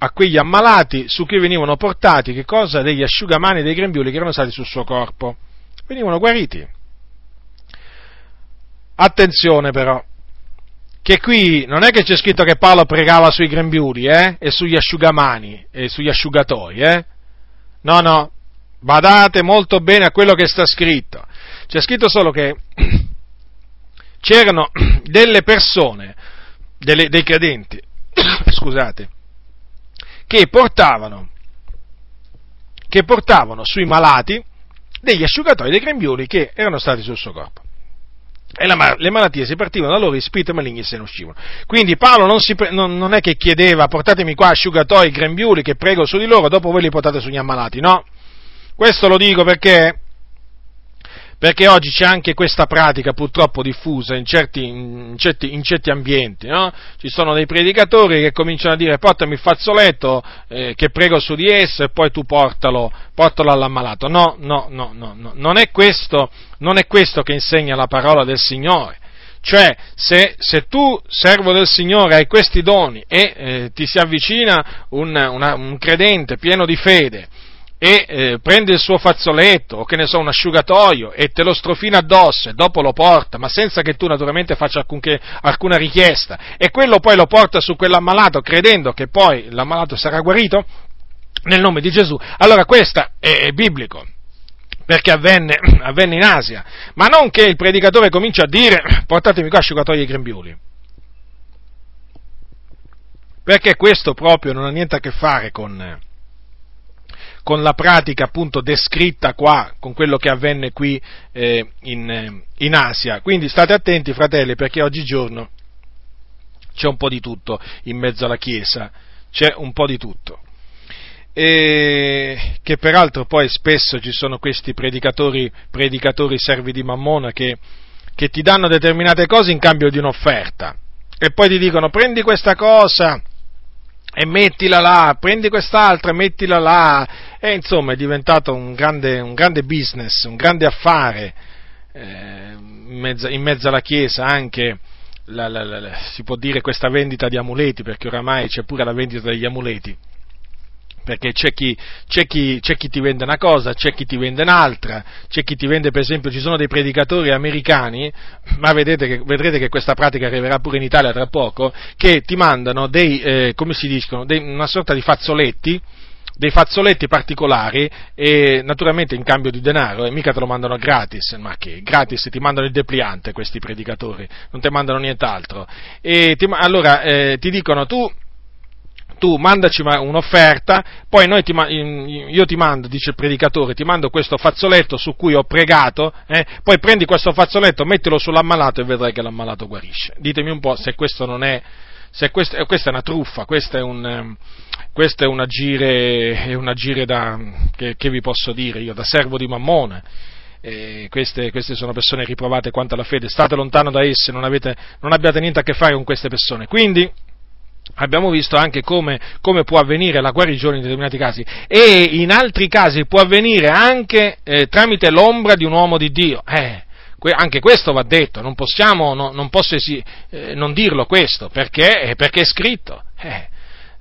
a quegli ammalati su cui venivano portati, che cosa? Degli asciugamani e dei grembiuli che erano stati sul suo corpo. Venivano guariti. Attenzione però, che qui non è che c'è scritto che Paolo pregava sui grembiuli eh, e sugli asciugamani e sugli asciugatoi, eh? No, no, badate molto bene a quello che sta scritto. C'è scritto solo che c'erano delle persone, delle, dei credenti, scusate, che portavano, che portavano sui malati degli asciugatoi dei grembiuli che erano stati sul suo corpo e la, le malattie si partivano da loro, i spiriti maligni se ne uscivano. Quindi Paolo non, si, non, non, è che chiedeva portatemi qua asciugatoi, grembiuli che prego su di loro, dopo voi li portate sugli ammalati, no. Questo lo dico perché perché oggi c'è anche questa pratica purtroppo diffusa in certi, in certi, in certi ambienti, no? ci sono dei predicatori che cominciano a dire portami il fazzoletto eh, che prego su di esso e poi tu portalo, portalo all'ammalato. No, no, no, no, no. Non, è questo, non è questo che insegna la parola del Signore. Cioè, se, se, tu, servo del Signore, hai questi doni e eh, ti si avvicina un, una, un credente pieno di fede e eh, prende il suo fazzoletto o che ne so un asciugatoio e te lo strofina addosso e dopo lo porta, ma senza che tu naturalmente faccia alcunché, alcuna richiesta. E quello poi lo porta su quell'ammalato credendo che poi l'ammalato sarà guarito nel nome di Gesù, allora questo è, è biblico perché avvenne, avvenne, in Asia, ma non che il predicatore comincia a dire portatemi qua asciugatoio e grembiuli. Perché questo proprio non ha niente a che fare con, con la pratica appunto descritta qua, con quello che avvenne qui eh, in, in Asia. Quindi state attenti, fratelli, perché oggigiorno c'è un po' di tutto in mezzo alla Chiesa, c'è un po' di tutto. E che peraltro poi spesso ci sono questi predicatori, predicatori servi di mammona che, che ti danno determinate cose in cambio di un'offerta e poi ti dicono prendi questa cosa e mettila là, prendi quest'altra e mettila là, e insomma è diventato un grande, un grande business, un grande affare, eh, in, mezzo, in, mezzo, alla Chiesa anche la, la, la, si può dire questa vendita di amuleti, perché oramai c'è pure la vendita degli amuleti perché c'è chi, c'è, chi, c'è chi, ti vende una cosa, c'è chi ti vende un'altra, c'è chi ti vende, per esempio, ci sono dei predicatori americani, ma che, vedrete che questa pratica arriverà pure in Italia tra poco, che ti mandano dei, eh, come si dicono, dei, una sorta di fazzoletti, dei fazzoletti particolari e naturalmente in cambio di denaro e mica te lo mandano gratis, ma che gratis ti mandano il depliante questi predicatori, non ti mandano nient'altro. E ti, allora eh, ti dicono tu tu mandaci un'offerta, poi ti, io ti mando, dice il predicatore, ti mando questo fazzoletto su cui ho pregato, eh, poi prendi questo fazzoletto, mettilo sull'ammalato e vedrai che l'ammalato guarisce. Ditemi un po' se questo non è, se questo, eh, questa è una truffa, questo è un, ehm, questo è un agire, un agire da, che, che, vi posso dire io, da servo di Mammone. Eh, queste, queste, sono persone riprovate quanto alla fede, state lontano da esse, non, avete, non abbiate niente a che fare con queste persone. Quindi, abbiamo visto anche come, come, può avvenire la guarigione in determinati casi e in altri casi può avvenire anche eh, tramite l'ombra di un uomo di Dio. Eh, que- anche questo va detto, non possiamo no, non posso esi- eh, non dirlo questo, perché, eh, perché è scritto. Eh,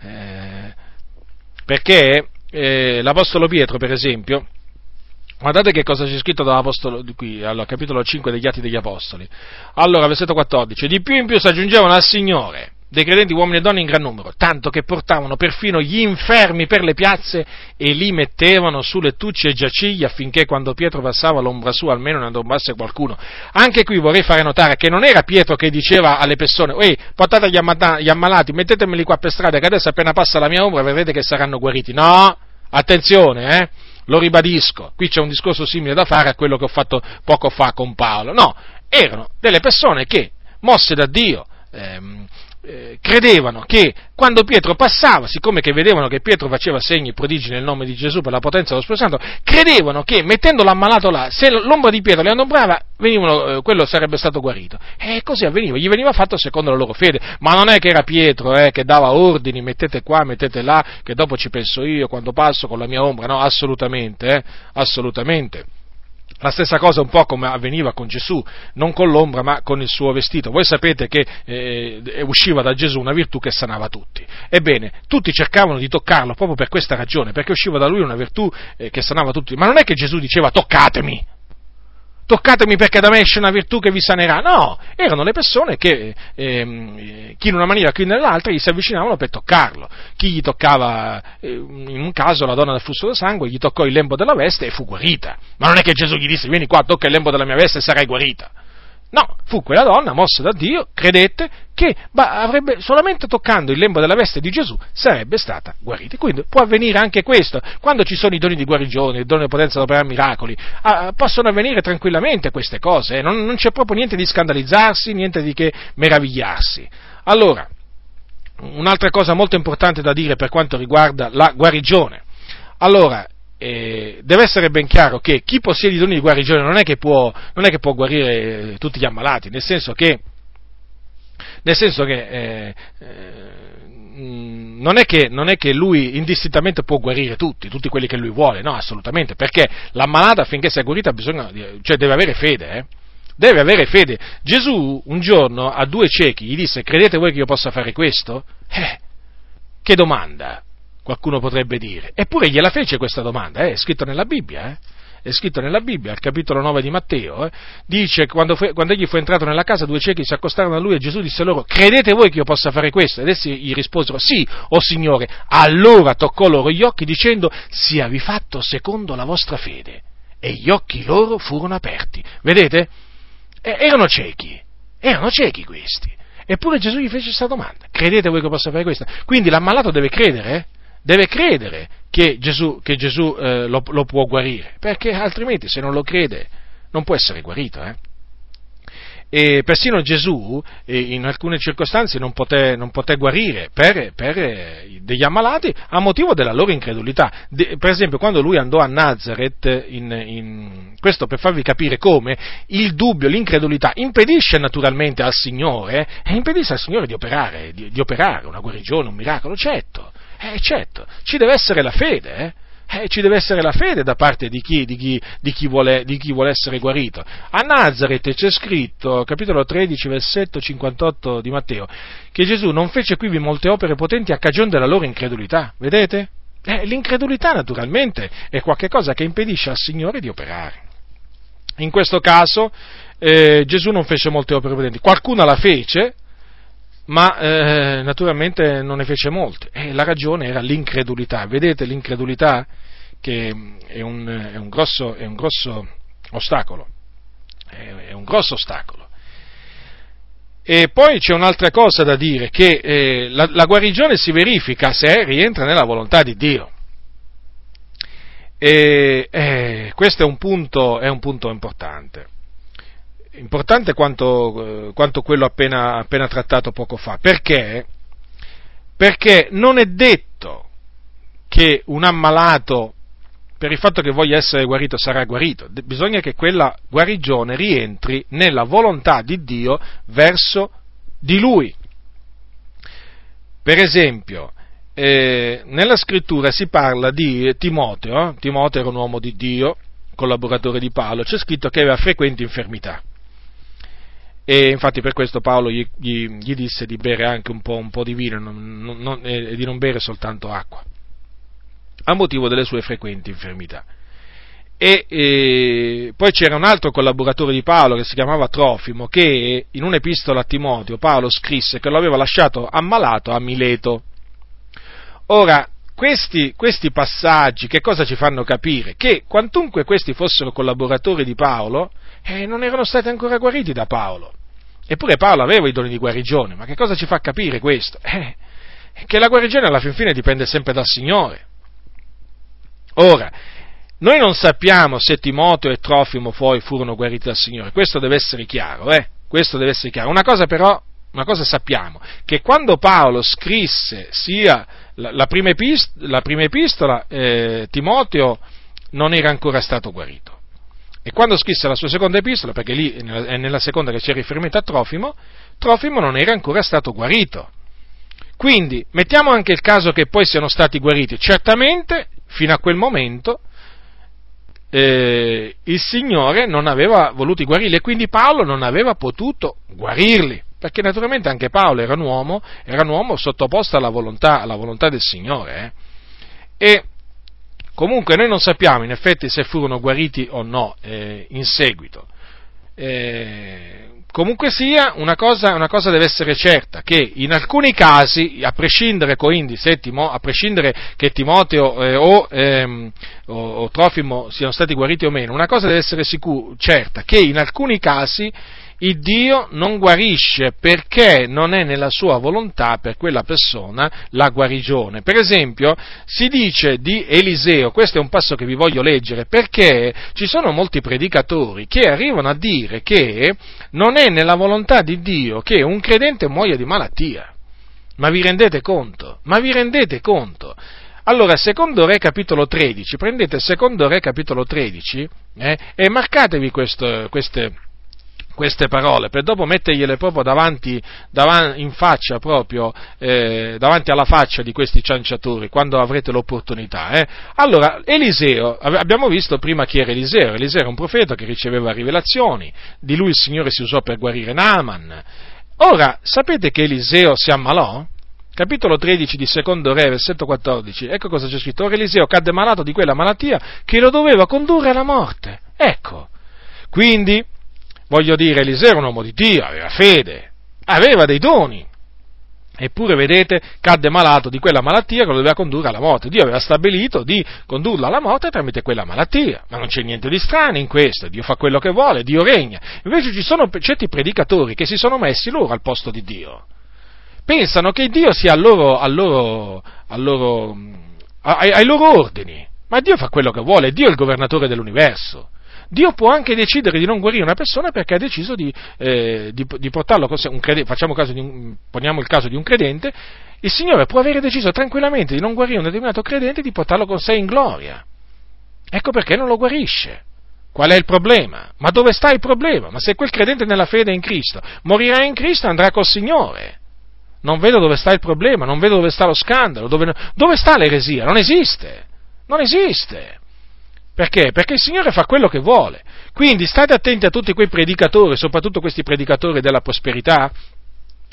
eh, perché l'Apostolo Pietro, per esempio, Guardate che cosa c'è scritto dall'Apostolo qui, al capitolo 5 degli Atti degli Apostoli. Allora, versetto 14. Di più in più si aggiungevano al Signore dei credenti uomini e donne in gran numero, tanto che portavano perfino gli infermi per le piazze e li mettevano su lettucce e giaciglie affinché quando Pietro passava all'ombra sua almeno ne adombrasse qualcuno. Anche qui vorrei fare notare che non era Pietro che diceva alle persone, ehi, portate gli, ammata- gli ammalati, mettetemeli qua per strada che adesso appena passa la mia ombra vedrete che saranno guariti. No, attenzione, eh, lo ribadisco, qui c'è un discorso simile da fare a quello che ho fatto poco fa con Paolo. No, erano delle persone che, mosse da Dio, ehm, eh, credevano che quando Pietro passava, siccome che vedevano che Pietro faceva segni e prodigi nel nome di Gesù per la potenza dello Spirito Santo, credevano che mettendo l'ammalato là, se l'ombra di Pietro li adombrava, venivano, eh, quello sarebbe stato guarito. E così avveniva, gli veniva fatto secondo la loro fede. Ma non è che era Pietro eh, che dava ordini, mettete qua, mettete là, che dopo ci penso io quando passo con la mia ombra, no, assolutamente, eh, assolutamente. La stessa cosa un po' come avveniva con Gesù, non con l'ombra ma con il suo vestito. Voi sapete che eh, usciva da Gesù una virtù che sanava tutti. Ebbene, tutti cercavano di toccarlo proprio per questa ragione, perché usciva da lui una virtù eh, che sanava tutti. Ma non è che Gesù diceva toccatemi, toccatemi perché da me esce una virtù che vi sanerà. No, erano le persone che, ehm, chi in una maniera, chi nell'altra, gli si avvicinavano per toccarlo. Chi gli toccava, eh, in un caso la donna del flusso del sangue, gli toccò il lembo della veste e fu guarita. Ma non è che Gesù gli disse, vieni qua, tocca il lembo della mia veste e sarai guarita. No, fu quella donna, mossa da Dio, credette che avrebbe, solamente toccando il lembo della veste di Gesù sarebbe stata guarita. Quindi può avvenire anche questo. Quando ci sono i doni di guarigione, i doni di potenza da operare miracoli, ah, possono avvenire tranquillamente queste cose. Eh? Non, non c'è proprio niente di scandalizzarsi, niente di che meravigliarsi. Allora, un'altra cosa molto importante da dire per quanto riguarda la guarigione. Allora, eh, deve essere ben chiaro che chi possiede i doni di guarigione non è che può, è che può guarire tutti gli ammalati, nel senso che, nel senso che eh, eh, non, è che non è che lui indistintamente può guarire tutti, tutti quelli che lui vuole, no, assolutamente, perché l'ammalata affinché sia guarita bisogna, cioè deve avere fede, eh? deve avere fede. Gesù un giorno a due ciechi gli disse, credete voi che io possa fare questo? Eh, che domanda? Qualcuno potrebbe dire. Eppure gliela fece questa domanda, eh? è scritto nella Bibbia, eh? è scritto nella Bibbia, al capitolo 9 di Matteo, eh? dice quando, quando, egli fu entrato nella casa due ciechi si accostarono a lui e Gesù disse loro, credete voi che io possa fare questo? Ed essi gli risposero, sì, o oh Signore. Allora toccò loro gli occhi dicendo, siavi fatto secondo la vostra fede. E gli occhi loro furono aperti. Vedete? E, erano ciechi, erano ciechi questi. Eppure Gesù gli fece questa domanda, credete voi che possa fare questo? Quindi l'ammalato deve credere, eh? Deve credere che Gesù, che Gesù eh, lo, lo, può guarire, perché altrimenti se non lo crede non può essere guarito. Eh? E persino Gesù eh, in alcune circostanze non poté, non poté guarire per, per, eh, degli ammalati a motivo della loro incredulità. De, per esempio, quando lui andò a Nazareth, in, in, questo per farvi capire come il dubbio, l'incredulità impedisce naturalmente al Signore, eh, impedisce al Signore di operare, di, di operare una guarigione, un miracolo, certo. Eh, certo, ci deve essere la fede, eh? eh, ci deve essere la fede da parte di chi, di, chi, di, chi vuole, di chi, vuole, essere guarito. A Nazareth c'è scritto, capitolo 13, versetto 58 di Matteo, che Gesù non fece quivi molte opere potenti a cagione della loro incredulità. Vedete? Eh, l'incredulità naturalmente è qualcosa che impedisce al Signore di operare. In questo caso eh, Gesù non fece molte opere potenti, qualcuna la fece, ma eh, naturalmente non ne fece molte. E la ragione era l'incredulità. Vedete l'incredulità che è un, è un, grosso, è un grosso, ostacolo. È, un grosso ostacolo. E poi c'è un'altra cosa da dire, che eh, la, la, guarigione si verifica se rientra nella volontà di Dio. E eh, questo è un punto, è un punto importante importante quanto, eh, quanto quello appena, appena, trattato poco fa. Perché? Perché non è detto che un ammalato, per il fatto che voglia essere guarito, sarà guarito. Bisogna che quella guarigione rientri nella volontà di Dio verso di lui. Per esempio, eh, nella scrittura si parla di Timoteo, Timoteo era un uomo di Dio, collaboratore di Paolo, c'è scritto che aveva frequenti infermità. E infatti per questo Paolo gli, gli, gli disse di bere anche un po', un po di vino non, non, e di non bere soltanto acqua, a motivo delle sue frequenti infermità. E, e, poi c'era un altro collaboratore di Paolo che si chiamava Trofimo che in un'epistola a Timoteo Paolo scrisse che lo aveva lasciato ammalato a Mileto. Ora, questi, questi, passaggi che cosa ci fanno capire? Che quantunque questi fossero collaboratori di Paolo, eh, non erano stati ancora guariti da Paolo. Eppure Paolo aveva i doni di guarigione, ma che cosa ci fa capire questo? Eh, che la guarigione alla fin fine dipende sempre dal Signore. Ora, noi non sappiamo se Timoteo e Trofimo poi furono guariti dal Signore, questo deve essere chiaro, eh? Questo deve essere chiaro. Una cosa però, una cosa sappiamo, che quando Paolo scrisse sia la, la, prima, epistola, la prima epistola eh, Timoteo non era ancora stato guarito. E quando scrisse la sua seconda epistola, perché lì è nella seconda che c'è riferimento a Trofimo, Trofimo non era ancora stato guarito. Quindi mettiamo anche il caso che poi siano stati guariti. Certamente, fino a quel momento, eh, il Signore non aveva voluto guarirli e quindi Paolo non aveva potuto guarirli, perché naturalmente anche Paolo era un uomo, era un uomo sottoposto alla volontà, alla volontà del Signore. Eh? E Comunque noi non sappiamo in effetti se furono guariti o no eh, in seguito. Eh, comunque sia, una cosa, una cosa, deve essere certa, che in alcuni casi, a prescindere, quindi, Timo, a prescindere che Timoteo eh, o, ehm, o, o, Trofimo siano stati guariti o meno, una cosa deve essere sicura, certa, che in alcuni casi il Dio non guarisce perché non è nella sua volontà per quella persona la guarigione. Per esempio, si dice di Eliseo, questo è un passo che vi voglio leggere, perché ci sono molti predicatori che arrivano a dire che non è nella volontà di Dio che un credente muoia di malattia. Ma vi rendete conto? Ma vi rendete conto? Allora, secondo Re capitolo 13, prendete secondo Re capitolo 13 eh, e marcatevi questo, queste, queste parole, per dopo mettergliele proprio davanti, davanti in faccia, proprio eh, davanti alla faccia di questi cianciatori, quando avrete l'opportunità. Eh. Allora, Eliseo, abbiamo visto prima chi era Eliseo, Eliseo era un profeta che riceveva rivelazioni, di lui il Signore si usò per guarire Naaman. Ora, sapete che Eliseo si ammalò? Capitolo 13 di Secondo Re, versetto 14, ecco cosa c'è scritto. Ora Eliseo cadde malato di quella malattia che lo doveva condurre alla morte. Ecco. Quindi, Voglio dire, Eliseo era un uomo di Dio, aveva fede, aveva dei doni. Eppure, vedete, cadde malato di quella malattia che lo doveva condurre alla morte. Dio aveva stabilito di condurlo alla morte tramite quella malattia. Ma non c'è niente di strano in questo. Dio fa quello che vuole, Dio regna. Invece ci sono certi predicatori che si sono messi loro al posto di Dio. Pensano che Dio sia al loro, al loro, al loro, ai, ai loro ordini. Ma Dio fa quello che vuole, Dio è il governatore dell'universo. Dio può anche decidere di non guarire una persona perché ha deciso di, eh, di, di portarlo con sé, un, poniamo il caso di un credente, il Signore può avere deciso tranquillamente di non guarire un determinato credente e di portarlo con sé in gloria. Ecco perché non lo guarisce. Qual è il problema? Ma dove sta il problema? Ma se quel credente nella fede è in Cristo, morirà in Cristo e andrà col Signore. Non vedo dove sta il problema, non vedo dove sta lo scandalo, dove, dove sta l'eresia, non esiste. Non esiste. Perché? Perché il Signore fa quello che vuole. Quindi state attenti a tutti quei predicatori, soprattutto questi predicatori della prosperità,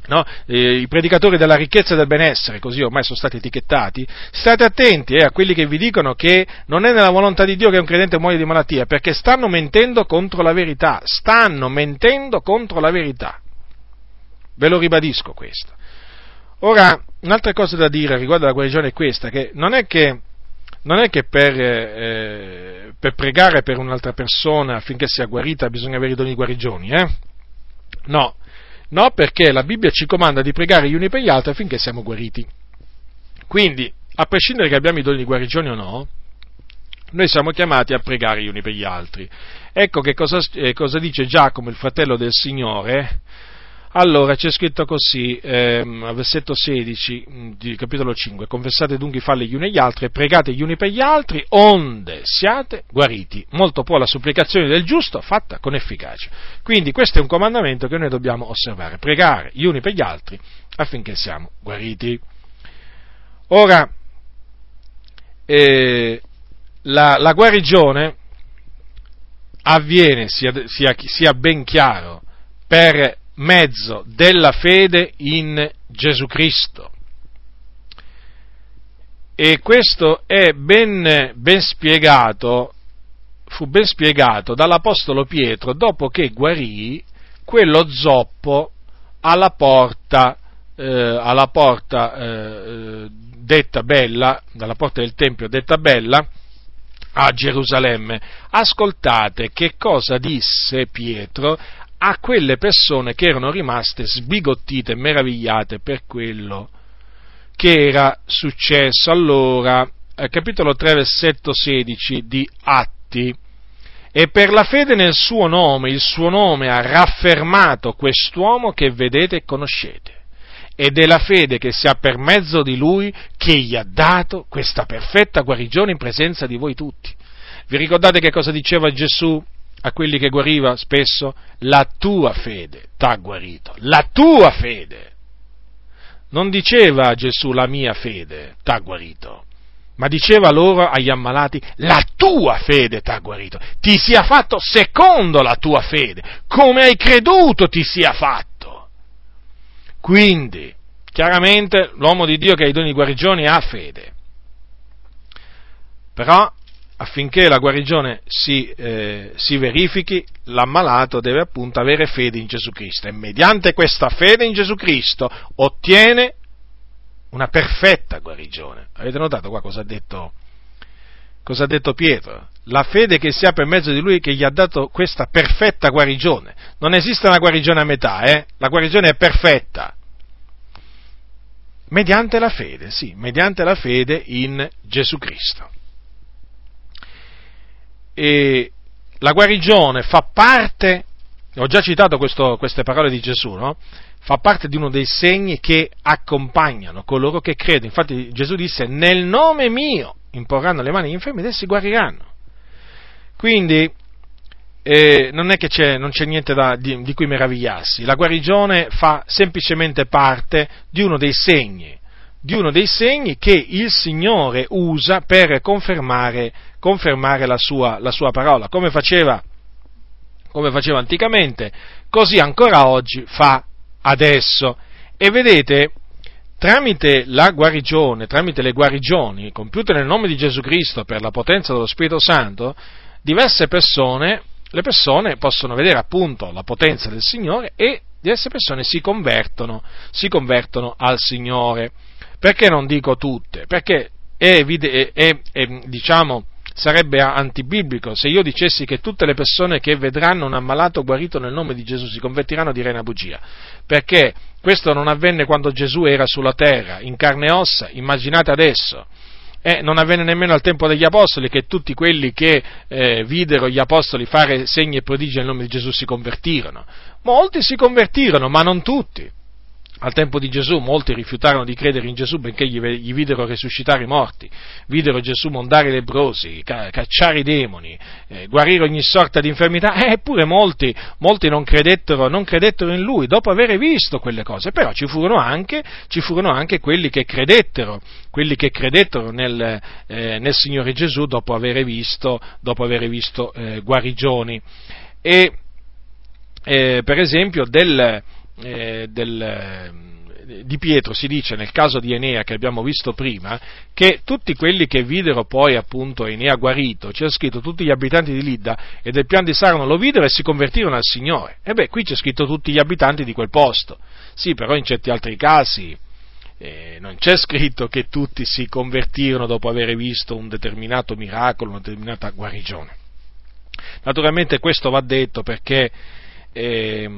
no? eh, i predicatori della ricchezza e del benessere, così ormai sono stati etichettati, state attenti eh, a quelli che vi dicono che non è nella volontà di Dio che un credente muoia di malattia, perché stanno mentendo contro la verità, stanno mentendo contro la verità. Ve lo ribadisco questo. Ora, un'altra cosa da dire riguardo alla guarigione è questa, che non è che, non è che per, eh, per, pregare per un'altra persona affinché sia guarita bisogna avere i doni di guarigioni, eh? No, No, perché la Bibbia ci comanda di pregare gli uni per gli altri affinché siamo guariti. Quindi, a prescindere che abbiamo i doni di guarigione o no, noi siamo chiamati a pregare gli uni per gli altri. Ecco che cosa, eh, cosa dice Giacomo, il fratello del Signore, allora c'è scritto così, ehm, versetto 16 mm, di capitolo 5, confessate dunque i falli gli uni agli altri e pregate gli uni per gli altri, onde siate guariti. Molto può la supplicazione del giusto fatta con efficacia. Quindi questo è un comandamento che noi dobbiamo osservare, pregare gli uni per gli altri affinché siamo guariti. Ora, eh, la, la, guarigione avviene, sia, sia, sia ben chiaro, per mezzo della fede in Gesù Cristo. E questo è ben, ben spiegato, fu ben spiegato dall'Apostolo Pietro dopo che guarì quello zoppo alla porta, eh, alla porta eh, detta bella, dalla porta del Tempio detta bella, a Gerusalemme. Ascoltate che cosa disse Pietro a quelle persone che erano rimaste sbigottite e meravigliate per quello che era successo. Allora, capitolo 3, versetto 16 di Atti. E per la fede nel suo nome, il suo nome ha raffermato quest'uomo che vedete e conoscete. Ed è la fede che si ha per mezzo di lui che gli ha dato questa perfetta guarigione in presenza di voi tutti. Vi ricordate che cosa diceva Gesù a quelli che guariva spesso, la tua fede t'ha guarito, la tua fede. Non diceva Gesù la mia fede t'ha guarito, ma diceva loro agli ammalati la tua fede t'ha guarito, ti sia fatto secondo la tua fede, come hai creduto ti sia fatto. Quindi, chiaramente l'uomo di Dio che ha i doni di guarigione ha fede. Però affinché la guarigione si, eh, si, verifichi, l'ammalato deve appunto avere fede in Gesù Cristo e mediante questa fede in Gesù Cristo ottiene una perfetta guarigione. Avete notato qua cosa ha detto, cosa ha detto Pietro? La fede che si ha per mezzo di lui che gli ha dato questa perfetta guarigione. Non esiste una guarigione a metà, eh? la guarigione è perfetta. Mediante la fede, sì, mediante la fede in Gesù Cristo e la guarigione fa parte, ho già citato questo, queste parole di Gesù, no? fa parte di uno dei segni che accompagnano coloro che credono. Infatti Gesù disse, nel nome mio imporranno le mani agli infermi ed essi guariranno. Quindi eh, non è che c'è, non c'è niente da, di, di cui meravigliarsi, la guarigione fa semplicemente parte di uno dei segni di uno dei segni che il Signore usa per confermare, confermare la, sua, la, sua, parola, come faceva, come faceva anticamente, così ancora oggi fa adesso. E vedete, tramite la guarigione, tramite le guarigioni compiute nel nome di Gesù Cristo per la potenza dello Spirito Santo, diverse persone, le persone possono vedere appunto la potenza del Signore e diverse persone si convertono, si convertono al Signore. Perché non dico tutte? Perché è, è, è, è diciamo, sarebbe antibiblico se io dicessi che tutte le persone che vedranno un ammalato guarito nel nome di Gesù si convertiranno direi una bugia, perché questo non avvenne quando Gesù era sulla terra, in carne e ossa, immaginate adesso. Eh, non avvenne nemmeno al tempo degli apostoli che tutti quelli che eh, videro gli apostoli fare segni e prodigi nel nome di Gesù si convertirono. Molti si convertirono, ma non tutti al tempo di Gesù molti rifiutarono di credere in Gesù benché gli, videro risuscitare i morti, videro Gesù mondare i lebrosi, ca- cacciare i demoni, eh, guarire ogni sorta di infermità, eh, eppure molti, molti non, credettero, non, credettero, in lui dopo aver visto quelle cose, però ci furono anche, ci furono anche quelli che credettero, quelli che credettero nel, eh, nel Signore Gesù dopo aver visto, dopo aver visto eh, guarigioni. E, eh, per esempio del eh, del, eh, di Pietro si dice nel caso di Enea che abbiamo visto prima che tutti quelli che videro poi appunto Enea guarito, c'è scritto tutti gli abitanti di Lidda e del pian di Sarano lo videro e si convertirono al Signore. E beh, qui c'è scritto tutti gli abitanti di quel posto. Sì, però in certi altri casi eh, non c'è scritto che tutti si convertirono dopo aver visto un determinato miracolo, una determinata guarigione. Naturalmente questo va detto perché eh,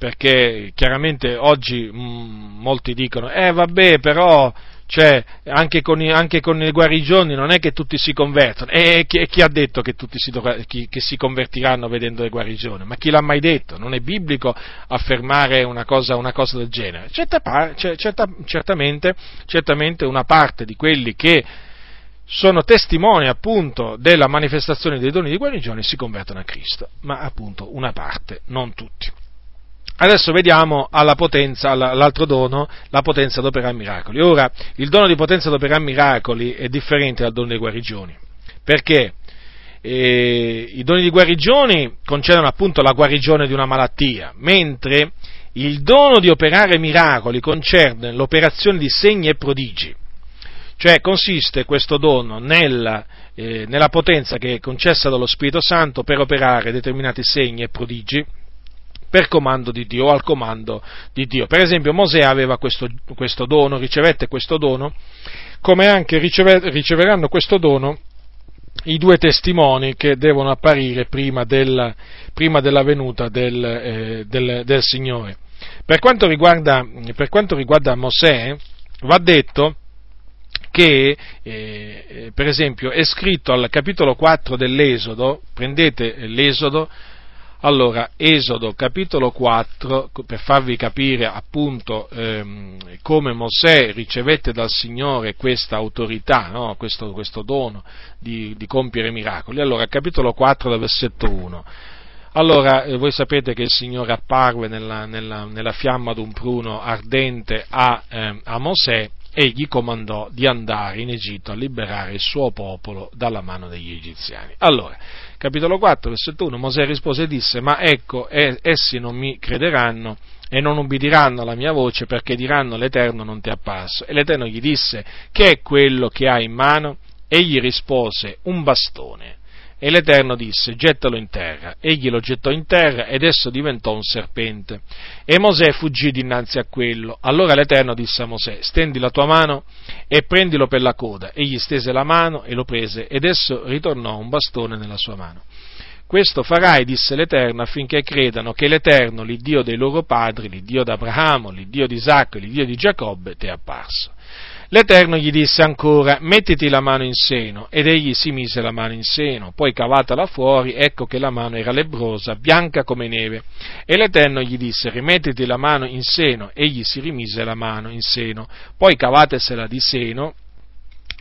perché chiaramente oggi mh, mm, molti dicono, eh vabbè però cioè, anche, con, anche, con, le guarigioni non è che tutti si convertono. E chi, chi ha detto che tutti si, chi, che si, convertiranno vedendo le guarigioni? Ma chi l'ha mai detto? Non è biblico affermare una cosa, una cosa del genere. Certa, certa, certamente, certamente una parte di quelli che sono testimoni appunto della manifestazione dei doni di guarigione si convertono a Cristo, ma appunto una parte, non tutti. Adesso vediamo potenza, all'altro dono, la potenza d'operare miracoli. Ora, il dono di potenza d'operare miracoli è differente dal dono delle guarigioni, perché eh, i doni di guarigioni concedono appunto la guarigione di una malattia, mentre il dono di operare miracoli concerne l'operazione di segni e prodigi. Cioè consiste questo dono nella, eh, nella potenza che è concessa dallo Spirito Santo per operare determinati segni e prodigi per comando di Dio o al comando di Dio. Per esempio Mosè aveva questo, questo dono, ricevette questo dono, come anche riceve, riceveranno questo dono i due testimoni che devono apparire prima della, prima della venuta del, eh, del, del, Signore. Per quanto, riguarda, per quanto riguarda Mosè, va detto che, eh, per esempio, è scritto al capitolo 4 dell'Esodo, prendete l'Esodo, allora, Esodo capitolo 4, per farvi capire appunto ehm, come Mosè ricevette dal Signore questa autorità, no? questo, questo, dono di, di, compiere miracoli. Allora, capitolo 4 dal versetto 1. Allora, eh, voi sapete che il Signore apparve nella, nella, nella fiamma d'un pruno ardente a, eh, a Mosè e gli comandò di andare in Egitto a liberare il suo popolo dalla mano degli egiziani. Allora, capitolo 4, versetto 1, Mosè rispose e disse, ma ecco, essi non mi crederanno e non ubbidiranno alla mia voce perché diranno l'Eterno non ti è apparso. E l'Eterno gli disse, che è quello che hai in mano? Egli rispose, un bastone. E l'Eterno disse, gettalo in terra. Egli lo gettò in terra ed esso diventò un serpente. E Mosè fuggì dinanzi a quello. Allora l'Eterno disse a Mosè, stendi la tua mano e prendilo per la coda. Egli stese la mano e lo prese ed esso ritornò un bastone nella sua mano. Questo farai, disse l'Eterno, affinché credano che l'Eterno, l'Iddio dei loro padri, l'Iddio d'Abramo, l'Iddio di Isacco e l'Iddio di Giacobbe, ti è apparso. L'Eterno gli disse ancora, mettiti la mano in seno, ed egli si mise la mano in seno, poi cavatala fuori, ecco che la mano era lebrosa, bianca come neve. E l'Eterno gli disse, rimettiti la mano in seno, egli si rimise la mano in seno, poi cavatesela di seno,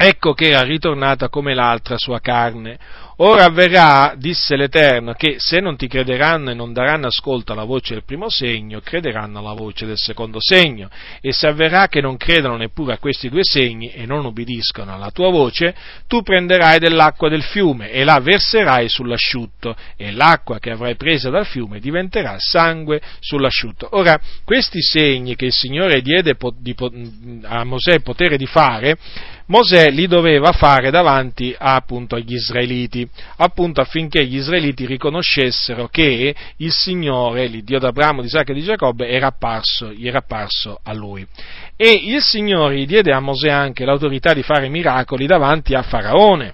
ecco che era ritornata come l'altra sua carne. Ora avverrà, disse l'Eterno, che se non ti crederanno e non daranno ascolto alla voce del primo segno, crederanno alla voce del secondo segno. E se avverrà che non credano neppure a questi due segni e non ubbidiscono alla tua voce, tu prenderai dell'acqua del fiume e la verserai sull'asciutto, e l'acqua che avrai presa dal fiume diventerà sangue sull'asciutto. Ora, questi segni che il Signore diede a Mosè potere di fare, Mosè li doveva fare davanti appunto agli israeliti, appunto affinché gli israeliti riconoscessero che il Signore, l'Iddio d'Abramo, di Isacco e di Giacobbe, era apparso, gli era apparso a lui. E il Signore diede a Mosè anche l'autorità di fare miracoli davanti a Faraone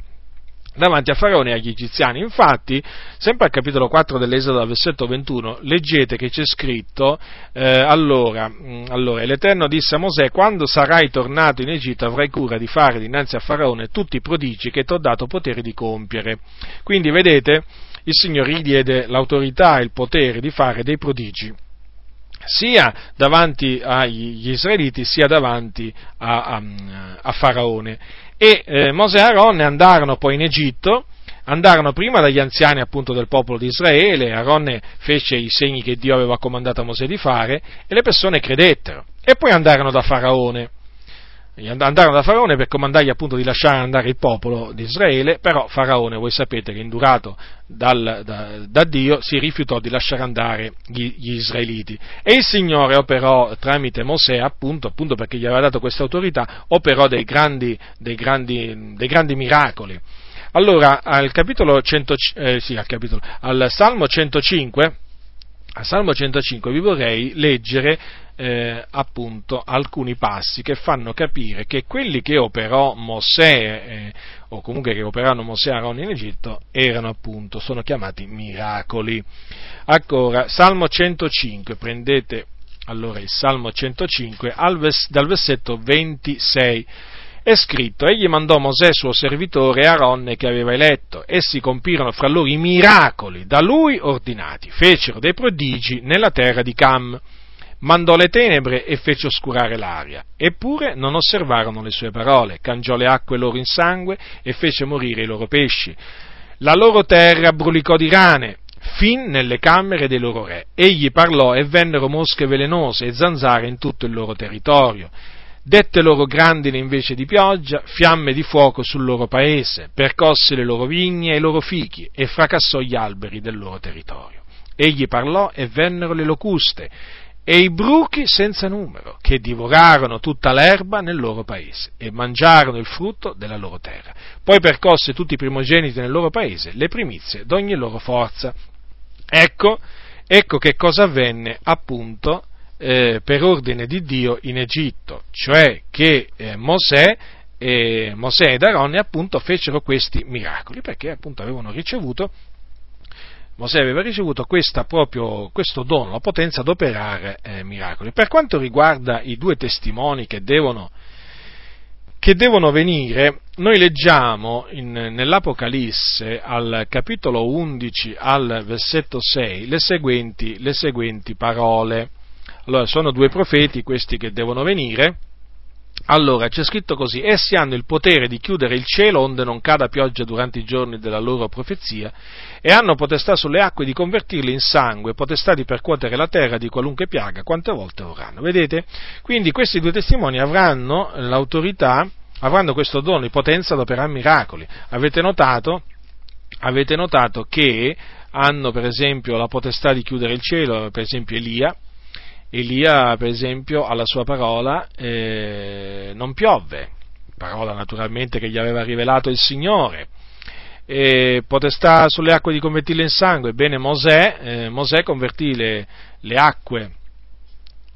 davanti a Faraone e agli egiziani. Infatti, sempre al capitolo 4 dell'Esodo, al versetto 21, leggete che c'è scritto, eh, allora, mm, allora, l'Eterno disse a Mosè, quando sarai tornato in Egitto avrai cura di fare dinanzi a Faraone tutti i prodigi che ti ho dato potere di compiere. Quindi, vedete, il Signore gli diede l'autorità e il potere di fare dei prodigi sia davanti agli israeliti sia davanti a, a, a Faraone. E eh, Mosè e Aaron andarono poi in Egitto, andarono prima dagli anziani appunto del popolo di Israele, Aaron fece i segni che Dio aveva comandato a Mosè di fare e le persone credettero. E poi andarono da Faraone andarono da Faraone per comandargli appunto di lasciare andare il popolo di Israele, però Faraone, voi sapete che indurato dal, da, da, Dio, si rifiutò di lasciare andare gli, gli, israeliti. E il Signore operò tramite Mosè, appunto, appunto perché gli aveva dato questa autorità, operò dei grandi, dei grandi, dei grandi miracoli. Allora, al capitolo 100, eh, sì, al, capitolo, al Salmo 105, al Salmo 105 vi vorrei leggere eh, appunto alcuni passi che fanno capire che quelli che operò Mosè eh, o comunque che operarono Mosè e Aaron in Egitto erano appunto, sono chiamati miracoli. Ancora, Salmo 105, prendete allora il Salmo 105 vers- dal versetto 26 è scritto, egli mandò Mosè suo servitore e Aaron che aveva eletto, essi compirono fra loro i miracoli da lui ordinati, fecero dei prodigi nella terra di Cam mandò le tenebre e fece oscurare l'aria. Eppure non osservarono le sue parole, cangiò le acque loro in sangue e fece morire i loro pesci. La loro terra brulicò di rane, fin nelle camere dei loro re. Egli parlò e vennero mosche velenose e zanzare in tutto il loro territorio. Dette loro grandine invece di pioggia, fiamme di fuoco sul loro paese, percosse le loro vigne e i loro fichi e fracassò gli alberi del loro territorio. Egli parlò e vennero le locuste e i bruchi senza numero, che divorarono tutta l'erba nel loro paese e mangiarono il frutto della loro terra. Poi percosse tutti i primogeniti nel loro paese, le primizie d'ogni loro forza. Ecco, ecco che cosa avvenne appunto eh, per ordine di Dio in Egitto, cioè che eh, Mosè, eh, Mosè ed Aronne appunto fecero questi miracoli, perché appunto avevano ricevuto Mosè aveva ricevuto proprio, questo dono, la potenza ad operare eh, miracoli. Per quanto riguarda i due testimoni che devono, che devono venire, noi leggiamo in, nell'Apocalisse al capitolo 11 al versetto 6 le seguenti, le seguenti parole. Allora, sono due profeti questi che devono venire, allora c'è scritto così, essi hanno il potere di chiudere il cielo onde non cada pioggia durante i giorni della loro profezia e hanno potestà sulle acque di convertirle in sangue, potestà di percuotere la terra di qualunque piaga quante volte vorranno. Vedete? Quindi questi due testimoni avranno l'autorità, avranno questo dono di potenza ad operare miracoli. Avete notato? Avete notato che hanno per esempio la potestà di chiudere il cielo, per esempio Elia, Elia, per esempio, alla sua parola eh, non piovve, parola naturalmente che gli aveva rivelato il Signore. E potestà sulle acque di convertirle in sangue. Ebbene, Mosè, eh, Mosè convertì le, le, acque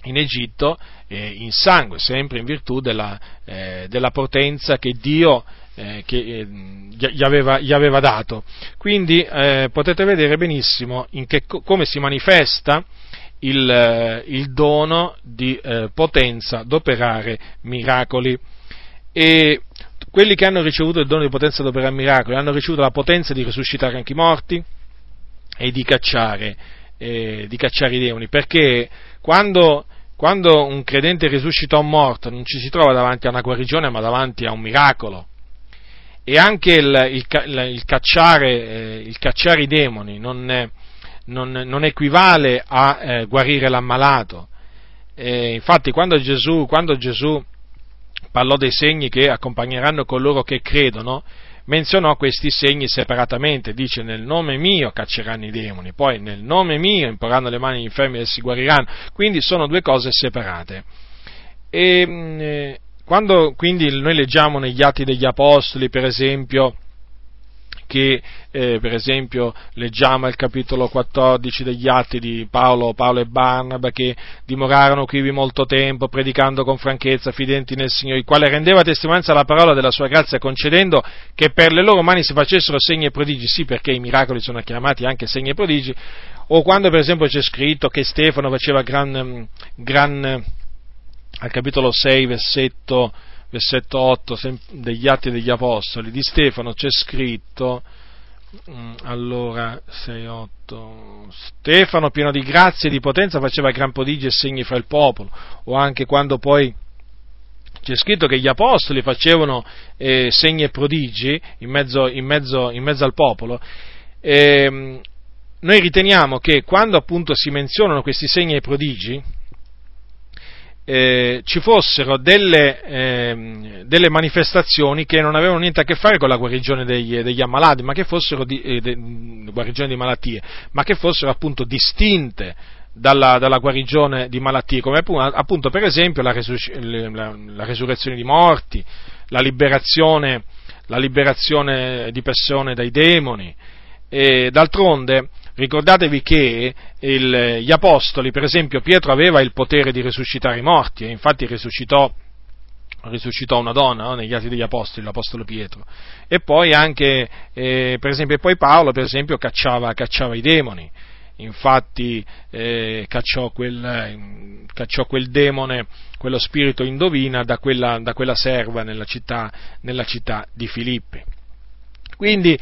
in Egitto eh, in sangue, sempre in virtù della, eh, della potenza che Dio eh, che, eh, gli, aveva, gli, aveva, dato. Quindi potete vedere benissimo che, come si manifesta il, eh, il dono di eh, potenza d'operare miracoli. E quelli che hanno ricevuto il dono di potenza d'operare miracoli hanno ricevuto la potenza di risuscitare anche i morti e di cacciare, eh, di cacciare i demoni, perché quando, quando un credente risuscita un morto non ci si trova davanti a una guarigione ma davanti a un miracolo. E anche il, il, il, cacciare, eh, il cacciare, i demoni non, è, non, non equivale a eh, guarire l'ammalato. E infatti quando Gesù, quando Gesù parlò dei segni che accompagneranno coloro che credono, menzionò questi segni separatamente, dice nel nome mio cacceranno i demoni, poi nel nome mio imporranno le mani agli infermi e si guariranno, quindi sono due cose separate. E, mm, eh, quando quindi noi leggiamo negli atti degli Apostoli, per esempio, che eh, per esempio leggiamo il capitolo 14 degli atti di Paolo, Paolo e Barnaba che dimorarono qui molto tempo predicando con franchezza fidenti nel Signore, il quale rendeva testimonianza alla parola della sua grazia concedendo che per le loro mani si facessero segni e prodigi, sì perché i miracoli sono chiamati anche segni e prodigi, o quando per esempio c'è scritto che Stefano faceva gran, gran al capitolo 6 versetto versetto 8 degli Atti degli Apostoli, di Stefano c'è scritto, mm, allora, 6, 8, Stefano pieno di grazia e di potenza faceva gran prodigi e segni fra il popolo, o anche quando poi c'è scritto che gli apostoli facevano eh, segni e prodigi in mezzo, in mezzo, in mezzo al popolo, eh, noi riteniamo che quando appunto si menzionano questi segni e prodigi, eh, ci fossero delle, eh, delle, manifestazioni che non avevano niente a che fare con la guarigione degli, degli ammalati, ma che fossero di, eh, de, guarigione di malattie, ma che fossero appunto distinte dalla, dalla guarigione di malattie, come appunto per esempio la, resus- la, la resurrezione di morti, la liberazione, la liberazione di persone dai demoni. E d'altronde Ricordatevi che il, gli apostoli, per esempio Pietro aveva il potere di risuscitare i morti e infatti risuscitò, risuscitò una donna no? negli atti degli apostoli, l'apostolo Pietro. E poi anche, eh, per esempio, poi Paolo, per esempio, cacciava, cacciava i demoni. Infatti eh, cacciò, quel, cacciò, quel, demone, quello spirito indovina, da quella, da quella serva nella città, nella città di Filippi. Quindi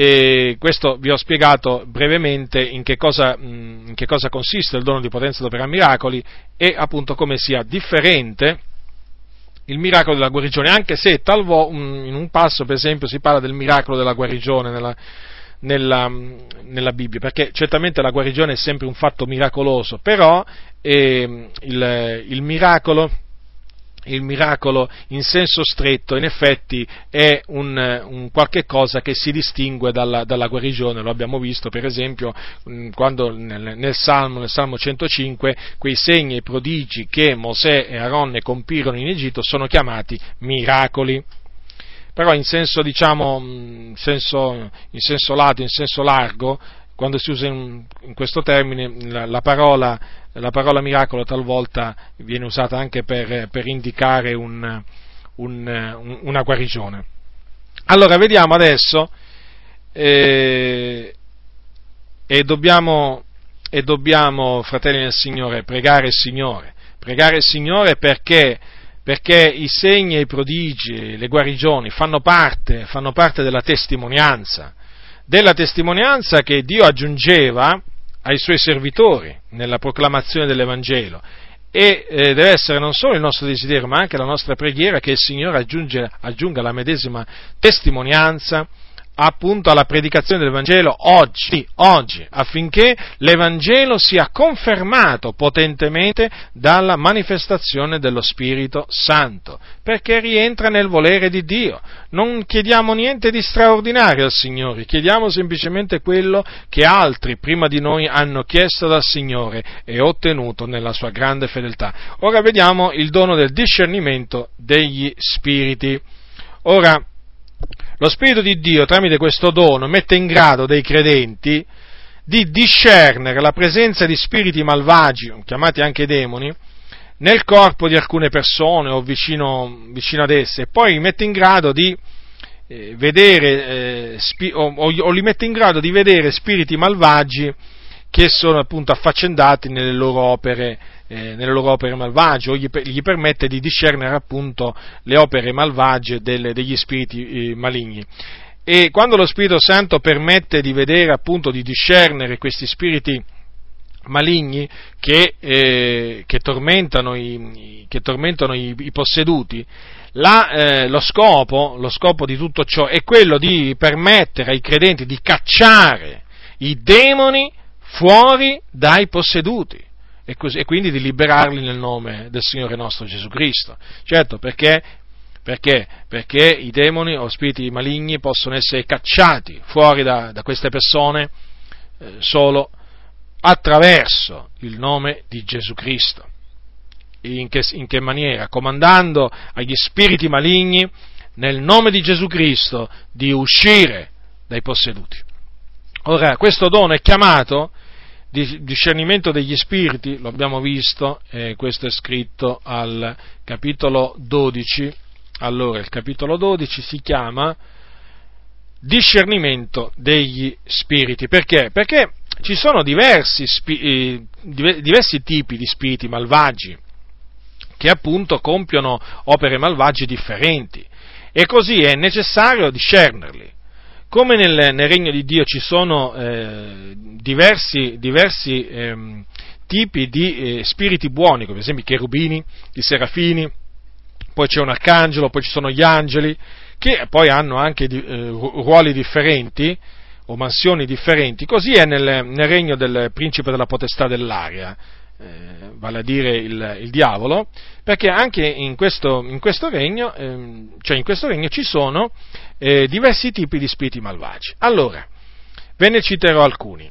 e questo vi ho spiegato brevemente in che, cosa, in che cosa consiste il dono di potenza ad operare miracoli e appunto come sia differente il miracolo della guarigione, anche se talvolta in un passo, per esempio, si parla del miracolo della guarigione nella, nella, nella, Bibbia, perché certamente la guarigione è sempre un fatto miracoloso, però eh, il, il miracolo il miracolo in senso stretto in effetti è un, un qualche cosa che si distingue dalla, dalla, guarigione, lo abbiamo visto per esempio quando nel, nel, Salmo, nel Salmo 105 quei segni e prodigi che Mosè e Aronne compirono in Egitto sono chiamati miracoli. Però in senso, diciamo, in senso, in senso lato, in senso largo, quando si usa in, in questo termine la, la, parola, la, parola, miracolo talvolta viene usata anche per, per indicare un, un, una guarigione. Allora vediamo adesso eh, e, dobbiamo, e dobbiamo, fratelli del Signore, pregare il Signore, pregare il Signore perché perché i segni e i prodigi, le guarigioni fanno parte, fanno parte della testimonianza della testimonianza che Dio aggiungeva ai suoi servitori nella proclamazione dell'Evangelo. E eh, deve essere non solo il nostro desiderio, ma anche la nostra preghiera che il Signore aggiunge, aggiunga la medesima testimonianza appunto alla predicazione del Vangelo oggi, oggi, affinché l'Evangelo sia confermato potentemente dalla manifestazione dello Spirito Santo, perché rientra nel volere di Dio. Non chiediamo niente di straordinario al Signore, chiediamo semplicemente quello che altri prima di noi hanno chiesto dal Signore e ottenuto nella sua grande fedeltà. Ora vediamo il dono del discernimento degli spiriti. Ora, lo Spirito di Dio, tramite questo dono, mette in grado dei credenti di discernere la presenza di spiriti malvagi, chiamati anche demoni, nel corpo di alcune persone o vicino, vicino ad esse, e poi mette in grado di eh, vedere, eh, spi- o, o, o, li mette in grado di vedere spiriti malvagi che sono appunto affaccendati nelle loro opere eh, nelle loro opere malvagie o gli, gli, permette di discernere appunto le opere malvagie delle, degli spiriti eh, maligni. E quando lo Spirito Santo permette di vedere appunto di discernere questi spiriti maligni che, eh, che tormentano, i, che tormentano i, i posseduti, la, eh, lo, scopo, lo, scopo, di tutto ciò è quello di permettere ai credenti di cacciare i demoni fuori dai posseduti e, così, e quindi di liberarli nel nome del Signore nostro Gesù Cristo. Certo, perché perché? Perché i demoni o spiriti maligni possono essere cacciati fuori da, da queste persone eh, solo attraverso il nome di Gesù Cristo. In che, in che, maniera? Comandando agli spiriti maligni nel nome di Gesù Cristo di uscire dai posseduti. Ora, questo dono è chiamato discernimento degli spiriti, lo abbiamo visto, eh, questo è scritto al capitolo 12. Allora, il capitolo 12 si chiama discernimento degli spiriti. Perché? Perché ci sono diversi, eh, diversi tipi di spiriti malvagi che appunto compiono opere malvagie differenti e così è necessario discernerli come nel, nel regno di Dio ci sono eh, diversi, diversi ehm, tipi di eh, spiriti buoni, come ad esempio i cherubini, i serafini, poi c'è un arcangelo, poi ci sono gli angeli, che poi hanno anche eh, ruoli differenti o mansioni differenti, così è nel, nel regno del principe della potestà dell'aria, eh, vale a dire il, il, diavolo, perché anche in questo, in questo regno, eh, cioè in questo regno ci sono eh, diversi tipi di spiriti malvagi. Allora, ve ne citerò alcuni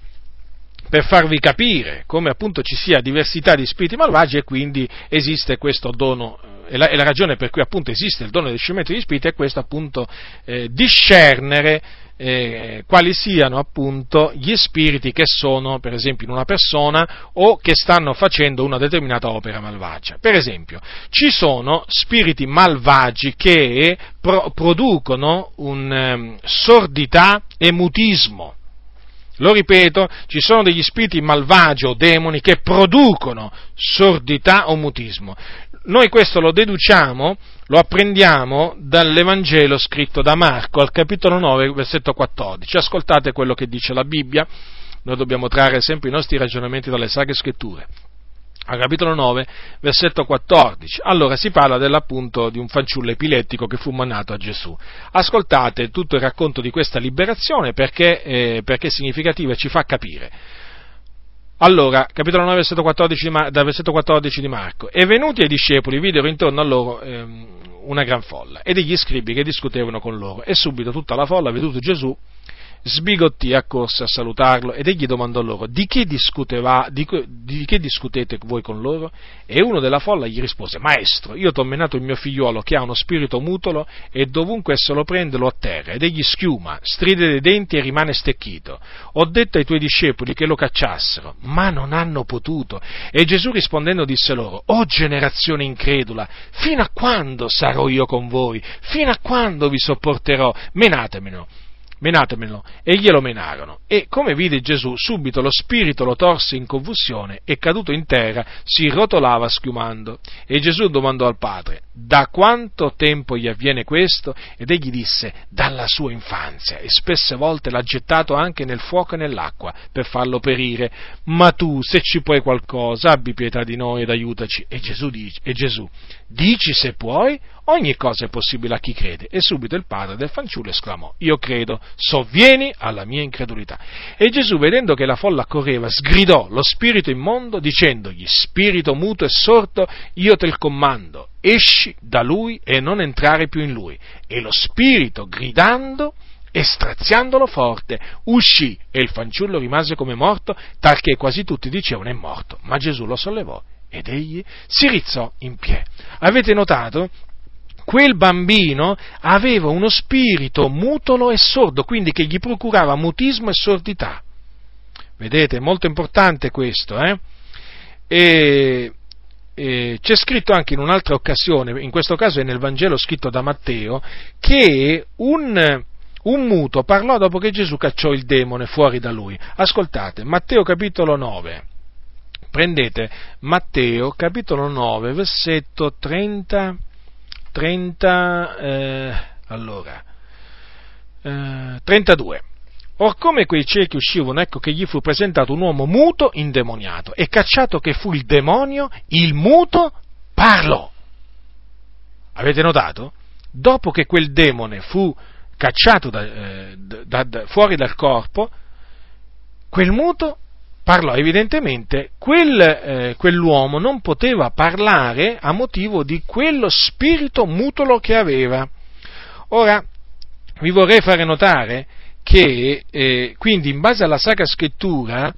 per farvi capire come appunto ci sia diversità di spiriti malvagi e quindi esiste questo dono e la, e la, ragione per cui appunto esiste il dono del discernimento di spiriti è questo appunto eh, discernere eh, quali siano appunto gli spiriti che sono per esempio in una persona o che stanno facendo una determinata opera malvagia. Per esempio, ci sono spiriti malvagi che pro- producono un um, sordità e mutismo. Lo ripeto, ci sono degli spiriti malvagi o demoni che producono sordità o mutismo. Noi questo lo deduciamo, lo apprendiamo dall'Evangelo scritto da Marco al capitolo 9, versetto 14. Ascoltate quello che dice la Bibbia, noi dobbiamo trarre sempre i nostri ragionamenti dalle Sacre Scritture. Al capitolo 9, versetto 14. Allora si parla dell'appunto di un fanciullo epilettico che fu mandato a Gesù. Ascoltate tutto il racconto di questa liberazione perché, eh, perché è significativa e ci fa capire allora, capitolo 9, versetto 14 Mar- versetto 14 di Marco. E venuti ai discepoli videro intorno a loro ehm, una gran folla e degli scribi che discutevano con loro. E subito tutta la folla, veduto Gesù, sbigottì, accorse a salutarlo ed egli domandò loro di che, di, di che, discutete voi con loro? E uno della folla gli rispose, Maestro, io ti ho menato il mio figliuolo che ha uno spirito mutolo e dovunque esso lo prende lo atterra ed egli schiuma, stride dei denti e rimane stecchito. Ho detto ai tuoi discepoli che lo cacciassero, ma non hanno potuto. E Gesù rispondendo disse loro, O generazione incredula, fino a quando sarò io con voi? Fino a quando vi sopporterò? Menatemelo menatemelo. E glielo menarono. E come vide Gesù, subito lo spirito lo torse in convulsione e caduto in terra si rotolava schiumando. E Gesù domandò al padre, da quanto tempo gli avviene questo? Ed egli disse, dalla sua infanzia, e spesse volte l'ha gettato anche nel fuoco e nell'acqua per farlo perire. Ma tu, se ci puoi qualcosa, abbi pietà di noi ed aiutaci. E Gesù, dice, e Gesù dici se puoi, ogni cosa è possibile a chi crede. E subito il padre del fanciullo esclamò, io credo, sovvieni alla mia incredulità. E Gesù, vedendo che la folla correva, sgridò lo spirito immondo, dicendogli, spirito muto e sordo, io te il comando, esci da lui e non entrare più in lui. E lo spirito, gridando, e straziandolo forte, uscì e il fanciullo rimase come morto, talché quasi tutti dicevano è morto. Ma Gesù lo sollevò ed egli si rizzò in piedi. Avete notato? Quel bambino aveva uno spirito mutolo e sordo, quindi che gli procurava mutismo e sordità. Vedete, è molto importante questo, eh? E, e c'è scritto anche in un'altra occasione, in questo caso è nel Vangelo scritto da Matteo, che un, un muto parlò dopo che Gesù cacciò il demone fuori da lui. Ascoltate, Matteo capitolo 9 prendete Matteo capitolo 9, versetto 30, 30 eh, allora, eh, 32. Or come quei ciechi uscivano, ecco che gli fu presentato un uomo muto indemoniato, e cacciato che fu il demonio, il muto parlò. Avete notato? Dopo che quel demone fu cacciato da, eh, da, da, fuori dal corpo, quel muto parlò. Evidentemente quel, eh, quell'uomo non poteva parlare a motivo di quello spirito mutolo che aveva. Ora, vi vorrei fare notare che, eh, quindi, in base alla Sacra Scrittura,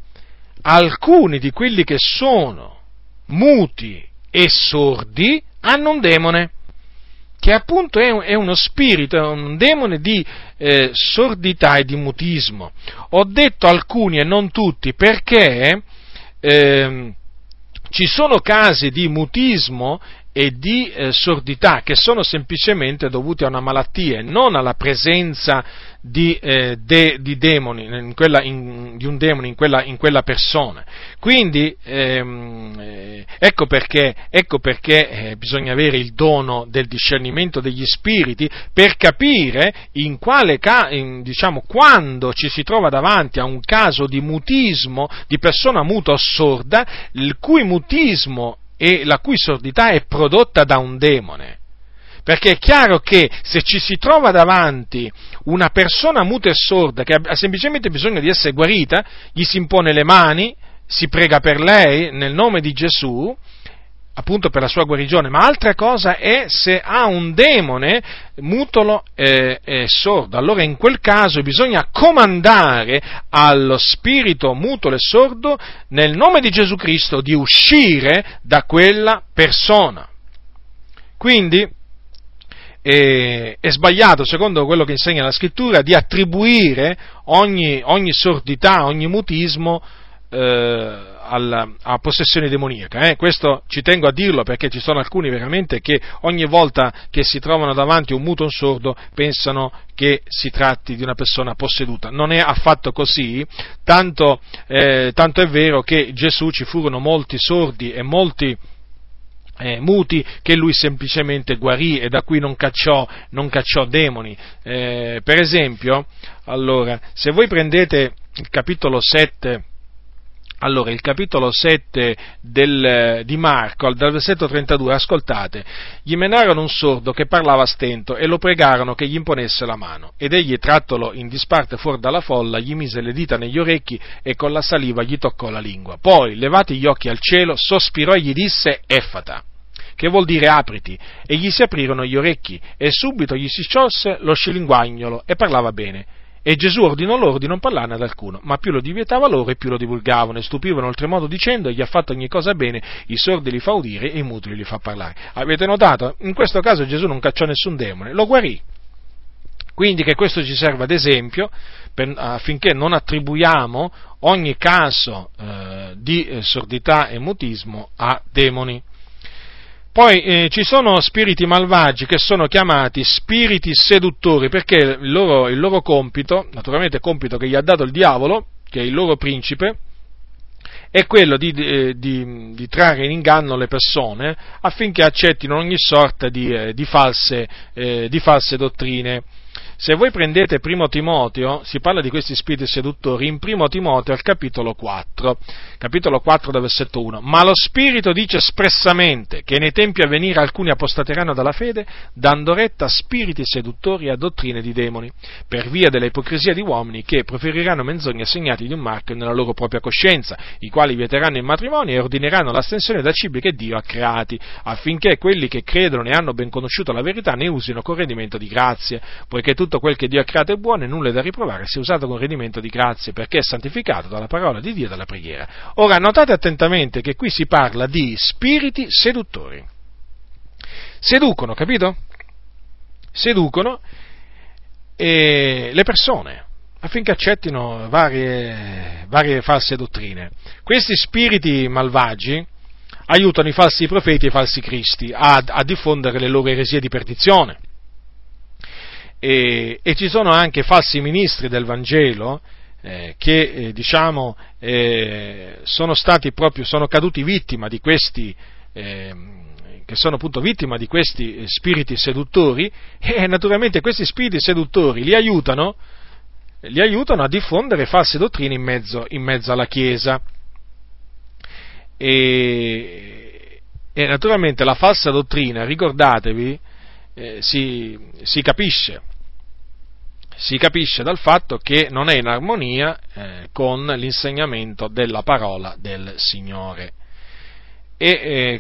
alcuni di quelli che sono muti e sordi hanno un demone che appunto è, è uno spirito, è un demone di eh, sordità e di mutismo. Ho detto alcuni e non tutti perché eh, ci sono casi di mutismo e di eh, sordità che sono semplicemente dovuti a una malattia e non alla presenza di, eh, de, di demoni, in quella, in, di un demone in quella, in quella persona. Quindi ehm, eh, ecco perché, ecco perché eh, bisogna avere il dono del discernimento degli spiriti per capire in quale, in, diciamo, quando ci si trova davanti a un caso di mutismo, di persona muta o sorda, il cui mutismo e la cui sordità è prodotta da un demone. Perché è chiaro che se ci si trova davanti una persona muta e sorda che ha semplicemente bisogno di essere guarita, gli si impone le mani, si prega per lei nel nome di Gesù, appunto per la sua guarigione, ma altra cosa è se ha un demone mutolo e, e sordo. Allora in quel caso bisogna comandare allo spirito mutolo e sordo nel nome di Gesù Cristo di uscire da quella persona. Quindi è, è, sbagliato, secondo quello che insegna la scrittura, di attribuire ogni, ogni sordità, ogni mutismo eh, alla, a possessione demoniaca. Eh? Questo ci tengo a dirlo perché ci sono alcuni veramente che ogni volta che si trovano davanti un muto un sordo pensano che si tratti di una persona posseduta. Non è affatto così, tanto, eh, tanto è vero che Gesù ci furono molti sordi e molti eh, muti che lui semplicemente guarì e da cui non cacciò, non cacciò demoni. Eh, per esempio, allora, se voi prendete il capitolo 7 allora, il capitolo 7 del, di Marco, dal versetto 32, ascoltate, gli menarono un sordo che parlava a stento e lo pregarono che gli imponesse la mano. Ed egli, trattolo in disparte fuori dalla folla, gli mise le dita negli orecchi e con la saliva gli toccò la lingua. Poi, levati gli occhi al cielo, sospirò e gli disse, Effata che vuol dire apriti, e gli si aprirono gli orecchi, e subito gli si sciolse lo scilinguagnolo e parlava bene. E Gesù ordinò loro di non parlarne ad alcuno, ma più lo divietava loro e più lo divulgavano e stupivano oltremodo dicendo gli ha fatto ogni cosa bene, i sordi li fa udire e i mutili li fa parlare. Avete notato? In questo caso Gesù non cacciò nessun demone, lo guarì. Quindi che questo ci serva ad esempio affinché non attribuiamo ogni caso eh, di eh, sordità e mutismo a demoni. Poi eh, ci sono spiriti malvagi che sono chiamati spiriti seduttori perché il loro, il loro compito, naturalmente compito che gli ha dato il diavolo, che è il loro principe, è quello di, di, di, di, trarre in inganno le persone affinché accettino ogni sorta di, eh, false, eh, di false dottrine. Se voi prendete Primo Timoteo, si parla di questi spiriti seduttori in Primo Timoteo al capitolo 4, capitolo 4 da versetto 1. Ma lo Spirito dice espressamente che nei tempi a venire alcuni apostateranno dalla fede, dando retta a spiriti seduttori e a dottrine di demoni, per via della ipocrisia di uomini che preferiranno menzogne segnati di un marchio nella loro propria coscienza, i quali vieteranno il matrimonio e ordineranno l'astensione da cibi che Dio ha creati, affinché quelli che credono e hanno ben conosciuto la verità ne usino con rendimento di grazie, poiché tutto tutto quel che Dio ha creato è buono e nulla è da riprovare sia usato con rendimento di grazie, perché è santificato dalla parola di Dio e dalla preghiera. Ora, notate attentamente che qui si parla di spiriti seduttori. Seducono, capito? Seducono eh, le persone affinché accettino varie, varie false dottrine. Questi spiriti malvagi aiutano i falsi profeti e i falsi cristi a, a diffondere le loro eresie di perdizione e, e, ci sono anche falsi ministri del Vangelo eh, che eh, diciamo eh, sono stati proprio, sono caduti vittima di questi ehm, che sono appunto vittima di questi eh, spiriti seduttori e naturalmente questi spiriti seduttori li aiutano, li aiutano a diffondere false dottrine in mezzo, in mezzo alla Chiesa. E, e, naturalmente la falsa dottrina, ricordatevi, eh, si, si, capisce si capisce dal fatto che non è in armonia eh, con l'insegnamento della parola del Signore. E eh,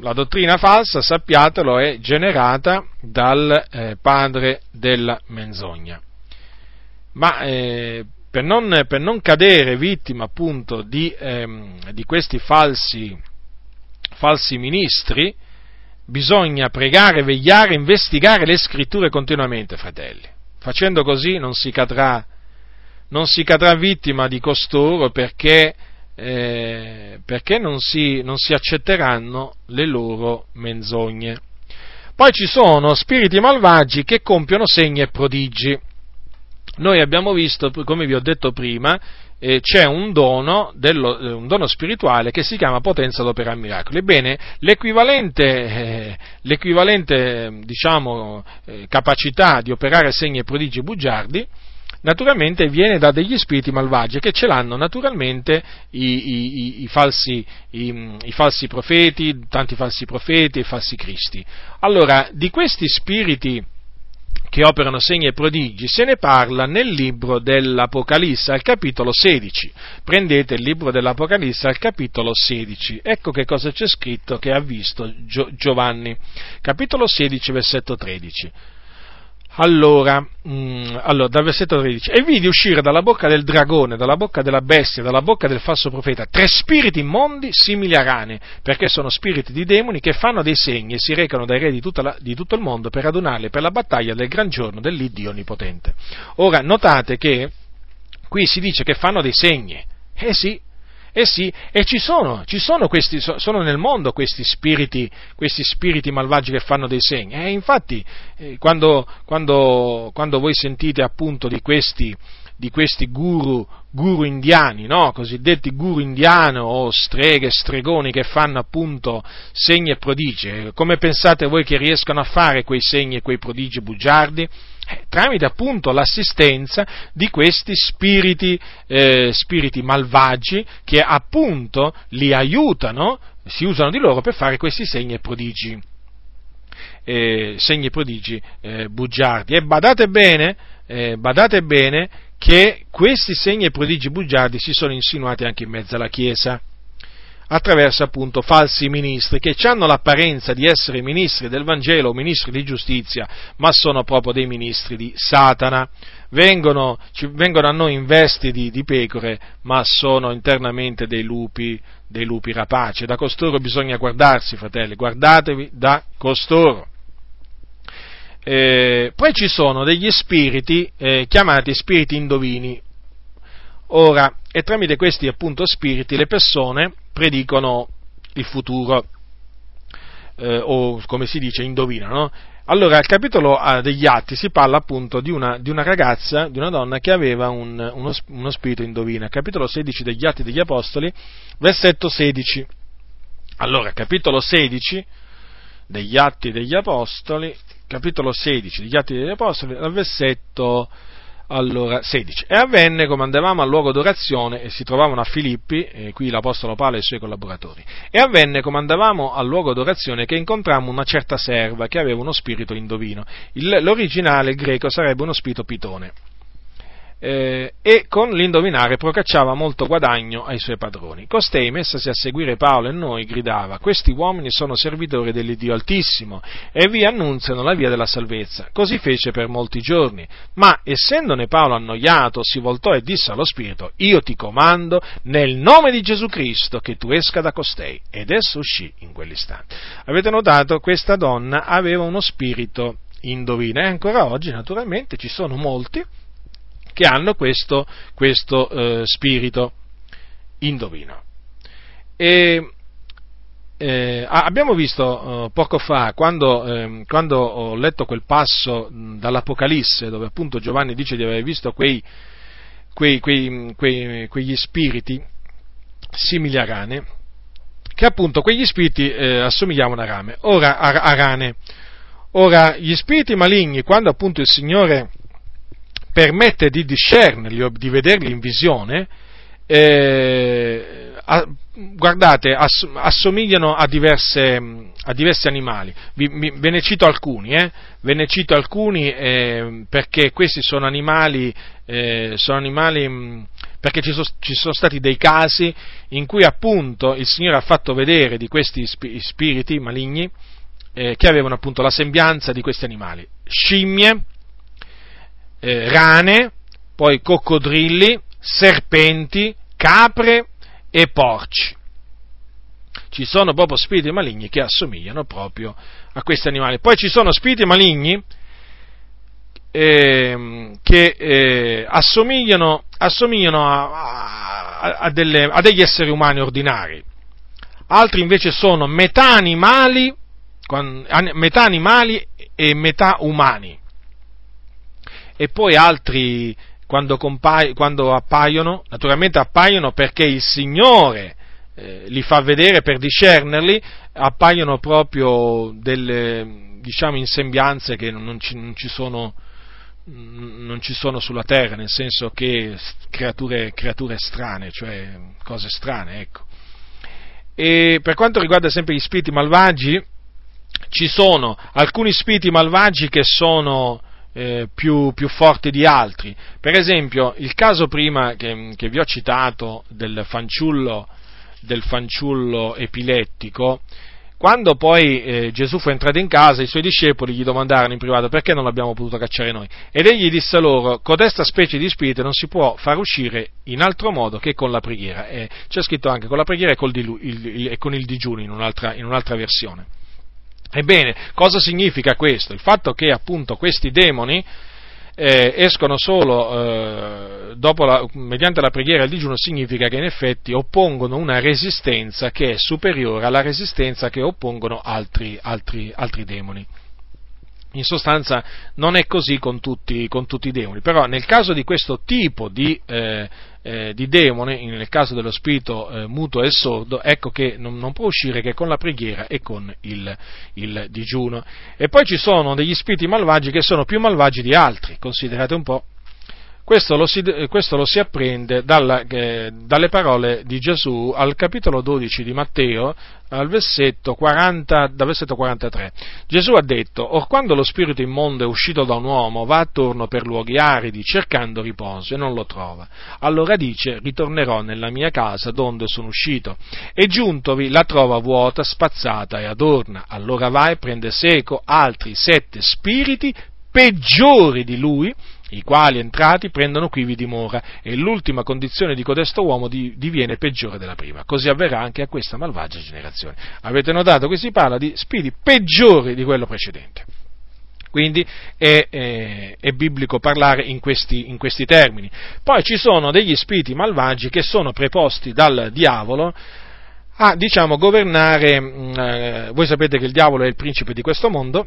la dottrina falsa, sappiatelo, è generata dal eh, padre della menzogna. Ma eh, per non, per, non, cadere vittima appunto di, ehm, di questi falsi, falsi ministri, bisogna pregare, vegliare, investigare le scritture continuamente, fratelli Facendo così non si cadrà, non si cadrà vittima di costoro perché, eh, perché non si, non si accetteranno le loro menzogne. Poi ci sono spiriti malvagi che compiono segni e prodigi. Noi abbiamo visto, come vi ho detto prima, eh, c'è un dono, dello, eh, un dono, spirituale che si chiama potenza d'opera miracoli. Ebbene, l'equivalente, eh, l'equivalente diciamo, eh, capacità di operare segni e prodigi bugiardi naturalmente viene da degli spiriti malvagi che ce l'hanno naturalmente i, i, i, falsi, i, falsi, profeti, tanti falsi profeti e falsi cristi. Allora, di questi spiriti che operano segni e prodigi, se ne parla nel libro dell'Apocalisse, al capitolo 16. Prendete il libro dell'Apocalisse al capitolo 16. Ecco che cosa c'è scritto che ha visto Giovanni. Capitolo 16, versetto 13. Allora, mh, mm, allora, dal versetto 13, e vidi uscire dalla bocca del dragone, dalla bocca della bestia, dalla bocca del falso profeta, tre spiriti immondi simili a rane, perché sono spiriti di demoni che fanno dei segni e si recano dai re di, la, di tutto il mondo per adunarli per la battaglia del gran giorno dell'Iddio Onnipotente. Ora, notate che qui si dice che fanno dei segni. Eh sì, eh sì, e ci sono, ci sono questi, sono nel mondo questi spiriti, questi spiriti malvagi che fanno dei segni. E infatti, eh, quando, quando, quando, voi sentite appunto di questi, di questi guru, guru indiani, no? cosiddetti guru indiani o streghe, stregoni che fanno appunto segni e prodigi, come pensate voi che riescano a fare quei segni e quei prodigi bugiardi? Eh, tramite appunto l'assistenza di questi spiriti, eh, spiriti malvagi che appunto li aiutano, si usano di loro per fare questi segni e prodigi. Eh, segni e prodigi eh, bugiardi. E badate bene, eh, badate bene che questi segni e prodigi bugiardi si sono insinuati anche in mezzo alla Chiesa attraverso appunto falsi ministri che hanno l'apparenza di essere ministri del Vangelo o ministri di giustizia, ma sono proprio dei ministri di Satana. Vengono, ci, vengono a noi in vesti di, di, pecore, ma sono internamente dei lupi, dei lupi rapaci. Da costoro bisogna guardarsi, fratelli, guardatevi da costoro. Eh, poi ci sono degli spiriti eh, chiamati spiriti indovini. Ora, e tramite questi appunto spiriti le persone predicono il futuro, eh, o come si dice, indovinano. Allora, al capitolo ah, degli Atti si parla appunto di una, di una ragazza, di una donna che aveva un, uno, uno, spirito indovina. Capitolo 16 degli Atti degli Apostoli, versetto 16. Allora, capitolo 16 degli Atti degli Apostoli, capitolo 16 degli Atti degli Apostoli, al versetto allora, 16. E avvenne come andavamo al luogo d'orazione e si trovavano a Filippi, e qui l'Apostolo Paolo e i suoi collaboratori, e avvenne come andavamo al luogo d'orazione che incontrammo una certa serva che aveva uno spirito indovino. Il, l'originale greco sarebbe uno spirito pitone eh, e con l'indovinare procacciava molto guadagno ai suoi padroni. Costei, messasi a seguire Paolo e noi, gridava, questi uomini sono servitori dell'Iddio Altissimo e vi annunziano la via della salvezza. Così fece per molti giorni, ma essendone Paolo annoiato, si voltò e disse allo Spirito, io ti comando nel nome di Gesù Cristo che tu esca da costei. Ed esso uscì in quell'istante. Avete notato? Questa donna aveva uno spirito indovina e ancora oggi naturalmente ci sono molti che hanno questo, questo eh, spirito indovino. E, eh, abbiamo visto eh, poco fa, quando, eh, quando, ho letto quel passo mh, dall'Apocalisse, dove appunto Giovanni dice di aver visto quei, quei, quei, quegli spiriti simili a rane, che appunto quegli spiriti eh, assomigliavano a, rame, ora, a, a rane. Ora, gli spiriti maligni, quando appunto il Signore permette di discernerli o di vederli in visione, eh, a, guardate, ass, assomigliano a, diverse, a, diversi animali. Vi, vi, ve ne cito alcuni, eh? ne cito alcuni eh, perché questi sono animali, eh, sono animali mm, perché ci sono, ci sono, stati dei casi in cui appunto il Signore ha fatto vedere di questi spiriti maligni eh, che avevano appunto la sembianza di questi animali. Scimmie, eh, rane, poi coccodrilli, serpenti, capre e porci. Ci sono proprio spiriti maligni che assomigliano proprio a questi animali. Poi ci sono spiriti maligni eh, che eh, assomigliano, assomigliano a, a a, delle, a degli esseri umani ordinari. Altri invece sono metà animali, metà animali e metà umani. E poi altri, quando, compa- quando appaiono, naturalmente appaiono perché il Signore eh, li fa vedere per discernerli, appaiono proprio delle, diciamo, in sembianze che non ci, non ci sono non ci sono sulla terra, nel senso che creature, creature strane, cioè cose strane, ecco. E per quanto riguarda sempre gli spiriti malvagi, ci sono alcuni spiriti malvagi che sono eh, più, più, forti di altri. Per esempio, il caso prima che, che vi ho citato del fanciullo, del fanciullo epilettico, quando poi eh, Gesù fu entrato in casa, i suoi discepoli gli domandarono in privato perché non l'abbiamo potuto cacciare noi. Ed egli disse loro, codesta specie di spirito non si può far uscire in altro modo che con la preghiera. E c'è scritto anche con la preghiera e, dilu- il, il, e con il digiuno in un'altra, in un'altra versione. Ebbene, cosa significa questo? Il fatto che appunto questi demoni eh, escono solo eh, la, mediante la preghiera e il digiuno significa che in effetti oppongono una resistenza che è superiore alla resistenza che oppongono altri, altri, altri demoni. In sostanza non è così con tutti, con tutti, i demoni, però nel caso di questo tipo di, eh, eh, di demone, nel caso dello spirito eh, muto e sordo, ecco che non, non, può uscire che con la preghiera e con il, il, digiuno. E poi ci sono degli spiriti malvagi che sono più malvagi di altri, considerate un po'. Questo lo si, questo lo si apprende dalla, eh, dalle parole di Gesù al capitolo 12 di Matteo, al versetto 40, dal versetto 43. Gesù ha detto, Or quando lo spirito immondo è uscito da un uomo, va attorno per luoghi aridi, cercando riposo, e non lo trova. Allora dice, ritornerò nella mia casa donde sono uscito. E giuntovi la trova vuota, spazzata e adorna. Allora va e prende seco altri sette spiriti peggiori di lui, i quali entrati prendono quivi dimora, e l'ultima condizione di codesto uomo diviene peggiore della prima. Così avverrà anche a questa malvagia generazione. Avete notato che si parla di spiriti peggiori di quello precedente. Quindi è, è, è biblico parlare in questi, in questi termini. Poi ci sono degli spiriti malvagi che sono preposti dal diavolo a, diciamo, governare, mm, eh, voi sapete che il diavolo è il principe di questo mondo,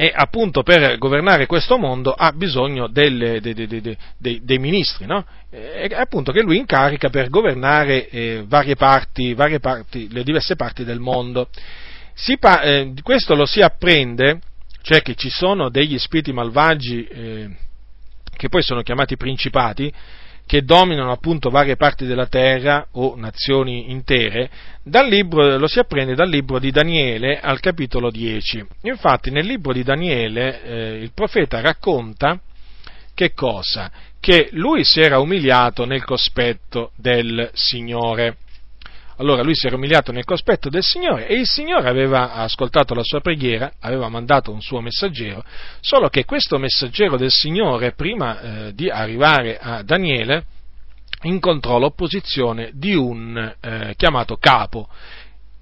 e appunto per governare questo mondo ha bisogno delle, dei, dei, dei, dei, ministri, no? E appunto che lui incarica per governare eh, varie, parti, varie parti, le diverse parti del mondo. Pa- eh, questo lo si apprende, cioè che ci sono degli spiriti malvagi eh, che poi sono chiamati principati, che dominano appunto varie parti della terra o nazioni intere, libro, lo si apprende dal libro di Daniele al capitolo 10. Infatti nel libro di Daniele eh, il profeta racconta che cosa? Che lui si era umiliato nel cospetto del Signore. Allora lui si era umiliato nel cospetto del Signore e il Signore aveva ascoltato la sua preghiera, aveva mandato un suo messaggero, solo che questo messaggero del Signore, prima eh, di arrivare a Daniele, incontrò l'opposizione di un eh, chiamato capo,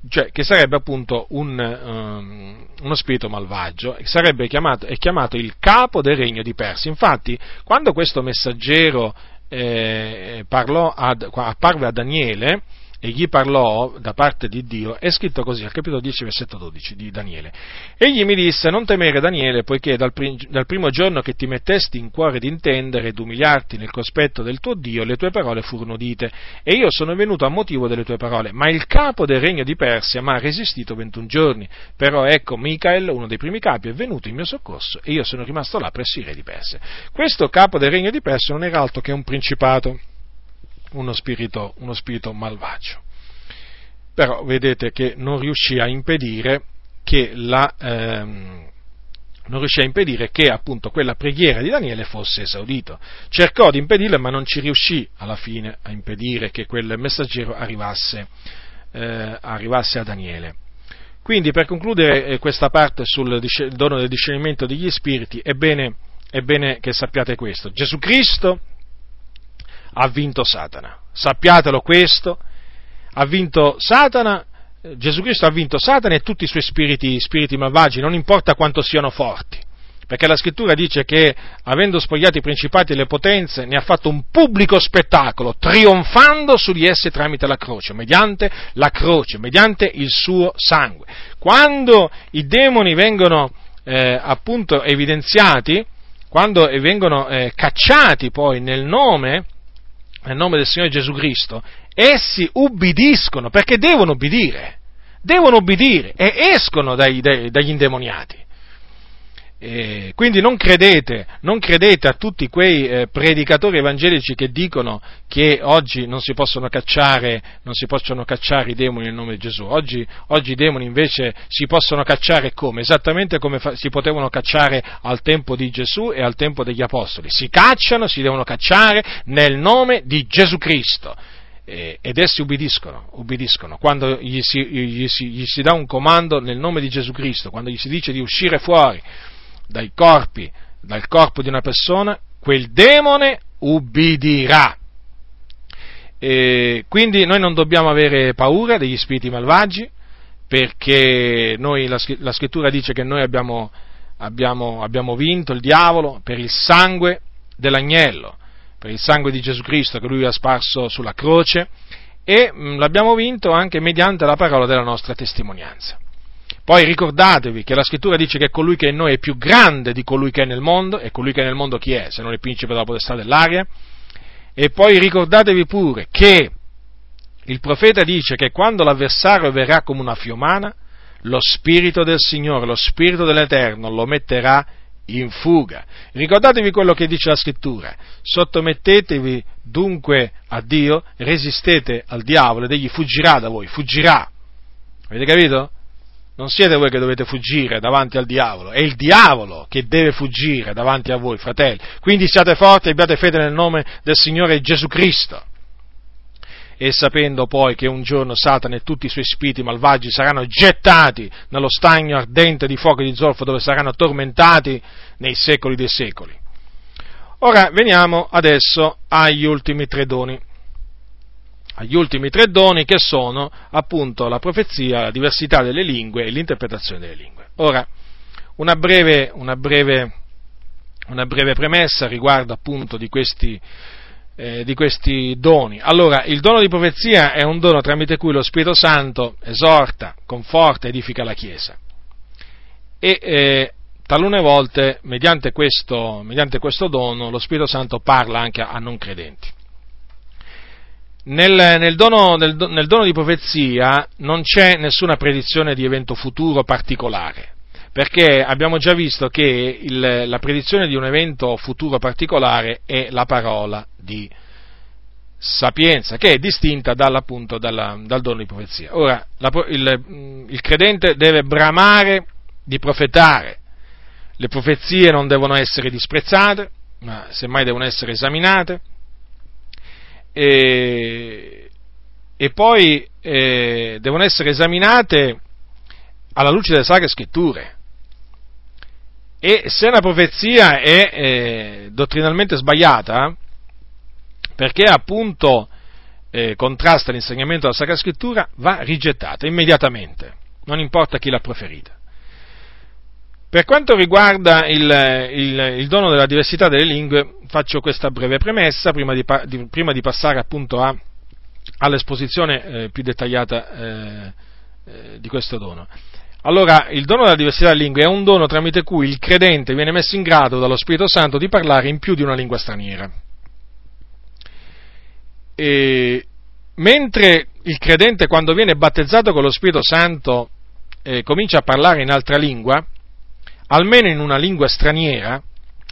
cioè che sarebbe appunto un, um, uno spirito malvagio, sarebbe chiamato, è chiamato il capo del regno di Persia. Infatti, quando questo messaggero eh, parlò ad, apparve a Daniele, e gli parlò da parte di Dio, è scritto così al capitolo 10, versetto 12 di Daniele. Egli mi disse, non temere Daniele, poiché dal, dal primo giorno che ti mettesti in cuore di intendere ed umiliarti nel cospetto del tuo Dio, le tue parole furono udite, e io sono venuto a motivo delle tue parole. Ma il capo del regno di Persia mi ha resistito 21 giorni, però ecco Michael, uno dei primi capi, è venuto in mio soccorso, e io sono rimasto là presso i re di Persia. Questo capo del regno di Persia non era altro che un principato uno spirito, uno spirito malvagio. Però vedete che non riuscì a impedire che la, ehm, a impedire che appunto quella preghiera di Daniele fosse esaudita. Cercò di impedirla, ma non ci riuscì alla fine a impedire che quel messaggero arrivasse, eh, arrivasse a Daniele. Quindi per concludere eh, questa parte sul dono del discernimento degli spiriti, è bene, è bene che sappiate questo. Gesù Cristo ha vinto Satana. Sappiatelo questo, ha vinto Satana, Gesù Cristo ha vinto Satana e tutti i suoi spiriti, spiriti malvagi, non importa quanto siano forti, perché la scrittura dice che avendo spogliato i principati e le potenze ne ha fatto un pubblico spettacolo, trionfando su di esse tramite la croce, mediante la croce, mediante il suo sangue. Quando i demoni vengono eh, appunto evidenziati, quando vengono eh, cacciati poi nel nome, nel nome del Signore Gesù Cristo, essi ubbidiscono, perché devono ubbidire, devono ubbidire e escono dai, dai, dagli indemoniati. Eh, quindi non credete, non credete, a tutti quei eh, predicatori evangelici che dicono che oggi non si possono cacciare, si possono cacciare i demoni nel nome di Gesù. Oggi, oggi, i demoni invece si possono cacciare come? Esattamente come fa, si potevano cacciare al tempo di Gesù e al tempo degli Apostoli. Si cacciano, si devono cacciare nel nome di Gesù Cristo. Eh, ed essi ubbidiscono, ubbidiscono. quando gli si, gli, si, gli si dà un comando nel nome di Gesù Cristo, quando gli si dice di uscire fuori dai corpi, dal corpo di una persona, quel demone ubbidirà. E quindi noi non dobbiamo avere paura degli spiriti malvagi, perché noi, la, scrittura dice che noi abbiamo, abbiamo, abbiamo vinto il diavolo per il sangue dell'agnello, per il sangue di Gesù Cristo che lui ha sparso sulla croce e l'abbiamo vinto anche mediante la parola della nostra testimonianza. Poi ricordatevi che la scrittura dice che colui che è in noi è più grande di colui che è nel mondo, e colui che è nel mondo chi è? Se non il principe della potestà dell'aria. E poi ricordatevi pure che il profeta dice che quando l'avversario verrà come una fiumana, lo spirito del Signore, lo spirito dell'Eterno lo metterà in fuga. Ricordatevi quello che dice la scrittura, sottomettetevi dunque a Dio, resistete al diavolo ed egli fuggirà da voi, fuggirà. Avete capito? Non siete voi che dovete fuggire davanti al diavolo, è il diavolo che deve fuggire davanti a voi, fratelli. Quindi siate forti e abbiate fede nel nome del Signore Gesù Cristo. E sapendo poi che un giorno Satana e tutti i suoi spiriti malvagi saranno gettati nello stagno ardente di fuoco e di zolfo dove saranno tormentati nei secoli dei secoli. Ora veniamo adesso agli ultimi tre doni agli ultimi tre doni che sono appunto la profezia, la diversità delle lingue e l'interpretazione delle lingue. Ora, una breve, una breve, una breve premessa riguardo appunto di questi, eh, di questi doni. Allora, il dono di profezia è un dono tramite cui lo Spirito Santo esorta, conforta, edifica la Chiesa. E eh, talune volte, mediante questo, mediante questo dono, lo Spirito Santo parla anche a non credenti. Nel, nel, dono, nel, nel, dono, di profezia non c'è nessuna predizione di evento futuro particolare, perché abbiamo già visto che il, la predizione di un evento futuro particolare è la parola di sapienza, che è distinta dalla, dal dono di profezia. Ora, la, il, il credente deve bramare di profetare, le profezie non devono essere disprezzate, ma semmai devono essere esaminate e, e poi eh, devono essere esaminate alla luce delle sacre scritture. E se una profezia è eh, dottrinalmente sbagliata, perché appunto eh, contrasta l'insegnamento della Sacra Scrittura, va rigettata immediatamente, non importa chi l'ha preferita. Per quanto riguarda il, il, il, dono della diversità delle lingue, faccio questa breve premessa prima di, di, prima di passare appunto a, all'esposizione eh, più dettagliata eh, eh, di questo dono. Allora, il dono della diversità delle lingue è un dono tramite cui il credente viene messo in grado dallo Spirito Santo di parlare in più di una lingua straniera. E, mentre il credente, quando viene battezzato con lo Spirito Santo, eh, comincia a parlare in altra lingua, almeno in una lingua straniera,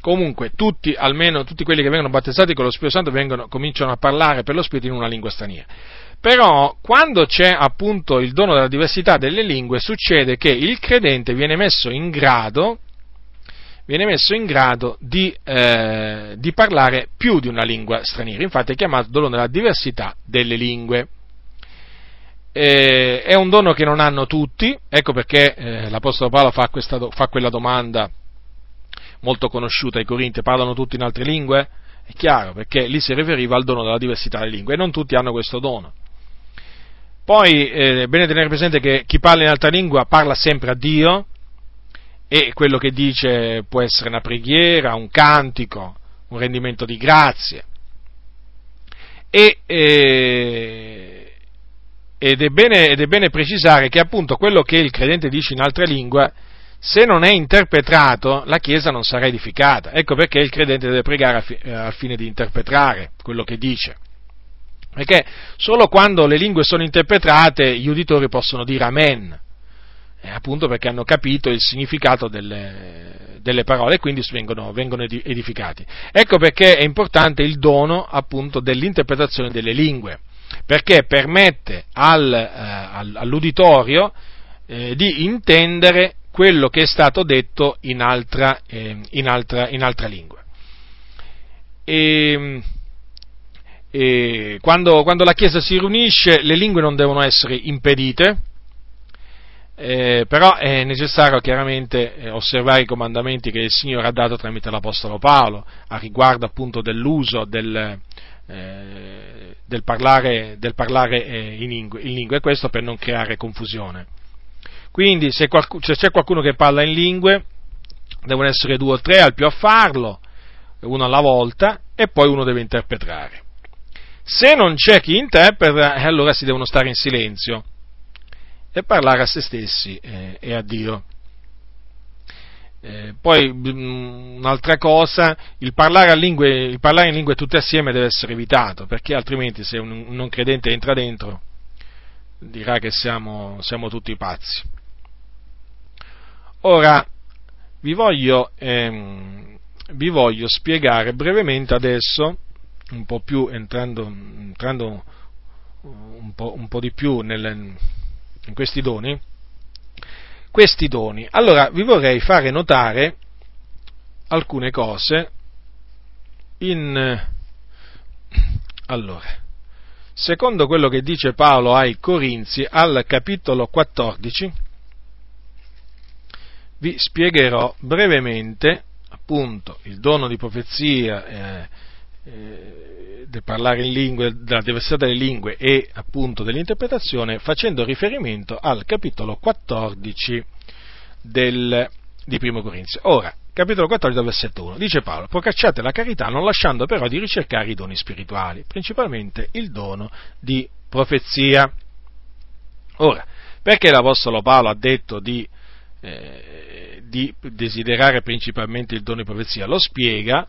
comunque tutti, almeno tutti quelli che vengono battezzati con lo Spirito Santo vengono, cominciano a parlare per lo Spirito in una lingua straniera. Però quando c'è appunto il dono della diversità delle lingue succede che il credente viene messo in grado, viene messo in grado di, eh, di parlare più di una lingua straniera, infatti è chiamato dono della diversità delle lingue eh, è un dono che non hanno tutti, ecco perché eh, l'Apostolo Paolo fa, questa, fa, quella domanda molto conosciuta ai Corinti, parlano tutti in altre lingue? È chiaro, perché lì si riferiva al dono della diversità delle lingue e non tutti hanno questo dono. Poi eh, è bene tenere presente che chi parla in altra lingua parla sempre a Dio, e quello che dice può essere una preghiera, un cantico, un rendimento di grazie. E, eh, ed, è bene, ed, è bene, precisare che appunto quello che il credente dice in altra lingua, se non è interpretato, la Chiesa non sarà edificata. Ecco perché il credente deve pregare eh, al fine di interpretare quello che dice. Perché solo quando le lingue sono interpretate gli uditori possono dire amen eh, appunto perché hanno capito il significato delle, delle parole e quindi vengono, vengono, edificati. Ecco perché è importante il dono appunto dell'interpretazione delle lingue, perché permette al, eh, all'uditorio eh, di intendere quello che è stato detto in altra, eh, in altra, in altra lingua. E, e quando, quando la Chiesa si riunisce le lingue non devono essere impedite, eh, però è necessario chiaramente eh, osservare i comandamenti che il Signore ha dato tramite l'Apostolo Paolo a riguardo appunto dell'uso del, eh, del parlare, del parlare eh, in, lingue, in, lingue, questo per non creare confusione. Quindi se, qualcuno, se c'è qualcuno che parla in lingue, devono essere due o tre al più a farlo, uno alla volta, e poi uno deve interpretare. Se non c'è chi interpreta, eh, allora si devono stare in silenzio e parlare a se stessi eh, e a Dio. Eh, poi mm, un'altra cosa, il parlare, lingue, il parlare, in lingue tutte assieme deve essere evitato, perché altrimenti se un, un non credente entra dentro dirà che siamo, siamo tutti pazzi. Ora, vi voglio, ehm, vi voglio, spiegare brevemente adesso, un po' più entrando, entrando un, po', un po' di più nel, in questi doni, questi doni. Allora vi vorrei fare notare alcune cose in... Allora, secondo quello che dice Paolo ai Corinzi al capitolo 14, vi spiegherò brevemente appunto il dono di profezia, eh, eh, del parlare in lingue, della diversità delle lingue e appunto dell'interpretazione, facendo riferimento al capitolo 14 del, di Primo Corinzio. Ora, capitolo 14, versetto 1, dice Paolo, procacciate la carità non lasciando però di ricercare i doni spirituali, principalmente il dono di profezia. Ora, perché l'Apostolo Paolo ha detto di, eh, di desiderare principalmente il dono di profezia? Lo spiega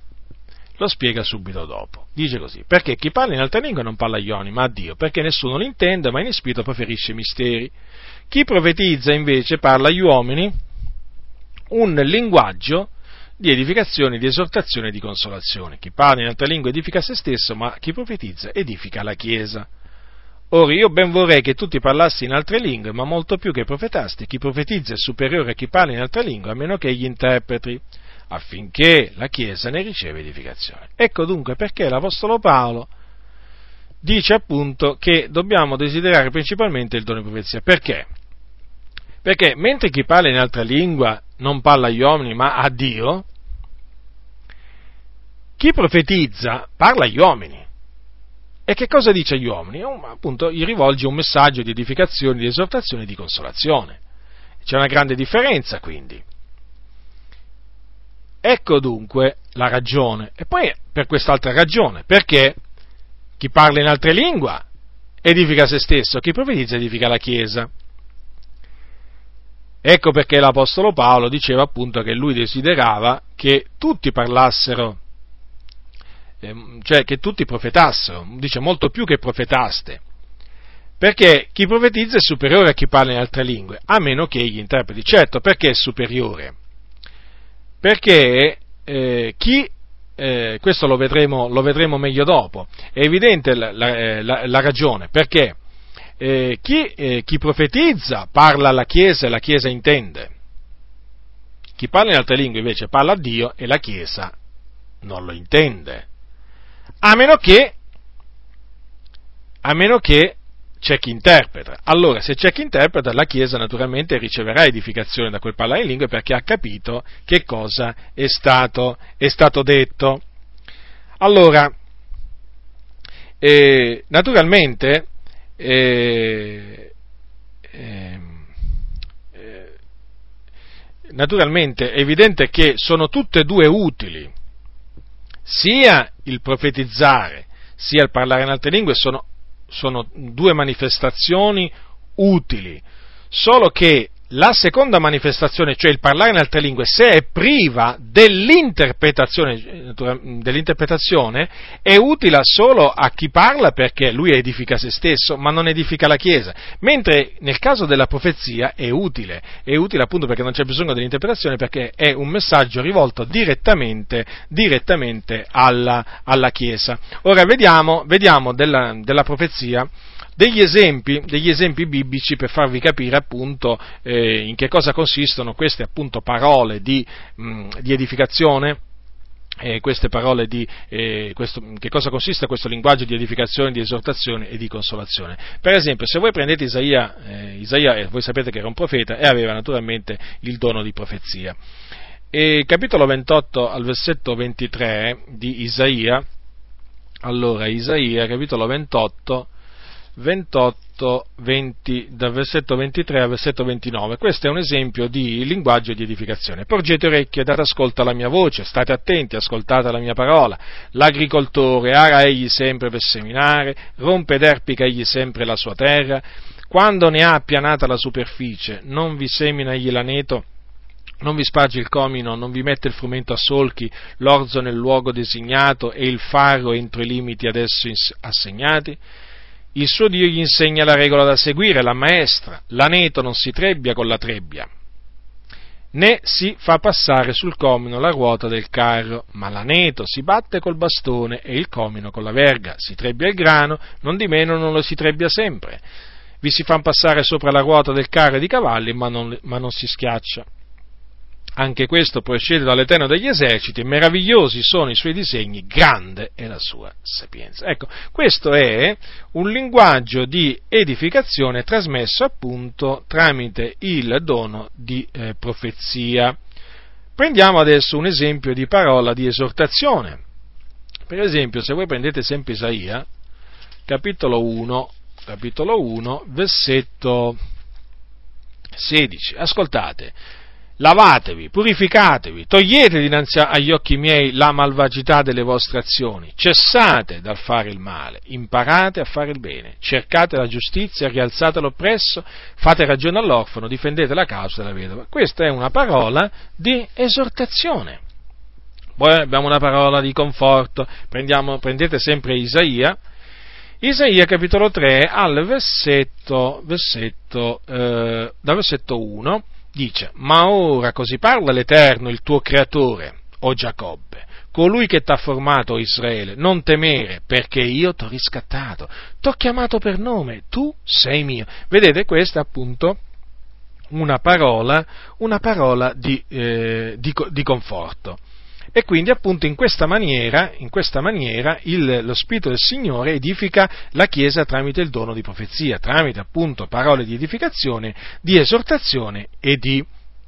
lo spiega subito dopo. Dice così, perché chi parla in altre lingue non parla agli uomini, ma a Dio, perché nessuno lo intende, ma in spirito preferisce i misteri. Chi profetizza invece parla agli uomini un linguaggio di edificazione, di esortazione e di consolazione. Chi parla in altre lingue edifica se stesso, ma chi profetizza edifica la Chiesa. Ora io ben vorrei che tutti parlassi in altre lingue, ma molto più che profetasti. Chi profetizza è superiore a chi parla in altre lingue, a meno che gli interpreti affinché la Chiesa ne riceva edificazione. Ecco dunque perché l'Apostolo Paolo dice appunto che dobbiamo desiderare principalmente il dono di profezia. Perché? Perché mentre chi parla in altra lingua non parla agli uomini ma a Dio, chi profetizza parla agli uomini. E che cosa dice agli uomini? Appunto, gli rivolge un messaggio di edificazione, di esortazione e di consolazione. C'è una grande differenza quindi. Ecco dunque la ragione. E poi per quest'altra ragione, perché chi parla in altre lingue edifica se stesso, chi profetizza edifica la Chiesa. Ecco perché l'Apostolo Paolo diceva appunto che lui desiderava che tutti parlassero, ehm, cioè che tutti profetassero, dice molto più che profetaste, perché chi profetizza è superiore a chi parla in altre lingue, a meno che gli interpreti. Certo, perché è superiore? Perché eh, chi, eh, questo lo vedremo, lo vedremo, meglio dopo, è evidente la, la, eh, la, la ragione, perché? Eh, chi, eh, chi profetizza parla alla Chiesa e la Chiesa intende, chi parla in altre lingue invece parla a Dio e la Chiesa non lo intende, a meno che, a meno che c'è chi interpreta. Allora, se c'è chi interpreta, la Chiesa naturalmente riceverà edificazione da quel parlare in lingue perché ha capito che cosa è stato, è stato detto. Allora, eh, naturalmente, eh, ehm, eh, naturalmente è evidente che sono tutte e due utili, sia il profetizzare sia il parlare in altre lingue sono, sono due manifestazioni utili, solo che la seconda manifestazione, cioè il parlare in altre lingue, se è priva dell'interpretazione, dell'interpretazione, è utile solo a chi parla perché lui edifica se stesso, ma non edifica la Chiesa, mentre nel caso della profezia è utile, è utile appunto perché non c'è bisogno dell'interpretazione, perché è un messaggio rivolto direttamente, direttamente alla, alla, Chiesa. Ora vediamo, vediamo della, della profezia degli esempi, degli esempi biblici per farvi capire appunto eh, in che cosa consistono queste appunto parole di, mh, di edificazione. Eh, queste parole di eh, questo, che cosa consiste questo linguaggio di edificazione, di esortazione e di consolazione. Per esempio, se voi prendete Isaia, eh, Isaia voi sapete che era un profeta e aveva naturalmente il dono di profezia. E capitolo 28 al versetto 23 di Isaia, allora Isaia, capitolo 28, 28, 20, dal versetto 23 al versetto 29. Questo è un esempio di linguaggio di edificazione. Porgete orecchie date ascolto alla mia voce, state attenti, ascoltate la mia parola. L'agricoltore ara egli sempre per seminare, rompe ed erpica egli sempre la sua terra. Quando ne ha appianata la superficie, non vi semina egli l'aneto, non vi sparge il comino, non vi mette il frumento a solchi, l'orzo nel luogo designato e il faro entro i limiti adesso assegnati? Il suo Dio gli insegna la regola da seguire, la maestra, l'aneto non si trebbia con la trebbia, né si fa passare sul comino la ruota del carro, ma l'aneto si batte col bastone e il comino con la verga, si trebbia il grano, non di meno non lo si trebbia sempre. Vi si fa passare sopra la ruota del carro e di cavalli, ma non, ma non si schiaccia anche questo procede dall'Eterno degli eserciti, meravigliosi sono i suoi disegni, grande è la sua sapienza. Ecco, questo è un linguaggio di edificazione trasmesso appunto tramite il dono di eh, profezia. Prendiamo adesso un esempio di parola di esortazione. Per esempio, se voi prendete sempre Isaia, capitolo 1, capitolo 1, versetto 16, ascoltate lavatevi, purificatevi, togliete dinanzi agli occhi miei la malvagità delle vostre azioni, cessate dal fare il male, imparate a fare il bene, cercate la giustizia, rialzate l'oppresso, fate ragione all'orfano, difendete la causa della vedova. Questa è una parola di esortazione. Poi abbiamo una parola di conforto, Prendiamo, prendete sempre Isaia, Isaia capitolo 3 al versetto, versetto eh, dal versetto 1 dice, ma ora così parla l'Eterno, il tuo creatore, o Giacobbe, colui che t'ha formato, Israele, non temere, perché io t'ho riscattato, t'ho chiamato per nome, tu sei mio. Vedete, questa appunto una parola, una parola di, eh, di, di conforto. E quindi appunto in questa maniera, in questa maniera il, lo Spirito del Signore edifica la Chiesa tramite il dono di profezia, tramite appunto parole di edificazione, di esortazione e di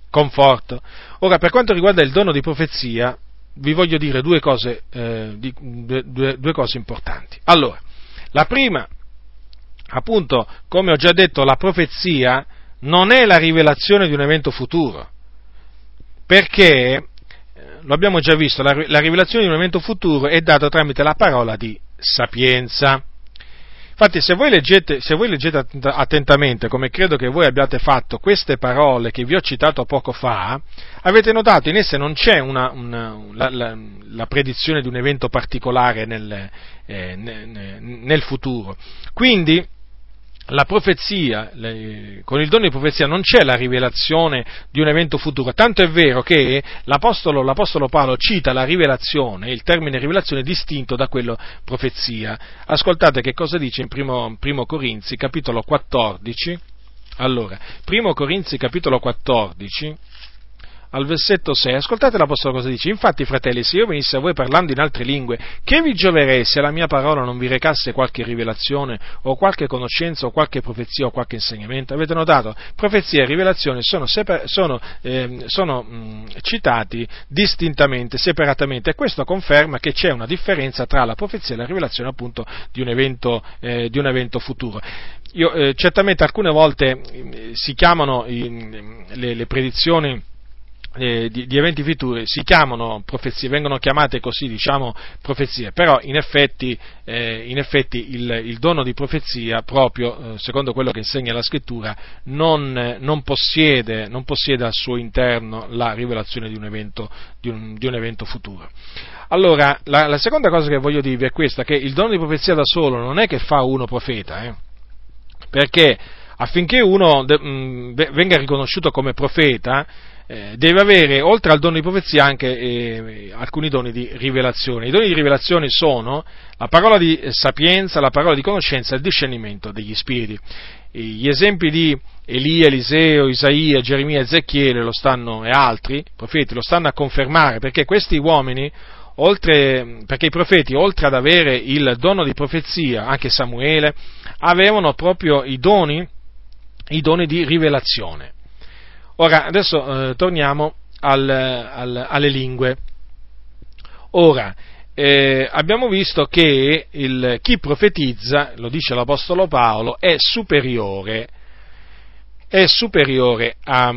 conforto. Ora, per quanto riguarda il dono di profezia, vi voglio dire due cose, eh, di, due, due cose importanti. Allora, la prima, appunto, come ho già detto, la profezia non è la rivelazione di un evento futuro, perché lo abbiamo già visto, la, la rivelazione di un evento futuro è data tramite la parola di sapienza. Infatti, se voi, leggete, se voi leggete, attentamente, come credo che voi abbiate fatto, queste parole che vi ho citato poco fa, avete notato in esse non c'è una, una, la, la, la, predizione di un evento particolare nel, eh, nel, nel futuro. Quindi, la profezia, con il dono di profezia non c'è la rivelazione di un evento futuro, tanto è vero che l'Apostolo, l'Apostolo Paolo cita la rivelazione, il termine rivelazione distinto da quello profezia. Ascoltate che cosa dice in primo Corinzi, capitolo 14. Allora, primo Corinzi, capitolo 14, al versetto 6, ascoltate l'Apostolo cosa dice, infatti fratelli, se io venissi a voi parlando in altre lingue, che vi gioverei se la mia parola non vi recasse qualche rivelazione o qualche conoscenza o qualche profezia o qualche insegnamento? Avete notato? Profezia e rivelazione sono, sepa- sono, eh, sono mh, citati distintamente, separatamente e questo conferma che c'è una differenza tra la profezia e la rivelazione appunto di un evento, eh, di un evento futuro. Io, eh, certamente alcune volte si chiamano le, le predizioni eh, di, di, eventi futuri si chiamano profezie, vengono chiamate così, diciamo, profezie, però in effetti, eh, in effetti il, il, dono di profezia, proprio eh, secondo quello che insegna la scrittura, non, non, possiede, non, possiede, al suo interno la rivelazione di un evento, di un, di un evento futuro. Allora, la, la, seconda cosa che voglio dirvi è questa, che il dono di profezia da solo non è che fa uno profeta, eh, perché affinché uno venga riconosciuto come profeta, eh, deve avere, oltre al dono di profezia, anche eh, alcuni doni di rivelazione. I doni di rivelazione sono la parola di sapienza, la parola di conoscenza e il discernimento degli spiriti. Gli esempi di Elia, Eliseo, Isaia, Geremia, Ezechiele lo stanno, e altri profeti lo stanno a confermare perché questi uomini, oltre, perché i profeti, oltre ad avere il dono di profezia, anche Samuele, avevano proprio i doni, i doni di rivelazione. Ora, adesso eh, torniamo al, al, alle lingue. Ora, eh, abbiamo visto che il, chi profetizza, lo dice l'Apostolo Paolo, è superiore, è superiore a,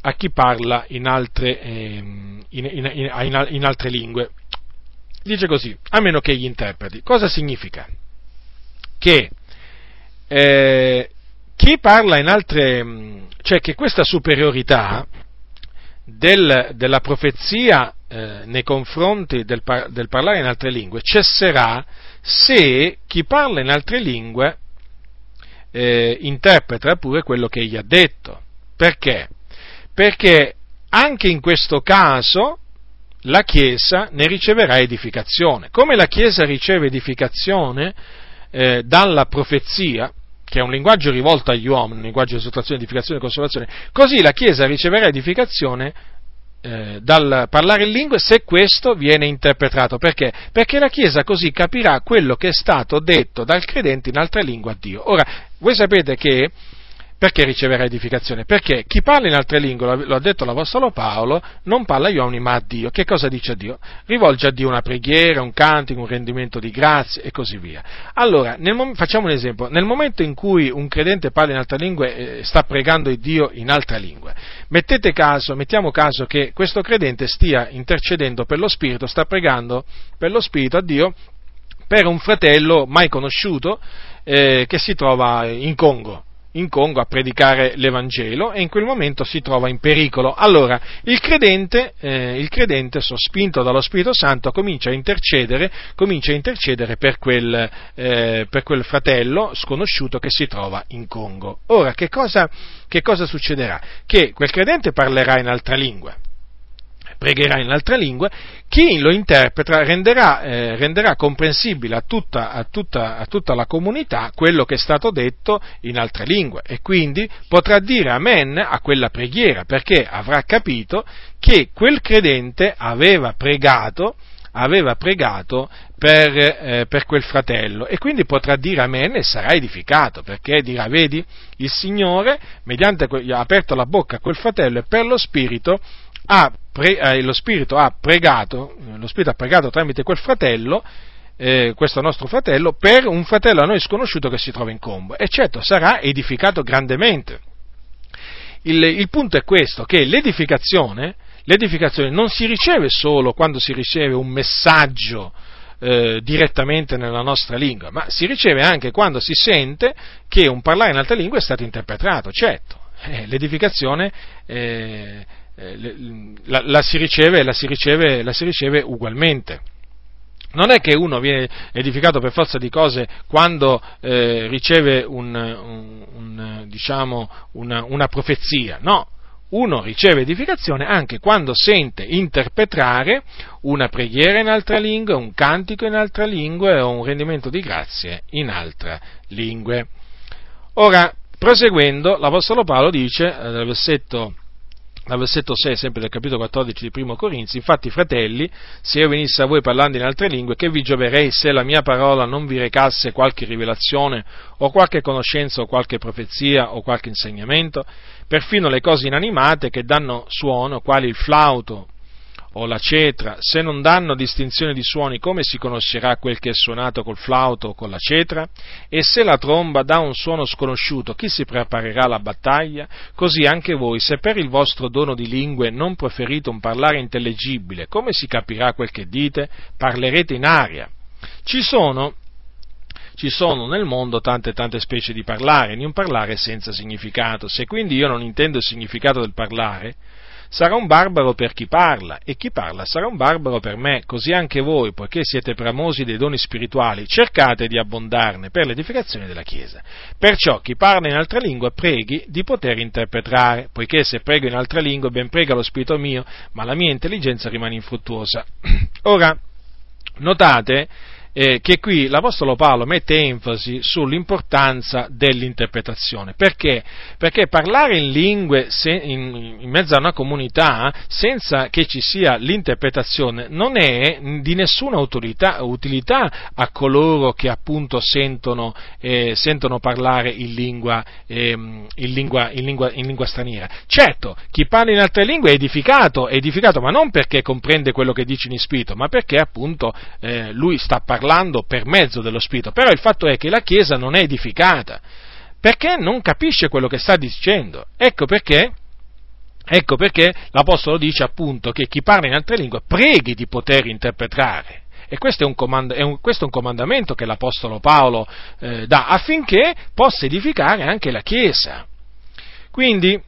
a, chi parla in altre, eh, in, in, in altre lingue. Dice così, a meno che gli interpreti. Cosa significa? Che eh, chi parla in altre, cioè che questa superiorità del, della profezia eh, nei confronti del, del, parlare in altre lingue cesserà se chi parla in altre lingue eh, interpreta pure quello che egli ha detto. Perché? Perché anche in questo caso la Chiesa ne riceverà edificazione. Come la Chiesa riceve edificazione eh, dalla profezia, che è un linguaggio rivolto agli uomini, un linguaggio di esortazione, edificazione e consolazione, così la Chiesa riceverà edificazione eh, dal parlare in lingue se questo viene interpretato. Perché? Perché la Chiesa così capirà quello che è stato detto dal credente in altra lingua a Dio. Ora, voi sapete che perché riceverà edificazione? Perché chi parla in altre lingue, lo ha detto l'Apostolo Paolo, non parla agli uomini ma a Dio. Che cosa dice a Dio? Rivolge a Dio una preghiera, un cantico, un rendimento di grazie e così via. Allora, nel, facciamo un esempio. Nel momento in cui un credente parla in altre lingue, eh, sta pregando il Dio in altra lingua. Mettete caso, mettiamo caso che questo credente stia intercedendo per lo Spirito, sta pregando per lo Spirito a Dio per un fratello mai conosciuto eh, che si trova in Congo in Congo a predicare l'Evangelo e in quel momento si trova in pericolo. Allora il credente, eh, il credente sospinto dallo Spirito Santo, comincia a intercedere, comincia a intercedere per, quel, eh, per quel, fratello sconosciuto che si trova in Congo. Ora, che cosa, che cosa succederà? Che quel credente parlerà in altra lingua pregherà in altre lingue, chi lo interpreta renderà, eh, renderà comprensibile a tutta, a, tutta, a tutta, la comunità quello che è stato detto in altre lingue. E quindi potrà dire amen a quella preghiera perché avrà capito che quel credente aveva pregato aveva pregato per, eh, per, quel fratello. E quindi potrà dire amen e sarà edificato perché dirà vedi il Signore mediante ha aperto la bocca a quel fratello e per lo Spirito ha pre, eh, lo Spirito ha pregato, lo Spirito ha pregato tramite quel fratello, eh, questo nostro fratello, per un fratello a noi sconosciuto che si trova in combo. E certo, sarà edificato grandemente. Il, il punto è questo, che l'edificazione, l'edificazione non si riceve solo quando si riceve un messaggio eh, direttamente nella nostra lingua, ma si riceve anche quando si sente che un parlare in altra lingua è stato interpretato, certo. Eh, l'edificazione eh, eh, la, la, si riceve, la, si riceve, la si riceve ugualmente. Non è che uno viene edificato per forza di cose quando eh, riceve un, un, un, diciamo, una, una profezia, no, uno riceve edificazione anche quando sente interpretare una preghiera in altra lingua, un cantico in altra lingua o un rendimento di grazie in altra lingua. Ora, proseguendo, l'Apostolo Paolo dice, eh, nel versetto al versetto 6, sempre del capitolo 14 di Primo Corinzi, infatti fratelli, se io venissi a voi parlando in altre lingue, che vi gioverei se la mia parola non vi recasse qualche rivelazione, o qualche conoscenza, o qualche profezia, o qualche insegnamento? Perfino le cose inanimate che danno suono, quali il flauto, o la cetra, se non danno distinzione di suoni, come si conoscerà quel che è suonato col flauto o con la cetra? E se la tromba dà un suono sconosciuto, chi si preparerà alla battaglia? Così anche voi, se per il vostro dono di lingue non preferite un parlare intellegibile, come si capirà quel che dite? Parlerete in aria. Ci sono ci sono nel mondo tante tante specie di parlare, di un parlare senza significato. Se quindi io non intendo il significato del parlare, sarà un barbaro per chi parla e chi parla sarà un barbaro per me, così anche voi, poiché siete bramosi dei doni spirituali, cercate di abbondarne per l'edificazione della Chiesa. Perciò chi parla in altra lingua preghi di poter interpretare, poiché se prego in altra lingua ben prega lo spirito mio, ma la mia intelligenza rimane infruttuosa. Ora, notate eh, che qui l'Apostolo Paolo mette enfasi sull'importanza dell'interpretazione. Perché? Perché parlare in lingue se, in, in, mezzo a una comunità senza che ci sia l'interpretazione non è di nessuna utilità, utilità a coloro che appunto sentono, eh, sentono parlare in lingua, eh, in, lingua, in, lingua, in lingua straniera. Certo, chi parla in altre lingue è edificato, è edificato, ma non perché comprende quello che dice in spirito, ma perché appunto eh, lui sta parlando parlando per mezzo dello Spirito, però il fatto è che la Chiesa non è edificata, perché non capisce quello che sta dicendo. Ecco perché, ecco perché l'Apostolo dice appunto che chi parla in altre lingue preghi di poter interpretare. E questo è un, comand- è un, questo è un comandamento che l'Apostolo Paolo eh, dà affinché possa edificare anche la Chiesa. Quindi,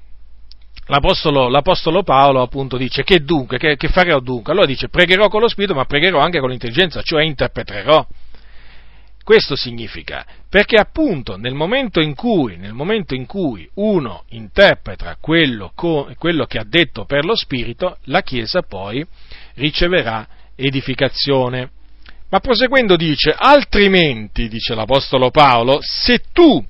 L'apostolo, l'apostolo, Paolo appunto dice che dunque, che, che, farò dunque? Allora dice pregherò con lo spirito ma pregherò anche con l'intelligenza, cioè interpreterò. Questo significa, perché appunto nel momento in cui, momento in cui uno interpreta quello, quello che ha detto per lo spirito, la Chiesa poi riceverà edificazione. Ma proseguendo dice, altrimenti, dice l'Apostolo Paolo, se tu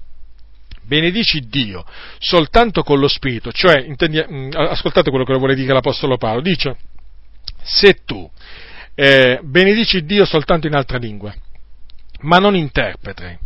benedici Dio soltanto con lo Spirito, cioè, intendi, mm, ascoltate quello che vuole dire l'Apostolo Paolo, dice, se tu eh, benedici Dio soltanto in altra lingua, ma non interpreti,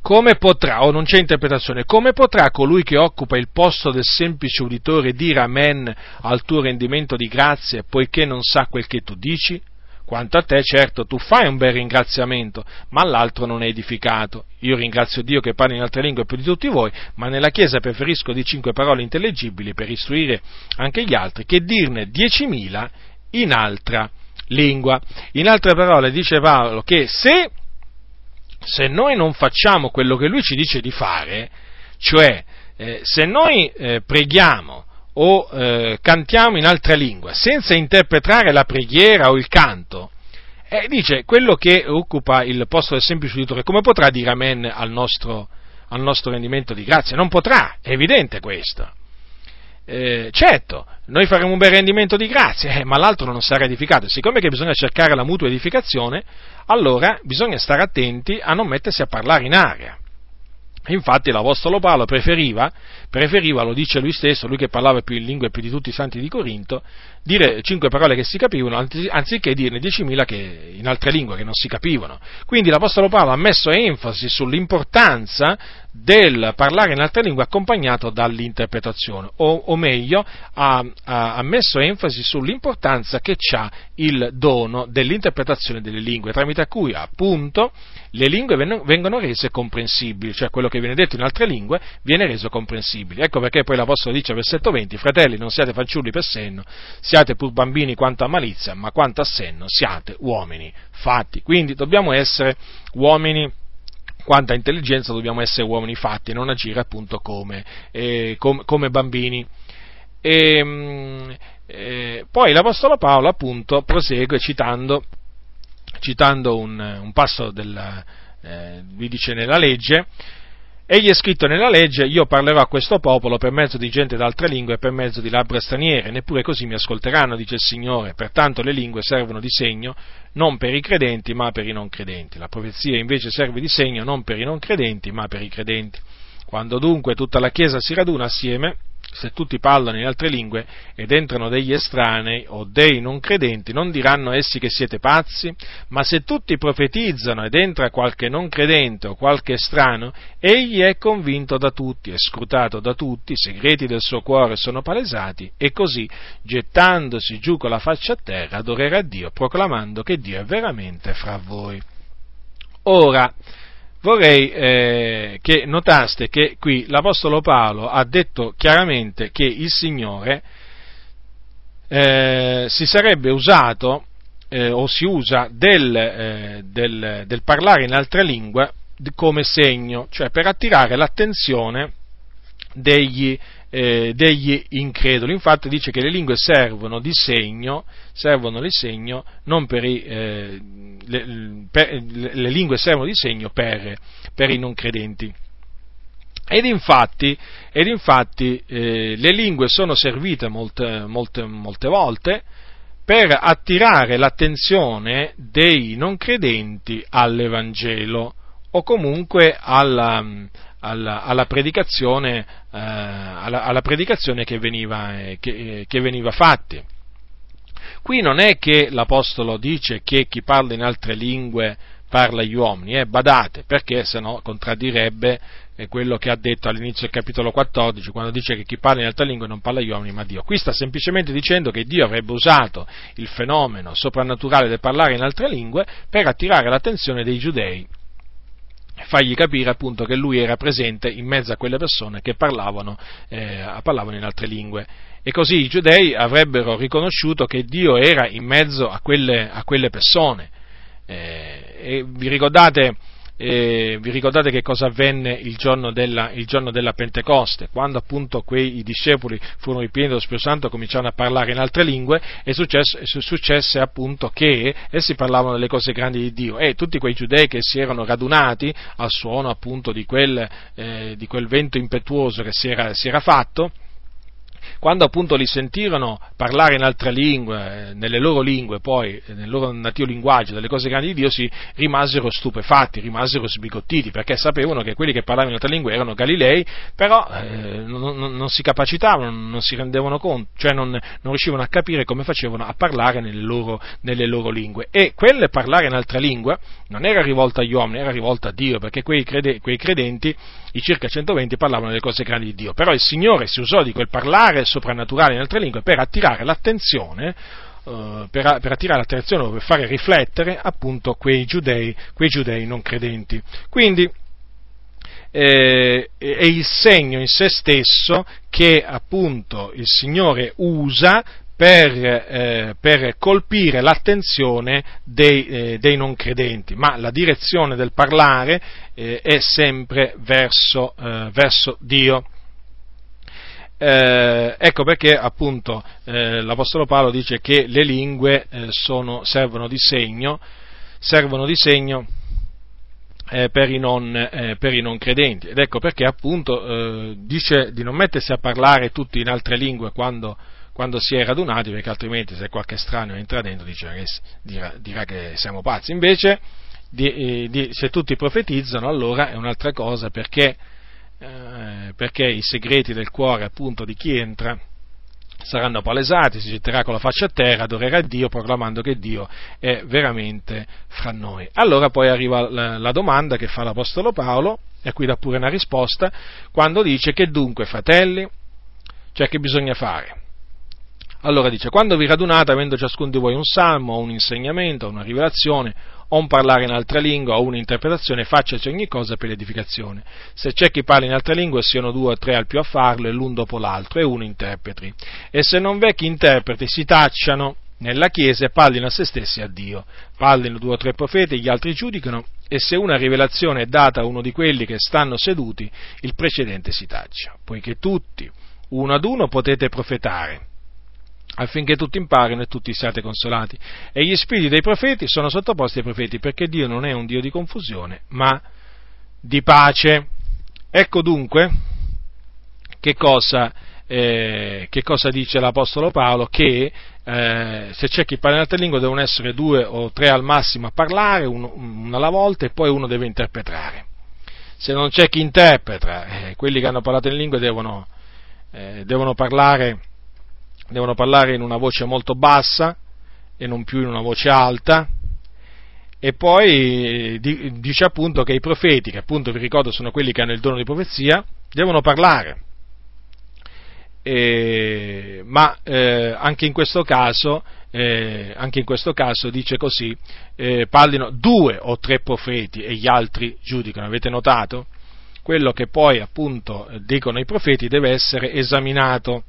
come potrà, o non c'è interpretazione, come potrà colui che occupa il posto del semplice uditore dire amen al tuo rendimento di grazie, poiché non sa quel che tu dici? Quanto a te, certo, tu fai un bel ringraziamento, ma l'altro non è edificato. Io ringrazio Dio che parla in altre lingue più di tutti voi, ma nella Chiesa preferisco di cinque parole intellegibili per istruire anche gli altri che dirne diecimila in altra lingua. In altre parole dice Paolo che se, se noi non facciamo quello che lui ci dice di fare, cioè eh, se noi eh, preghiamo o eh, cantiamo in altra lingua senza interpretare la preghiera o il canto, eh, dice quello che occupa il posto del semplice uditore, come potrà dire amen al nostro, al nostro rendimento di grazia? Non potrà, è evidente questo. Eh, certo, noi faremo un bel rendimento di grazia, eh, ma l'altro non sarà edificato. Siccome che bisogna cercare la mutua edificazione, allora bisogna stare attenti a non mettersi a parlare in aria. Infatti l'Apostolo Paolo preferiva, preferiva, lo dice lui stesso, lui che parlava più in lingue più di tutti i santi di Corinto, dire cinque parole che si capivano anziché dirne diecimila che, in altre lingue che non si capivano. Quindi l'Apostolo Paolo ha messo enfasi sull'importanza del parlare in altre lingue accompagnato dall'interpretazione, o, o meglio, ha, ha, messo enfasi sull'importanza che ha il dono dell'interpretazione delle lingue, tramite cui appunto le lingue vengono rese comprensibili, cioè quello che viene detto in altre lingue viene reso comprensibile. Ecco perché poi l'Apostolo dice, versetto 20, fratelli, non siate fanciulli per senno, siate pur bambini quanto a malizia, ma quanto a senno siate uomini fatti. Quindi dobbiamo essere uomini quanto a intelligenza dobbiamo essere uomini fatti, non agire appunto come, eh, come, come bambini. E, ehm, eh, poi l'Apostolo Paolo appunto prosegue citando, citando un, un, passo del, eh, vi dice nella legge, Egli è scritto nella legge, io parlerò a questo popolo per mezzo di gente d'altre lingue e per mezzo di labbra straniere, neppure così mi ascolteranno, dice il Signore. Pertanto le lingue servono di segno non per i credenti, ma per i non credenti. La profezia invece serve di segno non per i non credenti, ma per i credenti. Quando dunque tutta la Chiesa si raduna assieme, se tutti parlano in altre lingue ed entrano degli estranei o dei non credenti, non diranno essi che siete pazzi? Ma se tutti profetizzano ed entra qualche non credente o qualche estraneo, egli è convinto da tutti, è scrutato da tutti, i segreti del suo cuore sono palesati e così, gettandosi giù con la faccia a terra, adorerà Dio, proclamando che Dio è veramente fra voi. Ora, vorrei eh, che notaste che qui l'Apostolo Paolo ha detto chiaramente che il Signore eh, si sarebbe usato eh, o si usa del, eh, del, del, parlare in altre lingue come segno, cioè per attirare l'attenzione degli, eh, degli increduli. Infatti dice che le lingue servono di segno, servono di segno i, eh, le, per, le, lingue servono di segno per, per i non credenti. Ed infatti, ed infatti eh, le lingue sono servite molte, molte, molte volte per attirare l'attenzione dei non credenti all'Evangelo o comunque alla, alla, alla, predicazione, eh, alla, alla predicazione, che veniva, eh, che, che veniva fatta. Qui non è che l'Apostolo dice che chi parla in altre lingue parla agli uomini, eh, badate, perché se no contraddirebbe eh, quello che ha detto all'inizio del capitolo 14, quando dice che chi parla in altre lingue non parla agli uomini ma a Dio. Qui sta semplicemente dicendo che Dio avrebbe usato il fenomeno soprannaturale del parlare in altre lingue per attirare l'attenzione dei giudei fargli capire appunto che lui era presente in mezzo a quelle persone che parlavano, eh, parlavano in altre lingue. E così i giudei avrebbero riconosciuto che Dio era in mezzo a quelle, a quelle persone. Eh, vi ricordate eh, vi ricordate che cosa avvenne il giorno, della, il giorno della, Pentecoste, quando appunto quei discepoli furono ripieni dello Spirito Santo e cominciarono a parlare in altre lingue e successe, successe, appunto che essi parlavano delle cose grandi di Dio. E tutti quei giudei che si erano radunati al suono appunto di quel, eh, di quel vento impetuoso che si era, si era fatto, quando appunto li sentirono parlare in altre lingue, eh, nelle loro lingue, poi eh, nel loro nativo linguaggio, delle cose grandi di Dio, si rimasero stupefatti, rimasero sbigottiti, perché sapevano che quelli che parlavano in altre lingue erano Galilei, però eh, non, non, si capacitavano, non si rendevano conto, cioè non, non, riuscivano a capire come facevano a parlare nelle loro, nelle loro lingue. E quel parlare in altre lingue non era rivolto agli uomini, era rivolto a Dio, perché quei, crede, quei credenti, i circa 120, parlavano delle cose grandi di Dio. Però il Signore si usò di quel parlare soprannaturale in altre lingue per attirare l'attenzione Uh, per, per, attirare l'attenzione o per fare riflettere appunto quei giudei, quei giudei non credenti. Quindi eh, è il segno in se stesso che appunto il Signore usa per, eh, per colpire l'attenzione dei, eh, dei, non credenti, ma la direzione del parlare eh, è sempre verso, eh, verso Dio. Eh, ecco perché appunto eh, l'Apostolo Paolo dice che le lingue sono, servono di segno, servono di segno eh, per, i non, eh, per, i non, credenti. Ed ecco perché appunto eh, dice di non mettersi a parlare tutti in altre lingue quando, quando si è radunati, perché altrimenti se qualche strano entra dentro che, dirà, dirà, che siamo pazzi. Invece, di, eh, di, se tutti profetizzano, allora è un'altra cosa, perché, eh, perché i segreti del cuore appunto di chi entra saranno palesati, si getterà con la faccia a terra, adorerà Dio proclamando che Dio è veramente fra noi. Allora poi arriva la, la domanda che fa l'Apostolo Paolo, e qui dà pure una risposta, quando dice che dunque, fratelli, cioè che bisogna fare? Allora dice, quando vi radunate avendo ciascuno di voi un salmo, un insegnamento, una rivelazione, o un parlare in altra lingua, o un'interpretazione, facciaci ogni cosa per l'edificazione. Se c'è chi parla in altre lingue, siano due o tre al più a farlo, e l'un dopo l'altro, e uno interpreti. E se non v'è chi interpreti, si tacciano nella Chiesa e parlino a se stessi a Dio. Parlino due o tre profeti, gli altri giudicano, e se una rivelazione è data a uno di quelli che stanno seduti, il precedente si taccia, poiché tutti, uno ad uno, potete profetare affinché tutti imparino e tutti siate consolati. E gli spiriti dei profeti sono sottoposti ai profeti, perché Dio non è un Dio di confusione, ma di pace. Ecco dunque che cosa, eh, che cosa dice l'Apostolo Paolo, che eh, se c'è chi parla in altre lingue devono essere due o tre al massimo a parlare, uno, uno alla volta, e poi uno deve interpretare. Se non c'è chi interpreta, eh, quelli che hanno parlato in lingue devono eh, devono, parlare, devono parlare in una voce molto bassa e non più in una voce alta, e poi eh, dice appunto che i profeti, che appunto vi ricordo sono quelli che hanno il dono di profezia, devono parlare. E, ma eh, anche, in caso, eh, anche, in questo caso, dice così, eh, parlino due o tre profeti e gli altri giudicano. Avete notato? Quello che poi appunto dicono i profeti deve essere esaminato.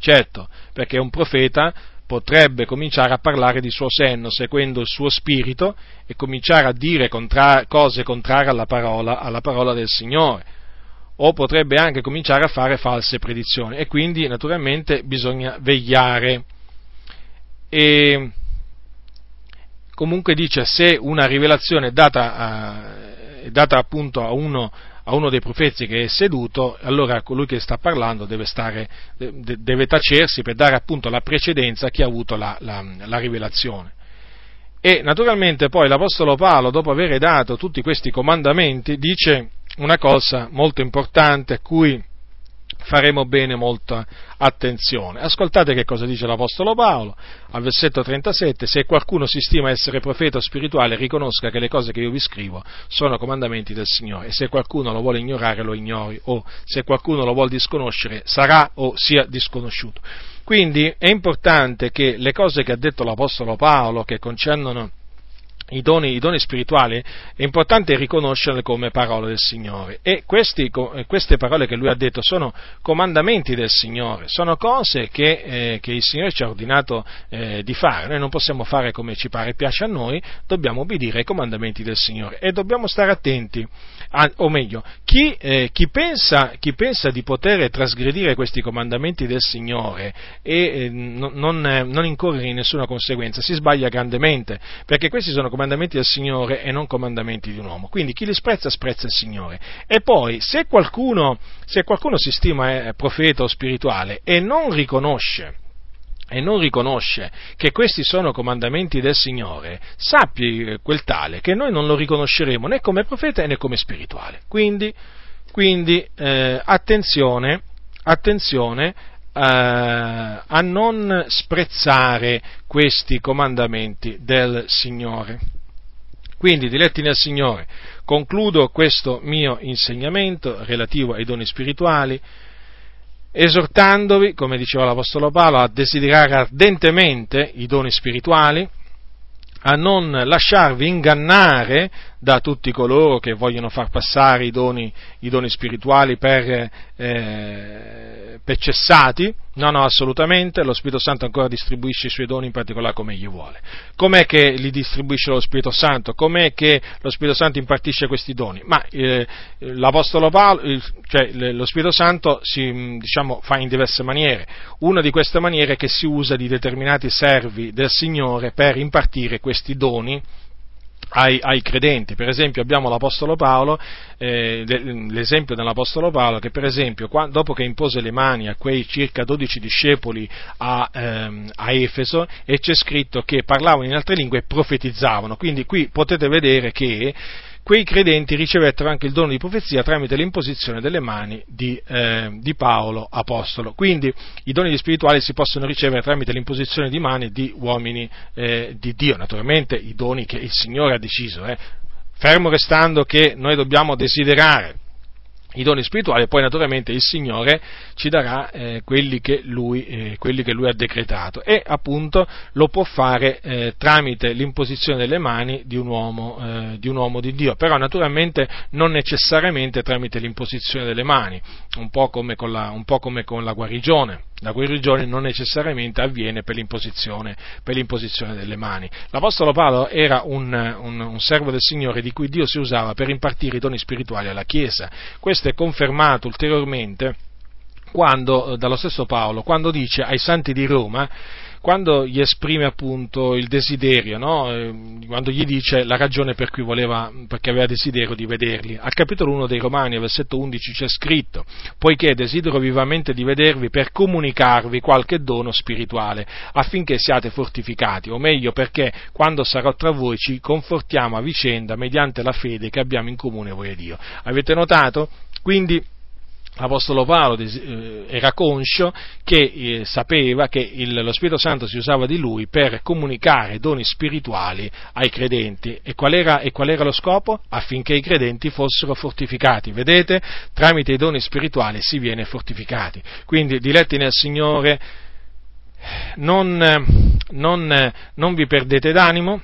Certo, perché un profeta potrebbe cominciare a parlare di suo senno, seguendo il suo spirito, e cominciare a dire contra- cose contrarie alla parola, alla parola del Signore. O potrebbe anche cominciare a fare false predizioni. E quindi, naturalmente, bisogna vegliare. E comunque dice se una rivelazione è data, a, è data appunto a uno a uno dei profeti che è seduto, allora colui che sta parlando deve, stare, deve tacersi per dare appunto la precedenza a chi ha avuto la, la, la rivelazione. E naturalmente poi l'Apostolo Paolo, dopo aver dato tutti questi comandamenti, dice una cosa molto importante a cui faremo bene molta attenzione. Ascoltate che cosa dice l'Apostolo Paolo al versetto 37, se qualcuno si stima essere profeta spirituale riconosca che le cose che io vi scrivo sono comandamenti del Signore e se qualcuno lo vuole ignorare lo ignori o se qualcuno lo vuole disconoscere sarà o sia disconosciuto. Quindi è importante che le cose che ha detto l'Apostolo Paolo che concernono i doni, i doni, spirituali, è importante riconoscerle come parole del Signore. E questi, queste parole che lui ha detto sono comandamenti del Signore, sono cose che, eh, che il Signore ci ha ordinato eh, di fare. Noi non possiamo fare come ci pare e piace a noi, dobbiamo obbedire ai comandamenti del Signore e dobbiamo stare attenti. A, o meglio, chi, eh, chi, pensa, chi, pensa, di poter trasgredire questi comandamenti del Signore e eh, non, non incorrere in nessuna conseguenza si sbaglia grandemente, perché questi sono comandamenti comandamenti del Signore e non comandamenti di un uomo. Quindi chi li sprezza, sprezza il Signore. E poi, se qualcuno, se qualcuno si stima eh, profeta o spirituale e non riconosce e non riconosce che questi sono comandamenti del Signore, sappi eh, quel tale che noi non lo riconosceremo né come profeta né come spirituale. Quindi, quindi eh, attenzione, attenzione a non sprezzare questi comandamenti del Signore. Quindi, diletti nel Signore, concludo questo mio insegnamento relativo ai doni spirituali, esortandovi, come diceva l'Apostolo Paolo, a desiderare ardentemente i doni spirituali, a non lasciarvi ingannare da tutti coloro che vogliono far passare i doni, i doni spirituali per, eh, per, cessati. No, no, assolutamente, lo Spirito Santo ancora distribuisce i suoi doni in particolare come egli vuole. Com'è che li distribuisce lo Spirito Santo? Com'è che lo Spirito Santo impartisce questi doni? Ma eh, l'Apostolo Paolo, cioè lo Spirito Santo si diciamo, fa in diverse maniere. Una di queste maniere è che si usa di determinati servi del Signore per impartire questi doni ai, ai, credenti. Per esempio abbiamo l'Apostolo Paolo, eh, l'esempio dell'Apostolo Paolo che per esempio quando, dopo che impose le mani a quei circa 12 discepoli a, ehm, a, Efeso e c'è scritto che parlavano in altre lingue e profetizzavano. Quindi qui potete vedere che quei credenti ricevettero anche il dono di profezia tramite l'imposizione delle mani di, eh, di, Paolo Apostolo. Quindi i doni spirituali si possono ricevere tramite l'imposizione di mani di uomini eh, di Dio, naturalmente i doni che il Signore ha deciso, eh. fermo restando che noi dobbiamo desiderare i doni spirituali e poi naturalmente il Signore ci darà eh, quelli, che lui, eh, quelli, che lui, ha decretato. E appunto lo può fare eh, tramite l'imposizione delle mani di un, uomo, eh, di un, uomo, di Dio, però naturalmente non necessariamente tramite l'imposizione delle mani, un po' come con la, come con la guarigione la guarigione non necessariamente avviene per l'imposizione, per l'imposizione delle mani. L'Apostolo Paolo era un, un, un, servo del Signore di cui Dio si usava per impartire i doni spirituali alla Chiesa. Questo è confermato ulteriormente quando, dallo stesso Paolo, quando dice ai santi di Roma quando gli esprime appunto il desiderio, no? Eh, quando gli dice la ragione per cui voleva, perché aveva desiderio di vederli. Al capitolo 1 dei Romani, versetto 11 c'è scritto, poiché desidero vivamente di vedervi per comunicarvi qualche dono spirituale, affinché siate fortificati, o meglio perché quando sarò tra voi ci confortiamo a vicenda mediante la fede che abbiamo in comune voi e Dio. Avete notato? Quindi L'Apostolo Paolo eh, era conscio che eh, sapeva che lo Spirito Santo si usava di lui per comunicare doni spirituali ai credenti. E qual, era, e qual era lo scopo? Affinché i credenti fossero fortificati. Vedete? Tramite i doni spirituali si viene fortificati. Quindi, diletti nel Signore, non, non, non vi perdete d'animo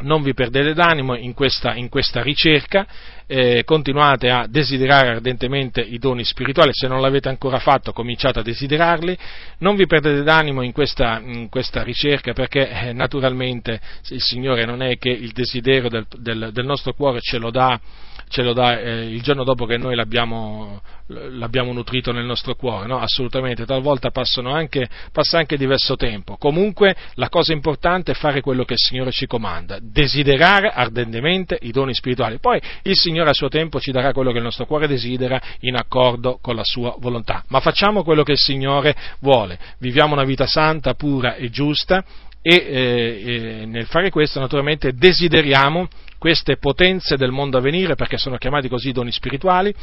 non vi perdete d'animo in questa, in questa ricerca, eh, continuate a desiderare ardentemente i doni spirituali, se non l'avete ancora fatto cominciate a desiderarli, non vi perdete d'animo in questa, in questa ricerca perché eh, naturalmente il Signore non è che il desiderio del, del, del nostro cuore ce lo dà ce lo dà eh, il giorno dopo che noi l'abbiamo, l'abbiamo nutrito nel nostro cuore, no? Assolutamente, talvolta anche, passa anche diverso tempo. Comunque la cosa importante è fare quello che il Signore ci comanda, desiderare ardentemente i doni spirituali. Poi il Signore a suo tempo ci darà quello che il nostro cuore desidera in accordo con la sua volontà. Ma facciamo quello che il Signore vuole, viviamo una vita santa, pura e giusta e eh, eh, nel fare questo naturalmente desideriamo queste potenze del mondo a venire perché sono chiamati così doni spirituali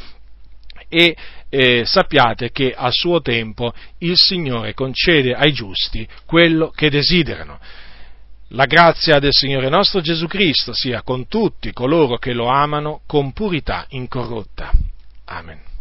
e eh, sappiate che a suo tempo il Signore concede ai giusti quello che desiderano. La grazia del Signore nostro Gesù Cristo sia con tutti coloro che lo amano con purità incorrotta. Amen.